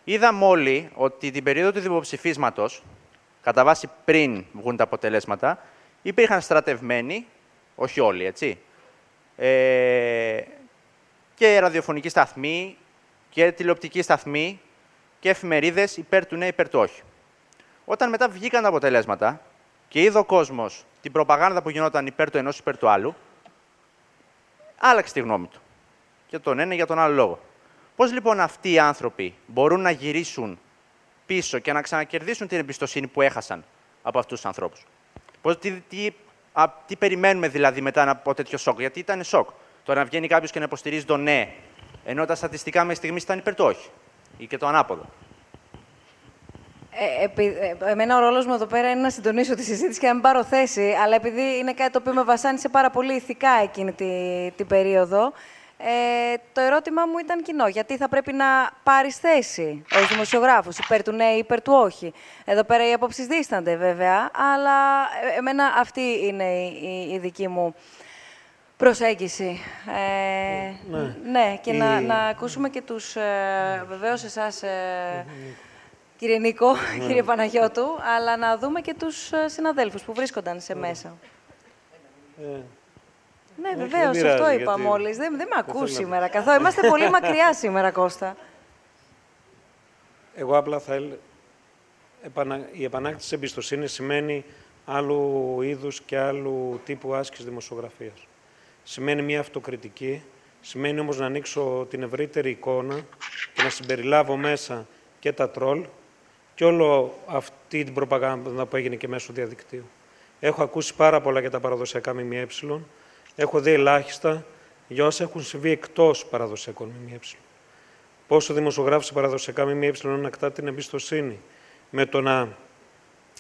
Είδαμε όλοι ότι την περίοδο του δημοψηφίσματος, κατά βάση πριν βγουν τα αποτελέσματα, υπήρχαν στρατευμένοι, όχι όλοι, έτσι, ε, και ραδιοφωνικοί σταθμοί και τηλεοπτικοί σταθμοί και εφημερίδες υπέρ του ναι, υπέρ του όχι. Όταν μετά βγήκαν τα αποτελέσματα και είδε ο κόσμος την προπαγάνδα που γινόταν υπέρ του ενός υπέρ του άλλου, άλλαξε τη γνώμη του. Για τον ένα για τον άλλο λόγο. Πώς λοιπόν αυτοί οι άνθρωποι μπορούν να γυρίσουν πίσω και να ξανακερδίσουν την εμπιστοσύνη που έχασαν από αυτούς τους ανθρώπους; Πώς, τι, τι, α, τι περιμένουμε δηλαδή μετά από τέτοιο σοκ, γιατί ήταν σοκ. Τώρα να βγαίνει κάποιος και να υποστηρίζει το ναι, ενώ τα στατιστικά μέχρι στιγμής ήταν υπέρ του όχι. Ή και το ανάποδο. Ε, επει, ε, εμένα ο ρόλος μου εδώ πέρα είναι να συντονίσω τη συζήτηση και να μην πάρω θέση, αλλά επειδή είναι κάτι το οποίο με βασάνισε πάρα πολύ ηθικά εκείνη την περίοδο, ε, το ερώτημά μου ήταν κοινό. Γιατί θα πρέπει να πάρεις θέση ως δημοσιογράφος, υπέρ του ναι, υπέρ του όχι. Εδώ πέρα οι απόψεις δίστανται βέβαια, αλλά ε, εμένα αυτή είναι η, η δική μου προσέγγιση. Ε, ναι. ναι. και να, να ακούσουμε και τους, ε, βεβαίως εσάς, ε, κύριε Νίκο, ναι. κύριε Παναγιώτου, αλλά να δούμε και τους ε, συναδέλφους που βρίσκονταν σε μέσα. Ε, ναι, βεβαίως, αυτό είπα γιατί... μόλις. Δεν, δεν με ακούς σήμερα καθόλου. Είμαστε πολύ μακριά <laughs> σήμερα, Κώστα. Εγώ απλά θα έλεγα. Η επανάκτηση εμπιστοσύνης σημαίνει άλλου είδους και άλλου τύπου άσκηση δημοσιογραφίας. Σημαίνει μια αυτοκριτική, σημαίνει όμως να ανοίξω την ευρύτερη εικόνα και να συμπεριλάβω μέσα και τα τρόλ και όλο αυτή την προπαγάνδα που έγινε και μέσω διαδικτύου. Έχω ακούσει πάρα πολλά για τα παραδοσιακά ΜΜΕ, έχω δει ελάχιστα για όσα έχουν συμβεί εκτός παραδοσιακών ΜΜΕ. Πόσο δημοσιογράφος σε παραδοσιακά ΜΜΕ ανακτά την εμπιστοσύνη με το να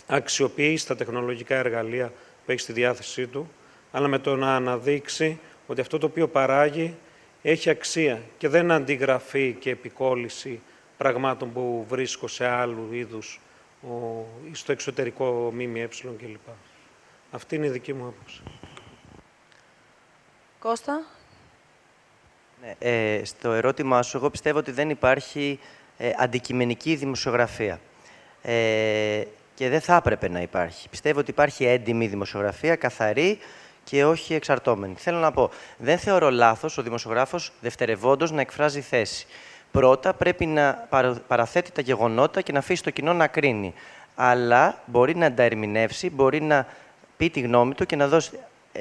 αξιοποιεί τα τεχνολογικά εργαλεία που έχει στη διάθεσή του, αλλά με το να αναδείξει ότι αυτό το οποίο παράγει έχει αξία και δεν αντιγραφεί και επικόλυση πραγμάτων που βρίσκω σε άλλου είδους στο εξωτερικό ΜΜΕ κλπ. Αυτή είναι η δική μου άποψη. Κώστα. Ναι, ε, στο ερώτημά σου, εγώ πιστεύω ότι δεν υπάρχει ε, αντικειμενική δημοσιογραφία. Ε, και δεν θα έπρεπε να υπάρχει. Πιστεύω ότι υπάρχει έντιμη δημοσιογραφία, καθαρή και όχι εξαρτώμενη. Θέλω να πω, δεν θεωρώ λάθος ο δημοσιογράφος δευτερευόντως να εκφράζει θέση. Πρώτα πρέπει να παραθέτει τα γεγονότα και να αφήσει το κοινό να κρίνει. Αλλά μπορεί να τα ερμηνεύσει, μπορεί να πει τη γνώμη του και να δώσει ε,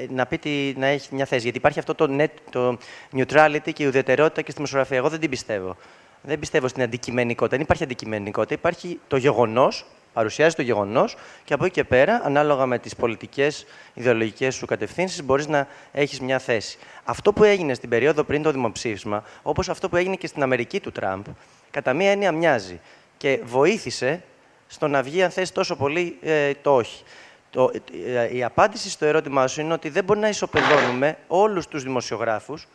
να, πει να έχει μια θέση. Γιατί υπάρχει αυτό το, net, το neutrality και η ουδετερότητα και στη δημοσιογραφία. Εγώ δεν την πιστεύω. Δεν πιστεύω στην αντικειμενικότητα. Δεν υπάρχει αντικειμενικότητα. Υπάρχει το γεγονός Παρουσιάζει το γεγονός και από εκεί και πέρα, ανάλογα με τις πολιτικές ιδεολογικές σου κατευθύνσεις, μπορείς να έχεις μια θέση. Αυτό που έγινε στην περίοδο πριν το δημοψήφισμα, όπως αυτό που έγινε και στην Αμερική του Τραμπ, κατά μία έννοια μοιάζει και βοήθησε στο να βγει, αν θες, τόσο πολύ ε, το όχι. Το, ε, η απάντηση στο ερώτημά σου είναι ότι δεν μπορεί να ισοπεδώνουμε όλους τους δημοσιογράφους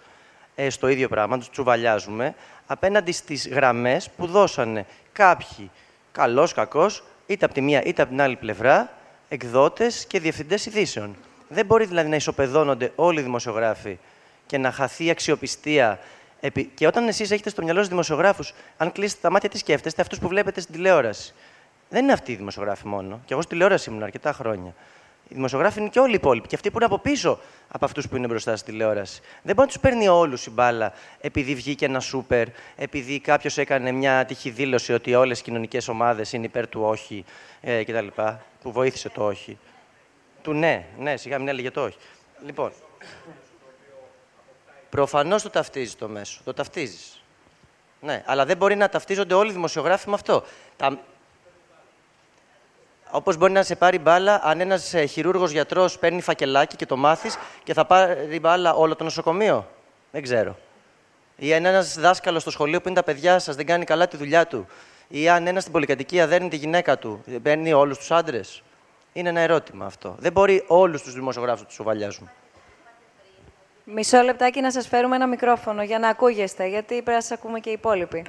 ε, στο ίδιο πράγμα, τους τσουβαλιάζουμε, απέναντι στις γραμμές που δώσανε κάποιοι, καλός, κακός, είτε από τη μία είτε από την άλλη πλευρά, εκδότες και διευθυντές ειδήσεων. Δεν μπορεί δηλαδή να ισοπεδώνονται όλοι οι δημοσιογράφοι και να χαθεί η αξιοπιστία. Και όταν εσείς έχετε στο μυαλό σας δημοσιογράφους, αν κλείσετε τα μάτια, τι σκέφτεστε, αυτούς που βλέπετε στην τηλεόραση. Δεν είναι αυτοί οι δημοσιογράφοι μόνο. Και εγώ στη τηλεόραση ήμουν αρκετά χρόνια. Οι δημοσιογράφοι είναι και όλοι οι υπόλοιποι. Και αυτοί που είναι από πίσω από αυτούς που είναι μπροστά στη τηλεόραση. Δεν μπορεί να τους παίρνει όλους η μπάλα επειδή βγήκε ένα σούπερ, επειδή κάποιος έκανε μια τυχή δήλωση ότι όλες οι κοινωνικές ομάδες είναι υπέρ του όχι ε, κτλ. Που βοήθησε το όχι. Του ναι, ναι, σιγά μην έλεγε το όχι. Λοιπόν, προφανώς το ταυτίζεις το μέσο. Το ταυτίζεις. Ναι, αλλά δεν μπορεί να ταυτίζονται όλοι οι δημοσιογράφοι με αυτό. Τα, Όπως μπορεί να σε πάρει μπάλα αν ένας ε, χειρούργος γιατρός παίρνει φακελάκι και το μάθεις και θα πάρει μπάλα όλο το νοσοκομείο; Δεν ξέρω. Ή αν ένας δάσκαλος στο σχολείο που είναι τα παιδιά σας δεν κάνει καλά τη δουλειά του. Ή αν ένας στην πολυκατοικία δέρνει τη γυναίκα του, παίρνει όλους τους άντρες; Είναι ένα ερώτημα αυτό. Δεν μπορεί όλους τους δημοσιογράφους να τους σοβαλιάζουν. Μισό λεπτάκι να σας φέρουμε ένα μικρόφωνο για να ακούγεστε, γιατί πρέπει να σας ακούμε και οι υπόλοιποι.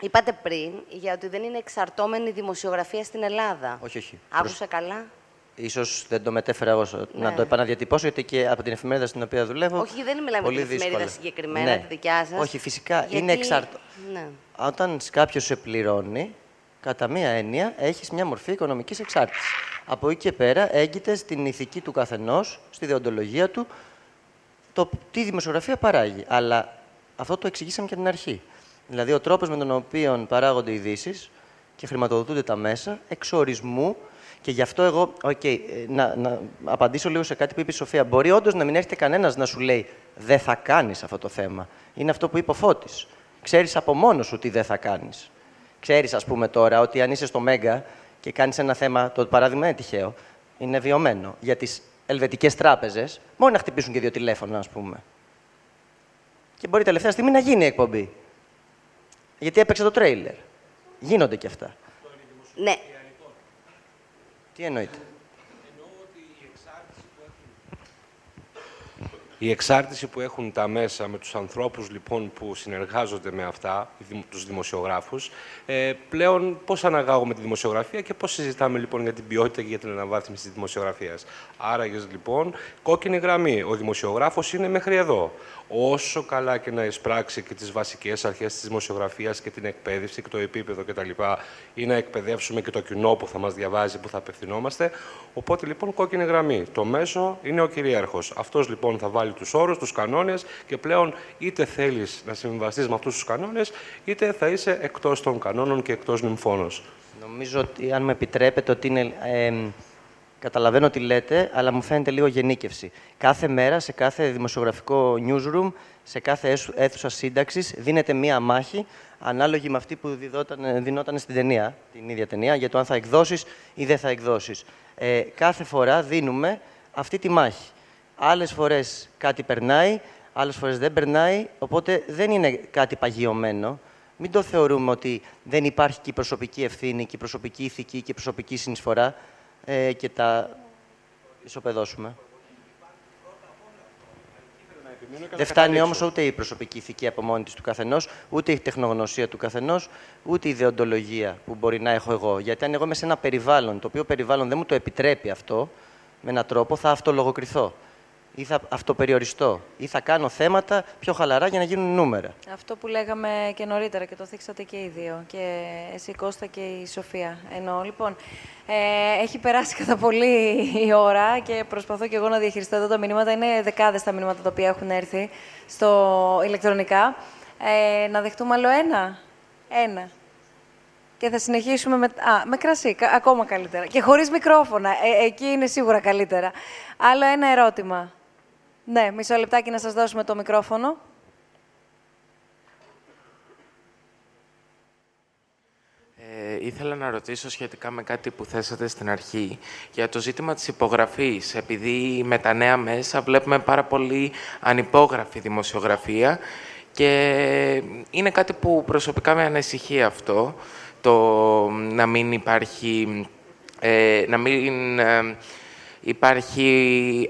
Είπατε πριν για ότι δεν είναι εξαρτώμενη η δημοσιογραφία στην Ελλάδα. Όχι, όχι. Άκουσα καλά. Ίσως δεν το μετέφερα εγώ να Ναι. το επαναδιατυπώσω, γιατί και από την εφημερίδα στην οποία δουλεύω. Όχι, δεν μιλάμε πολύ για την εφημερίδα δύσκολα. συγκεκριμένα, Ναι. τη δικιά σας. Όχι, φυσικά. Γιατί- Είναι εξαρτώ. Ναι. Όταν κάποιος σε πληρώνει, κατά μία έννοια, έχεις μια μορφή οικονομικής εξάρτησης. Από εκεί και πέρα έγκυται στην ηθική του καθενός, στη δεοντολογία του, το τι δημοσιογραφία παράγει. Αλλά αυτό το εξηγήσαμε και από την αρχή. Δηλαδή, ο τρόπος με τον οποίο παράγονται ειδήσεις και χρηματοδοτούνται τα μέσα, εξορισμού. Και γι' αυτό εγώ, οκ, ε, να, να απαντήσω λίγο σε κάτι που είπε η Σοφία. Μπορεί όντως να μην έρχεται κανένας να σου λέει Δεν θα κάνεις αυτό το θέμα. Είναι αυτό που είπε ο Φώτης. Ξέρεις από μόνος σου τι δεν θα κάνεις. Ξέρεις, ας πούμε τώρα, ότι αν είσαι στο Μέγκα και κάνεις ένα θέμα, το παράδειγμα είναι τυχαίο, είναι βιωμένο. Για τις ελβετικές τράπεζες, μόνο να χτυπήσουν και δύο τηλέφωνα, ας πούμε. Και μπορεί τελευταία στιγμή να γίνει η εκπομπή. Γιατί έπαιξε το τρέιλερ. Γίνονται και αυτά. Ναι. Τι εννοείται. Η εξάρτηση που έχουν τα μέσα με τους ανθρώπους λοιπόν που συνεργάζονται με αυτά, οι δημο- τους δημοσιογράφους, ε, πλέον πώς αναγάγουμε τη δημοσιογραφία και πώς συζητάμε λοιπόν για την ποιότητα και για την αναβάθμιση της δημοσιογραφίας. Άραγες λοιπόν, κόκκινη γραμμή. Ο δημοσιογράφος είναι μέχρι εδώ. Όσο καλά και να εισπράξει και τις βασικές αρχές της δημοσιογραφίας και την εκπαίδευση και το επίπεδο κτλ. ή να εκπαιδεύσουμε και το κοινό που θα μας διαβάζει, που θα απευθυνόμαστε. Οπότε λοιπόν κόκκινη γραμμή. Το μέσο είναι ο κυρίαρχος. Αυτός λοιπόν θα βάλει τους όρους, τους κανόνες και πλέον είτε θέλεις να συμβαστείς με αυτούς τους κανόνες, είτε θα είσαι εκτός των κανόνων και εκτός νυμφώνος. Νομίζω ότι, αν με επιτρέπετε, ότι είναι. Ε, καταλαβαίνω τι λέτε, αλλά μου φαίνεται λίγο γενίκευση. Κάθε μέρα, σε κάθε δημοσιογραφικό newsroom, σε κάθε αίθου- αίθουσα σύνταξης, δίνεται μία μάχη ανάλογη με αυτή που διδόταν, δινόταν στην ταινία, την ίδια ταινία, για το αν θα εκδώσεις ή δεν θα εκδώσεις. Ε, κάθε φορά δίνουμε αυτή τη μάχη. Άλλες φορές κάτι περνάει, άλλες φορές δεν περνάει, οπότε δεν είναι κάτι παγιωμένο. Μην το θεωρούμε ότι δεν υπάρχει και η προσωπική ευθύνη, και η προσωπική ηθική και η προσωπική συνεισφορά ε, και τα ισοπεδώσουμε. Δεν φτάνει όμως ούτε η προσωπική ηθική από μόνη της του καθενός, ούτε η τεχνογνωσία του καθενός, ούτε η ιδεοντολογία που μπορεί να έχω εγώ. Γιατί αν εγώ είμαι σε ένα περιβάλλον, το οποίο περιβάλλον δεν μου το επιτρέπει αυτό, με έναν τρόπο θα αυτολογοκριθώ ή θα αυτοπεριοριστώ ή θα κάνω θέματα πιο χαλαρά για να γίνουν νούμερα. Αυτό που λέγαμε και νωρίτερα και το θίξατε και οι δύο, και εσύ Κώστα και η Σοφία. Εννοώ, λοιπόν, ε, έχει περάσει κατά πολύ η ώρα και προσπαθώ και εγώ να διαχειριστώ εδώ τα μηνύματα. Είναι δεκάδες τα μηνύματα τα οποία έχουν έρθει στο ηλεκτρονικά. Ε, να δεχτούμε άλλο ένα; Ένα. Και θα συνεχίσουμε με, α, με κρασί, κα- ακόμα καλύτερα. Και χωρίς μικρόφωνα. Ε, εκεί είναι σίγουρα καλύτερα. Άλλο ένα ερώτημα. Ναι, μισό λεπτάκι να σας δώσουμε το μικρόφωνο. Ε, ήθελα να ρωτήσω σχετικά με κάτι που θέσατε στην αρχή για το ζήτημα της υπογραφής. Επειδή με τα νέα μέσα βλέπουμε πάρα πολύ ανυπόγραφη δημοσιογραφία και είναι κάτι που προσωπικά με ανησυχεί αυτό, το να μην υπάρχει... Ε, να μην, ε, υπάρχει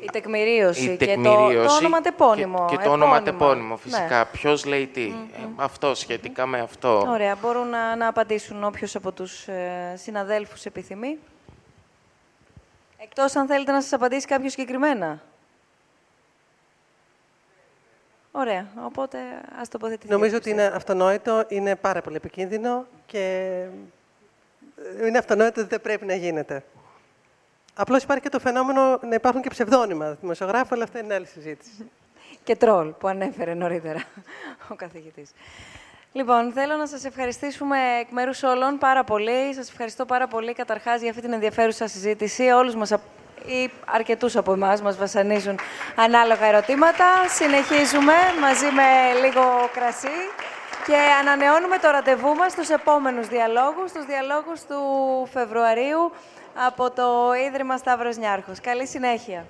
η τεκμηρίωση, η και το, το ονοματεπώνυμο. Και, και το ονοματεπώνυμο, φυσικά. Ναι. Ποιος λέει τι. αυτό, σχετικά με αυτό. Ωραία. Μπορούν να, να απαντήσουν όποιος από τους ε, συναδέλφους επιθυμεί. Εκτός αν θέλετε να σας απαντήσει κάποιος συγκεκριμένα. Ωραία. Οπότε ας τοποθετηθείτε. Νομίζω ότι είναι αυτονόητο, είναι πάρα πολύ επικίνδυνο και είναι αυτονόητο ότι δεν πρέπει να γίνεται. Απλώς υπάρχει και το φαινόμενο να υπάρχουν και ψευδόνυμα δημοσιογράφου, αλλά αυτό είναι άλλη συζήτηση. <laughs> και τρόλ που ανέφερε νωρίτερα ο καθηγητής. Λοιπόν, θέλω να σας ευχαριστήσουμε εκ μέρους όλων πάρα πολύ. Σας ευχαριστώ πάρα πολύ καταρχάς για αυτή την ενδιαφέρουσα συζήτηση. Όλους μας ή αρκετούς από εμάς μας βασανίζουν ανάλογα ερωτήματα. Συνεχίζουμε μαζί με λίγο κρασί και ανανεώνουμε το ραντεβού μας στους επόμενους διαλόγους, στους διαλόγους του Φεβρουαρίου από το Ίδρυμα Σταύρος Νιάρχος. Καλή συνέχεια.